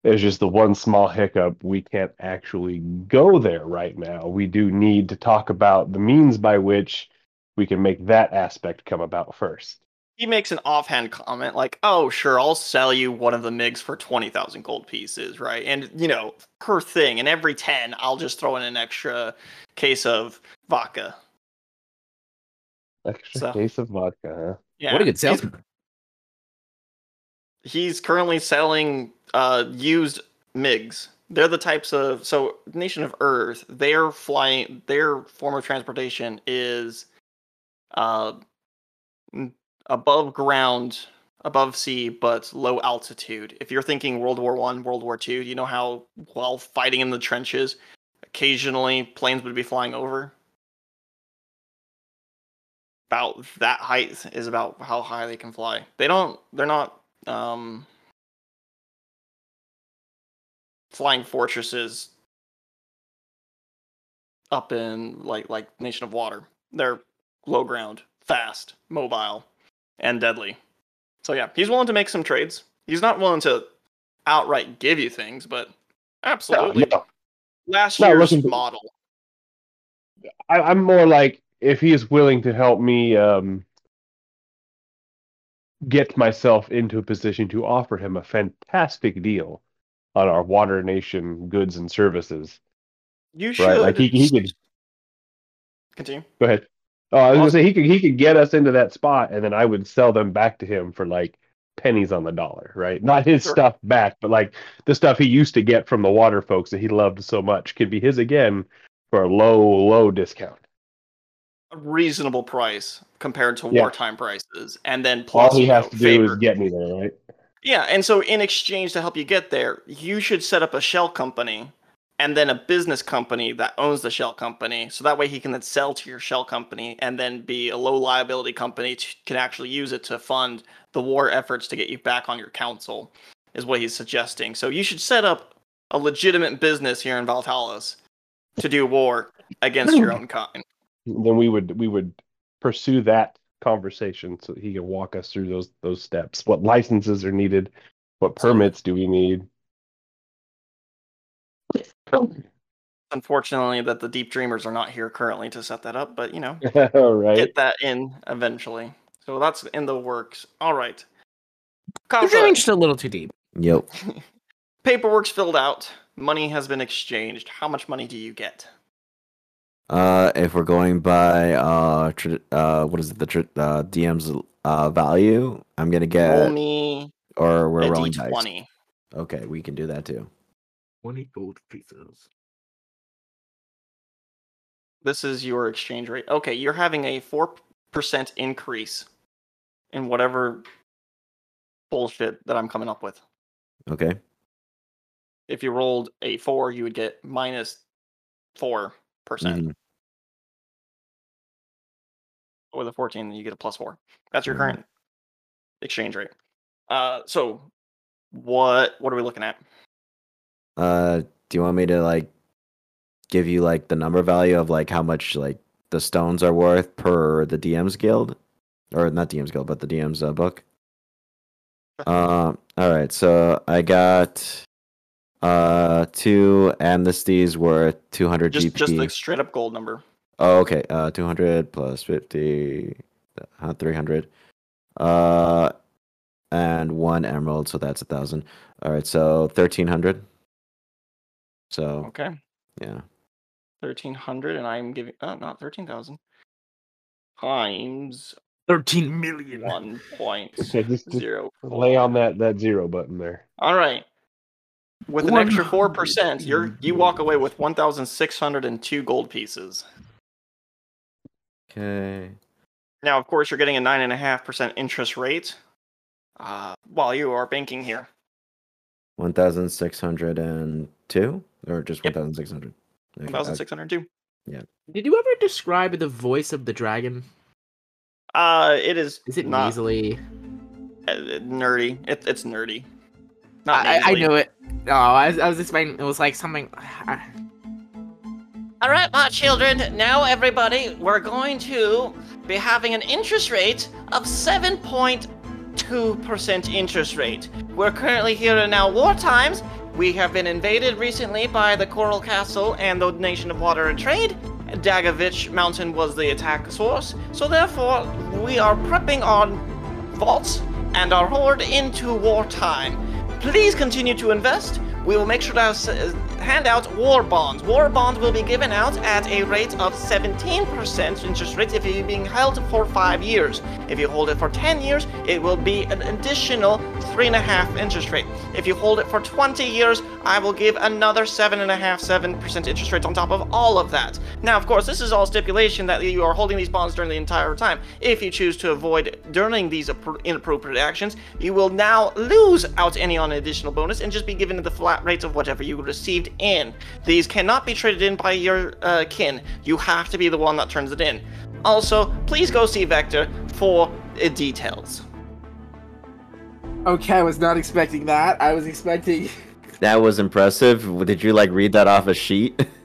[SPEAKER 4] There's just the one small hiccup. We can't actually go there right now. We do need to talk about the means by which we can make that aspect come about first.
[SPEAKER 2] He makes an offhand comment like, "Oh, sure, I'll sell you one of the MiGs for twenty thousand gold pieces, right?" And you know, per thing, and every ten, I'll just throw in an extra case of vodka.
[SPEAKER 4] Extra
[SPEAKER 2] So-
[SPEAKER 4] case of vodka, huh?
[SPEAKER 2] Yeah,
[SPEAKER 3] What a good salesman.
[SPEAKER 2] he's currently selling uh used MiGs. They're the types of so Nation of Earth, their flying their form of transportation is uh above ground, above sea, but low altitude. If you're thinking World War One, World War Two, you know how while fighting in the trenches, occasionally planes would be flying over? About that height is about how high they can fly. They don't they're not um flying fortresses up in like like Nation of Water. They're low ground, fast, mobile, and deadly. So yeah, he's willing to make some trades. He's not willing to outright give you things, but absolutely.
[SPEAKER 4] No,
[SPEAKER 2] Last
[SPEAKER 4] Not
[SPEAKER 2] year's model.
[SPEAKER 4] I, I'm more like if he is willing to help me um, get myself into a position to offer him a fantastic deal on our Water Nation goods and services.
[SPEAKER 2] You should
[SPEAKER 4] Right, like he, he could
[SPEAKER 2] continue.
[SPEAKER 4] go ahead. Oh, I was gonna say he could he could get us into that spot, and then I would sell them back to him for like pennies on the dollar, right? Not his
[SPEAKER 2] Sure.
[SPEAKER 4] stuff back, but like the stuff he used to get from the water folks that he loved so much could be his again for a low, low discount.
[SPEAKER 2] A reasonable price compared to
[SPEAKER 4] Yeah.
[SPEAKER 2] wartime prices, and then plus
[SPEAKER 4] All he
[SPEAKER 2] you
[SPEAKER 4] has
[SPEAKER 2] know,
[SPEAKER 4] to do
[SPEAKER 2] favor-
[SPEAKER 4] is get me there, right?
[SPEAKER 2] Yeah, and so in exchange to help you get there, you should set up a shell company and then a business company that owns the shell company. So that way he can then sell to your shell company and then be a low liability company to, can actually use it to fund the war efforts to get you back on your council, is what he's suggesting. So you should set up a legitimate business here in Valtalis to do war against your own kind.
[SPEAKER 4] Then we would we would pursue that conversation so he can walk us through those those steps. What licenses are needed? What permits do we need?
[SPEAKER 2] Unfortunately, that the Deep Dreamers are not here currently to set that up, but you know,
[SPEAKER 4] All right.
[SPEAKER 2] get that in eventually. So that's in the works. All right.
[SPEAKER 3] The
[SPEAKER 2] Kasha,
[SPEAKER 3] dreaming's just a little too deep.
[SPEAKER 6] Yep.
[SPEAKER 2] paperwork's filled out. Money has been exchanged. How much money do you get?
[SPEAKER 6] Uh, if we're going by uh, tr- uh, what is it? The tr- uh, DM's uh value. I'm gonna
[SPEAKER 2] Roll
[SPEAKER 6] get,
[SPEAKER 2] me
[SPEAKER 6] or we're
[SPEAKER 2] a
[SPEAKER 6] rolling dice.
[SPEAKER 2] d20.
[SPEAKER 6] Okay, we can do that too.
[SPEAKER 3] Twenty gold pieces.
[SPEAKER 2] This is your exchange rate. Okay, you're having a 4% increase in whatever bullshit that I'm coming up with.
[SPEAKER 6] Okay.
[SPEAKER 2] If you rolled a 4, you would get 4%. percent
[SPEAKER 6] Mhm.
[SPEAKER 2] With a 14, then you get a plus 4. That's your
[SPEAKER 6] Mhm.
[SPEAKER 2] current exchange rate. Uh, so what what are we looking at?
[SPEAKER 6] Uh, do you want me to like give you like the number value of like how much like the stones are worth per the DM's guild, or not DM's guild, but the DM's uh, book? Um. all right. So I got uh two amethysts worth 200
[SPEAKER 2] Just
[SPEAKER 6] GP.
[SPEAKER 2] just the straight up gold number.
[SPEAKER 6] Oh, okay. Uh, 200 plus 50, uh, 300. Uh, and one emerald, so that's a thousand. All right, so 1300. So,
[SPEAKER 2] Okay.
[SPEAKER 6] yeah.
[SPEAKER 2] 1300 and I'm giving oh not 13,000 times
[SPEAKER 3] Thirteen million.
[SPEAKER 2] 1.0.
[SPEAKER 4] Okay, just, just lay on that that zero button there.
[SPEAKER 2] All right. With an extra 4%, you're you walk away with 1,602 gold pieces.
[SPEAKER 6] Okay.
[SPEAKER 2] Now, of course, you're getting a 9.5% interest rate uh, while you are banking here.
[SPEAKER 6] 1602 or just
[SPEAKER 2] Yep.
[SPEAKER 6] 1600? Okay, uh,
[SPEAKER 2] 1,602.
[SPEAKER 3] Did you ever describe the voice of the dragon?
[SPEAKER 2] Uh, it is
[SPEAKER 3] Is it
[SPEAKER 2] not
[SPEAKER 3] nasally?
[SPEAKER 2] uh, nerdy. It, it's nerdy. Not
[SPEAKER 3] I, I knew it. Oh, I was, I was explaining. It was like something.
[SPEAKER 9] All right, my children. Now, everybody, we're going to be having an interest rate of 7.2% interest rate. We're currently here in now war times. We have been invaded recently by the Coral Castle and the Nation of Water and Trade. Dagovich Mountain was the attack source, so therefore we are prepping our vaults and our hoard into wartime. Please continue to invest. We will make sure uh, hand out war bonds. War bonds will be given out at a rate of 17% interest rate if you're being held for five years. If you hold it for 10 years, it will be an additional 3.5 interest rate. If you hold it for 20 years, I will give another 7.5, 7% interest rate on top of all of that. Now, of course, this is all stipulation that you are holding these bonds during the entire time. If you choose to avoid during these inappropriate actions, you will now lose out any on additional bonus and just be given the flat rates of whatever you received in. These cannot be traded in by your uh, kin. You have to be the one that turns it in. Also, please go see Vector for uh, details.
[SPEAKER 3] Okay, I was not expecting that. I was expecting.
[SPEAKER 6] That was impressive. Did you like read that off a sheet?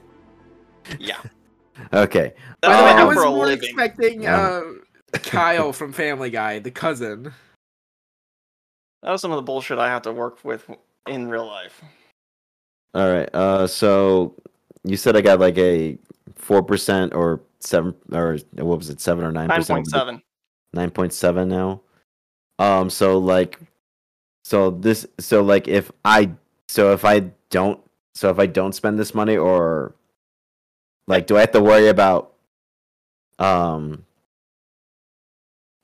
[SPEAKER 2] Yeah.
[SPEAKER 6] okay.
[SPEAKER 3] By the way,
[SPEAKER 2] I
[SPEAKER 3] I was more
[SPEAKER 2] living.
[SPEAKER 3] expecting uh, Kyle from Family Guy, the cousin.
[SPEAKER 2] That was some of the bullshit I have to work with in real life.
[SPEAKER 6] All right. Uh, so you said I got like a four percent or seven or what was it, seven or nine percent?
[SPEAKER 2] 9.7.
[SPEAKER 6] Nine point seven now. Um. So like, so this. So like, if I. So if I don't. So if I don't spend this money, or like, do I have to worry about? Um.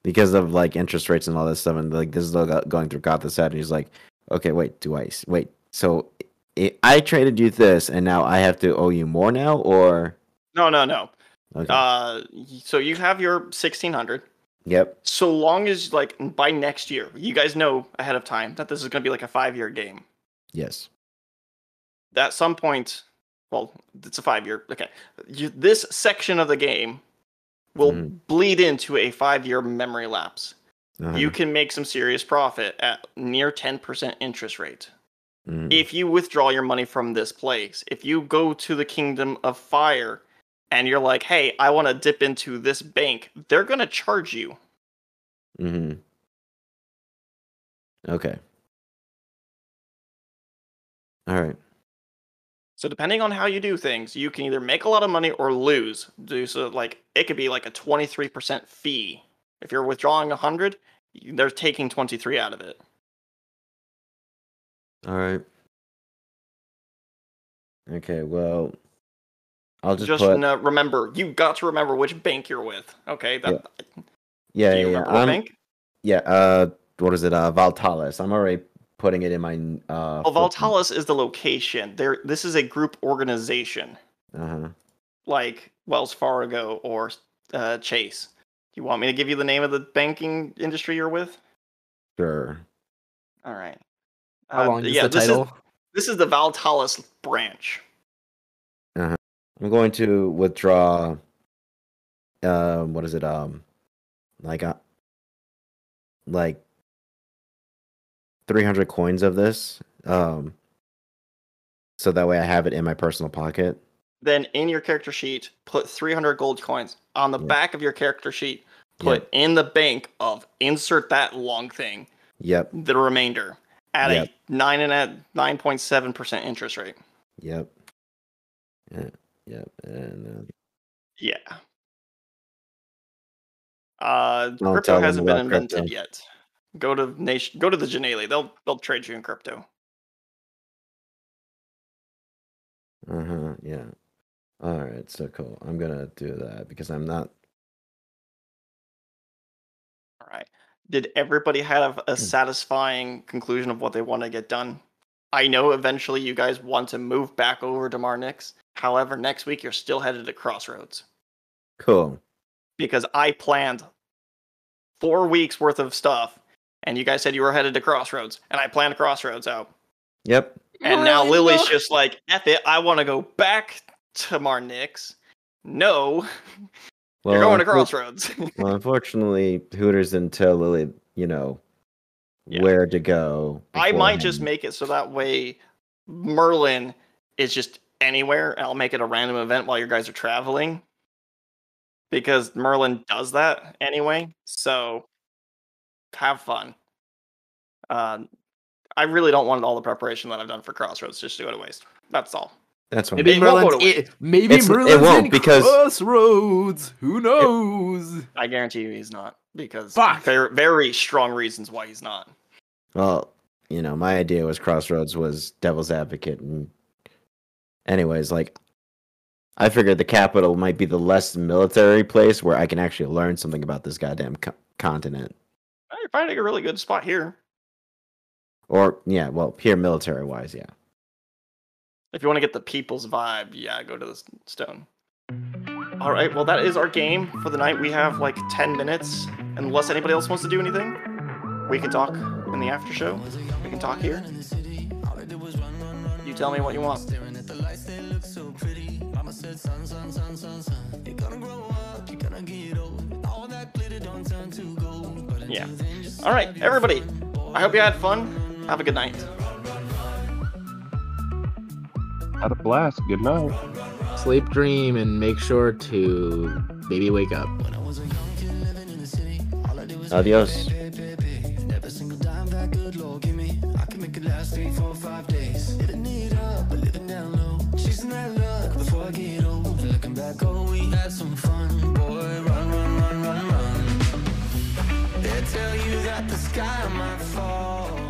[SPEAKER 6] because of like interest rates and all this stuff, and like this is all going through Gotha's head, and he's like, okay, wait, do I wait? So i I traded you this, and now I have to owe you more now, or
[SPEAKER 2] No, no, no.
[SPEAKER 6] okay,
[SPEAKER 2] Uh, so you have your sixteen hundred.
[SPEAKER 6] yep,
[SPEAKER 2] So long as like by next year, you guys know ahead of time that this is going to be like a five year game.
[SPEAKER 6] yes,
[SPEAKER 2] At some point, well, it's a five year. Okay, you, this section of the game will
[SPEAKER 6] Mhm.
[SPEAKER 2] bleed into a five year memory lapse.
[SPEAKER 6] uh-huh,
[SPEAKER 2] You can make some serious profit at near ten percent interest rate.
[SPEAKER 6] Mhm,
[SPEAKER 2] if you withdraw your money from this place, if you go to the Kingdom of Fire and you're like, hey, I want to dip into this bank, they're going to charge you.
[SPEAKER 6] Mm-hmm. Okay. All right.
[SPEAKER 2] So depending on how you do things, you can either make a lot of money or lose. Do so like it could be like a 23% fee. If you're withdrawing 100, they're taking 23 out of it.
[SPEAKER 6] All right. Okay, well, I'll just,
[SPEAKER 2] Just
[SPEAKER 6] put
[SPEAKER 2] no- remember, you got to remember which bank you're with. Okay, that
[SPEAKER 6] yeah, yeah,
[SPEAKER 2] you
[SPEAKER 6] yeah. I'm-
[SPEAKER 2] bank?
[SPEAKER 6] yeah. Uh, what is it? Uh, Valtalis. I'm already putting it in my uh.
[SPEAKER 2] Well, Valtalis is the location. There, this is a group organization.
[SPEAKER 6] Uh huh.
[SPEAKER 2] like Wells Fargo or uh, Chase. Do you want me to give you the name of the banking industry you're with?
[SPEAKER 6] Sure.
[SPEAKER 2] All right.
[SPEAKER 3] How
[SPEAKER 2] Uh,
[SPEAKER 3] long is
[SPEAKER 2] yeah,
[SPEAKER 3] the
[SPEAKER 2] this
[SPEAKER 3] title?
[SPEAKER 2] Is, this is the Valtalis branch.
[SPEAKER 6] I'm going to withdraw. Um, what is it? Um, like uh, like three hundred coins of this. Um, so that way I have it in my personal pocket.
[SPEAKER 2] Then in your character sheet, put 300 gold coins. On the
[SPEAKER 6] Yeah.
[SPEAKER 2] back of your character sheet, put in the bank of insert that long thing,
[SPEAKER 6] Yep.
[SPEAKER 2] the remainder at
[SPEAKER 6] Yep.
[SPEAKER 2] a nine and a 9.7% interest rate.
[SPEAKER 6] Yep. Yeah. Yep. And uh,
[SPEAKER 2] Yeah. Uh, crypto hasn't been invented
[SPEAKER 6] crypto.
[SPEAKER 2] yet. Go to nation. Go to the Janele. They'll they'll trade you in crypto.
[SPEAKER 6] Uh huh. Yeah. All right. So cool. I'm gonna do that because I'm not.
[SPEAKER 2] Did everybody have
[SPEAKER 6] Hmm.
[SPEAKER 2] a satisfying conclusion of what they want to get done? I know eventually you guys want to move back over to Marnix. However, next week you're still headed to Crossroads
[SPEAKER 6] Cool.
[SPEAKER 2] because I planned four weeks worth of stuff, and you guys said you were headed to Crossroads, and I planned Crossroads out.
[SPEAKER 6] Yep.
[SPEAKER 2] And now
[SPEAKER 8] Really?
[SPEAKER 2] Lily's just like, F it, I want to go back to Marnix. No,
[SPEAKER 6] Well,
[SPEAKER 2] you're going to Crossroads.
[SPEAKER 6] Well, unfortunately, Hooters didn't tell Lily, you know,
[SPEAKER 2] Yeah.
[SPEAKER 6] where to go.
[SPEAKER 2] I might just make it so that way Merlin is just anywhere, I'll make it a random event while you guys are traveling. Because Merlin does that anyway, so have fun. Um, I really don't want all the preparation that I've done for Crossroads just to go to waste. That's all.
[SPEAKER 6] That's fine.
[SPEAKER 3] Maybe
[SPEAKER 2] It won't go
[SPEAKER 3] Merlin's
[SPEAKER 2] to
[SPEAKER 3] it, maybe
[SPEAKER 6] It's- it won't
[SPEAKER 3] in
[SPEAKER 6] because-
[SPEAKER 3] Crossroads. Who knows?
[SPEAKER 2] I guarantee you he's not because
[SPEAKER 3] Fuck.
[SPEAKER 2] very very strong reasons why he's not.
[SPEAKER 6] Well, you know, my idea was Crossroads was Devil's Advocate, and anyways, like, I figured the capital might be the less military place where I can actually learn something about this goddamn co- continent.
[SPEAKER 2] You're finding a really good spot here.
[SPEAKER 6] Or yeah, well, here military wise, yeah.
[SPEAKER 2] If you want to get the people's vibe, yeah, go to the stone. All right, well, that is our game for the night. We have like 10 minutes. Unless anybody else wants to do anything, we can talk in the after show. We can talk here. You tell me what you want. Yeah. All right, everybody. I hope you had fun. Have a good night.
[SPEAKER 4] Had a blast. Good night.
[SPEAKER 3] Sleep, dream, and make sure to maybe wake up.
[SPEAKER 1] when I was a young kid living in the city, all I did was
[SPEAKER 6] Adios.
[SPEAKER 1] pay, pay, pay, pay. Every single dime that good Lord give me, I can make it last three, four, five days. Living it up, but living down low. Chasing that luck before I get old. Looking back, oh, we had some fun. Boy, run, run, run, run, run. They tell you that the sky might fall.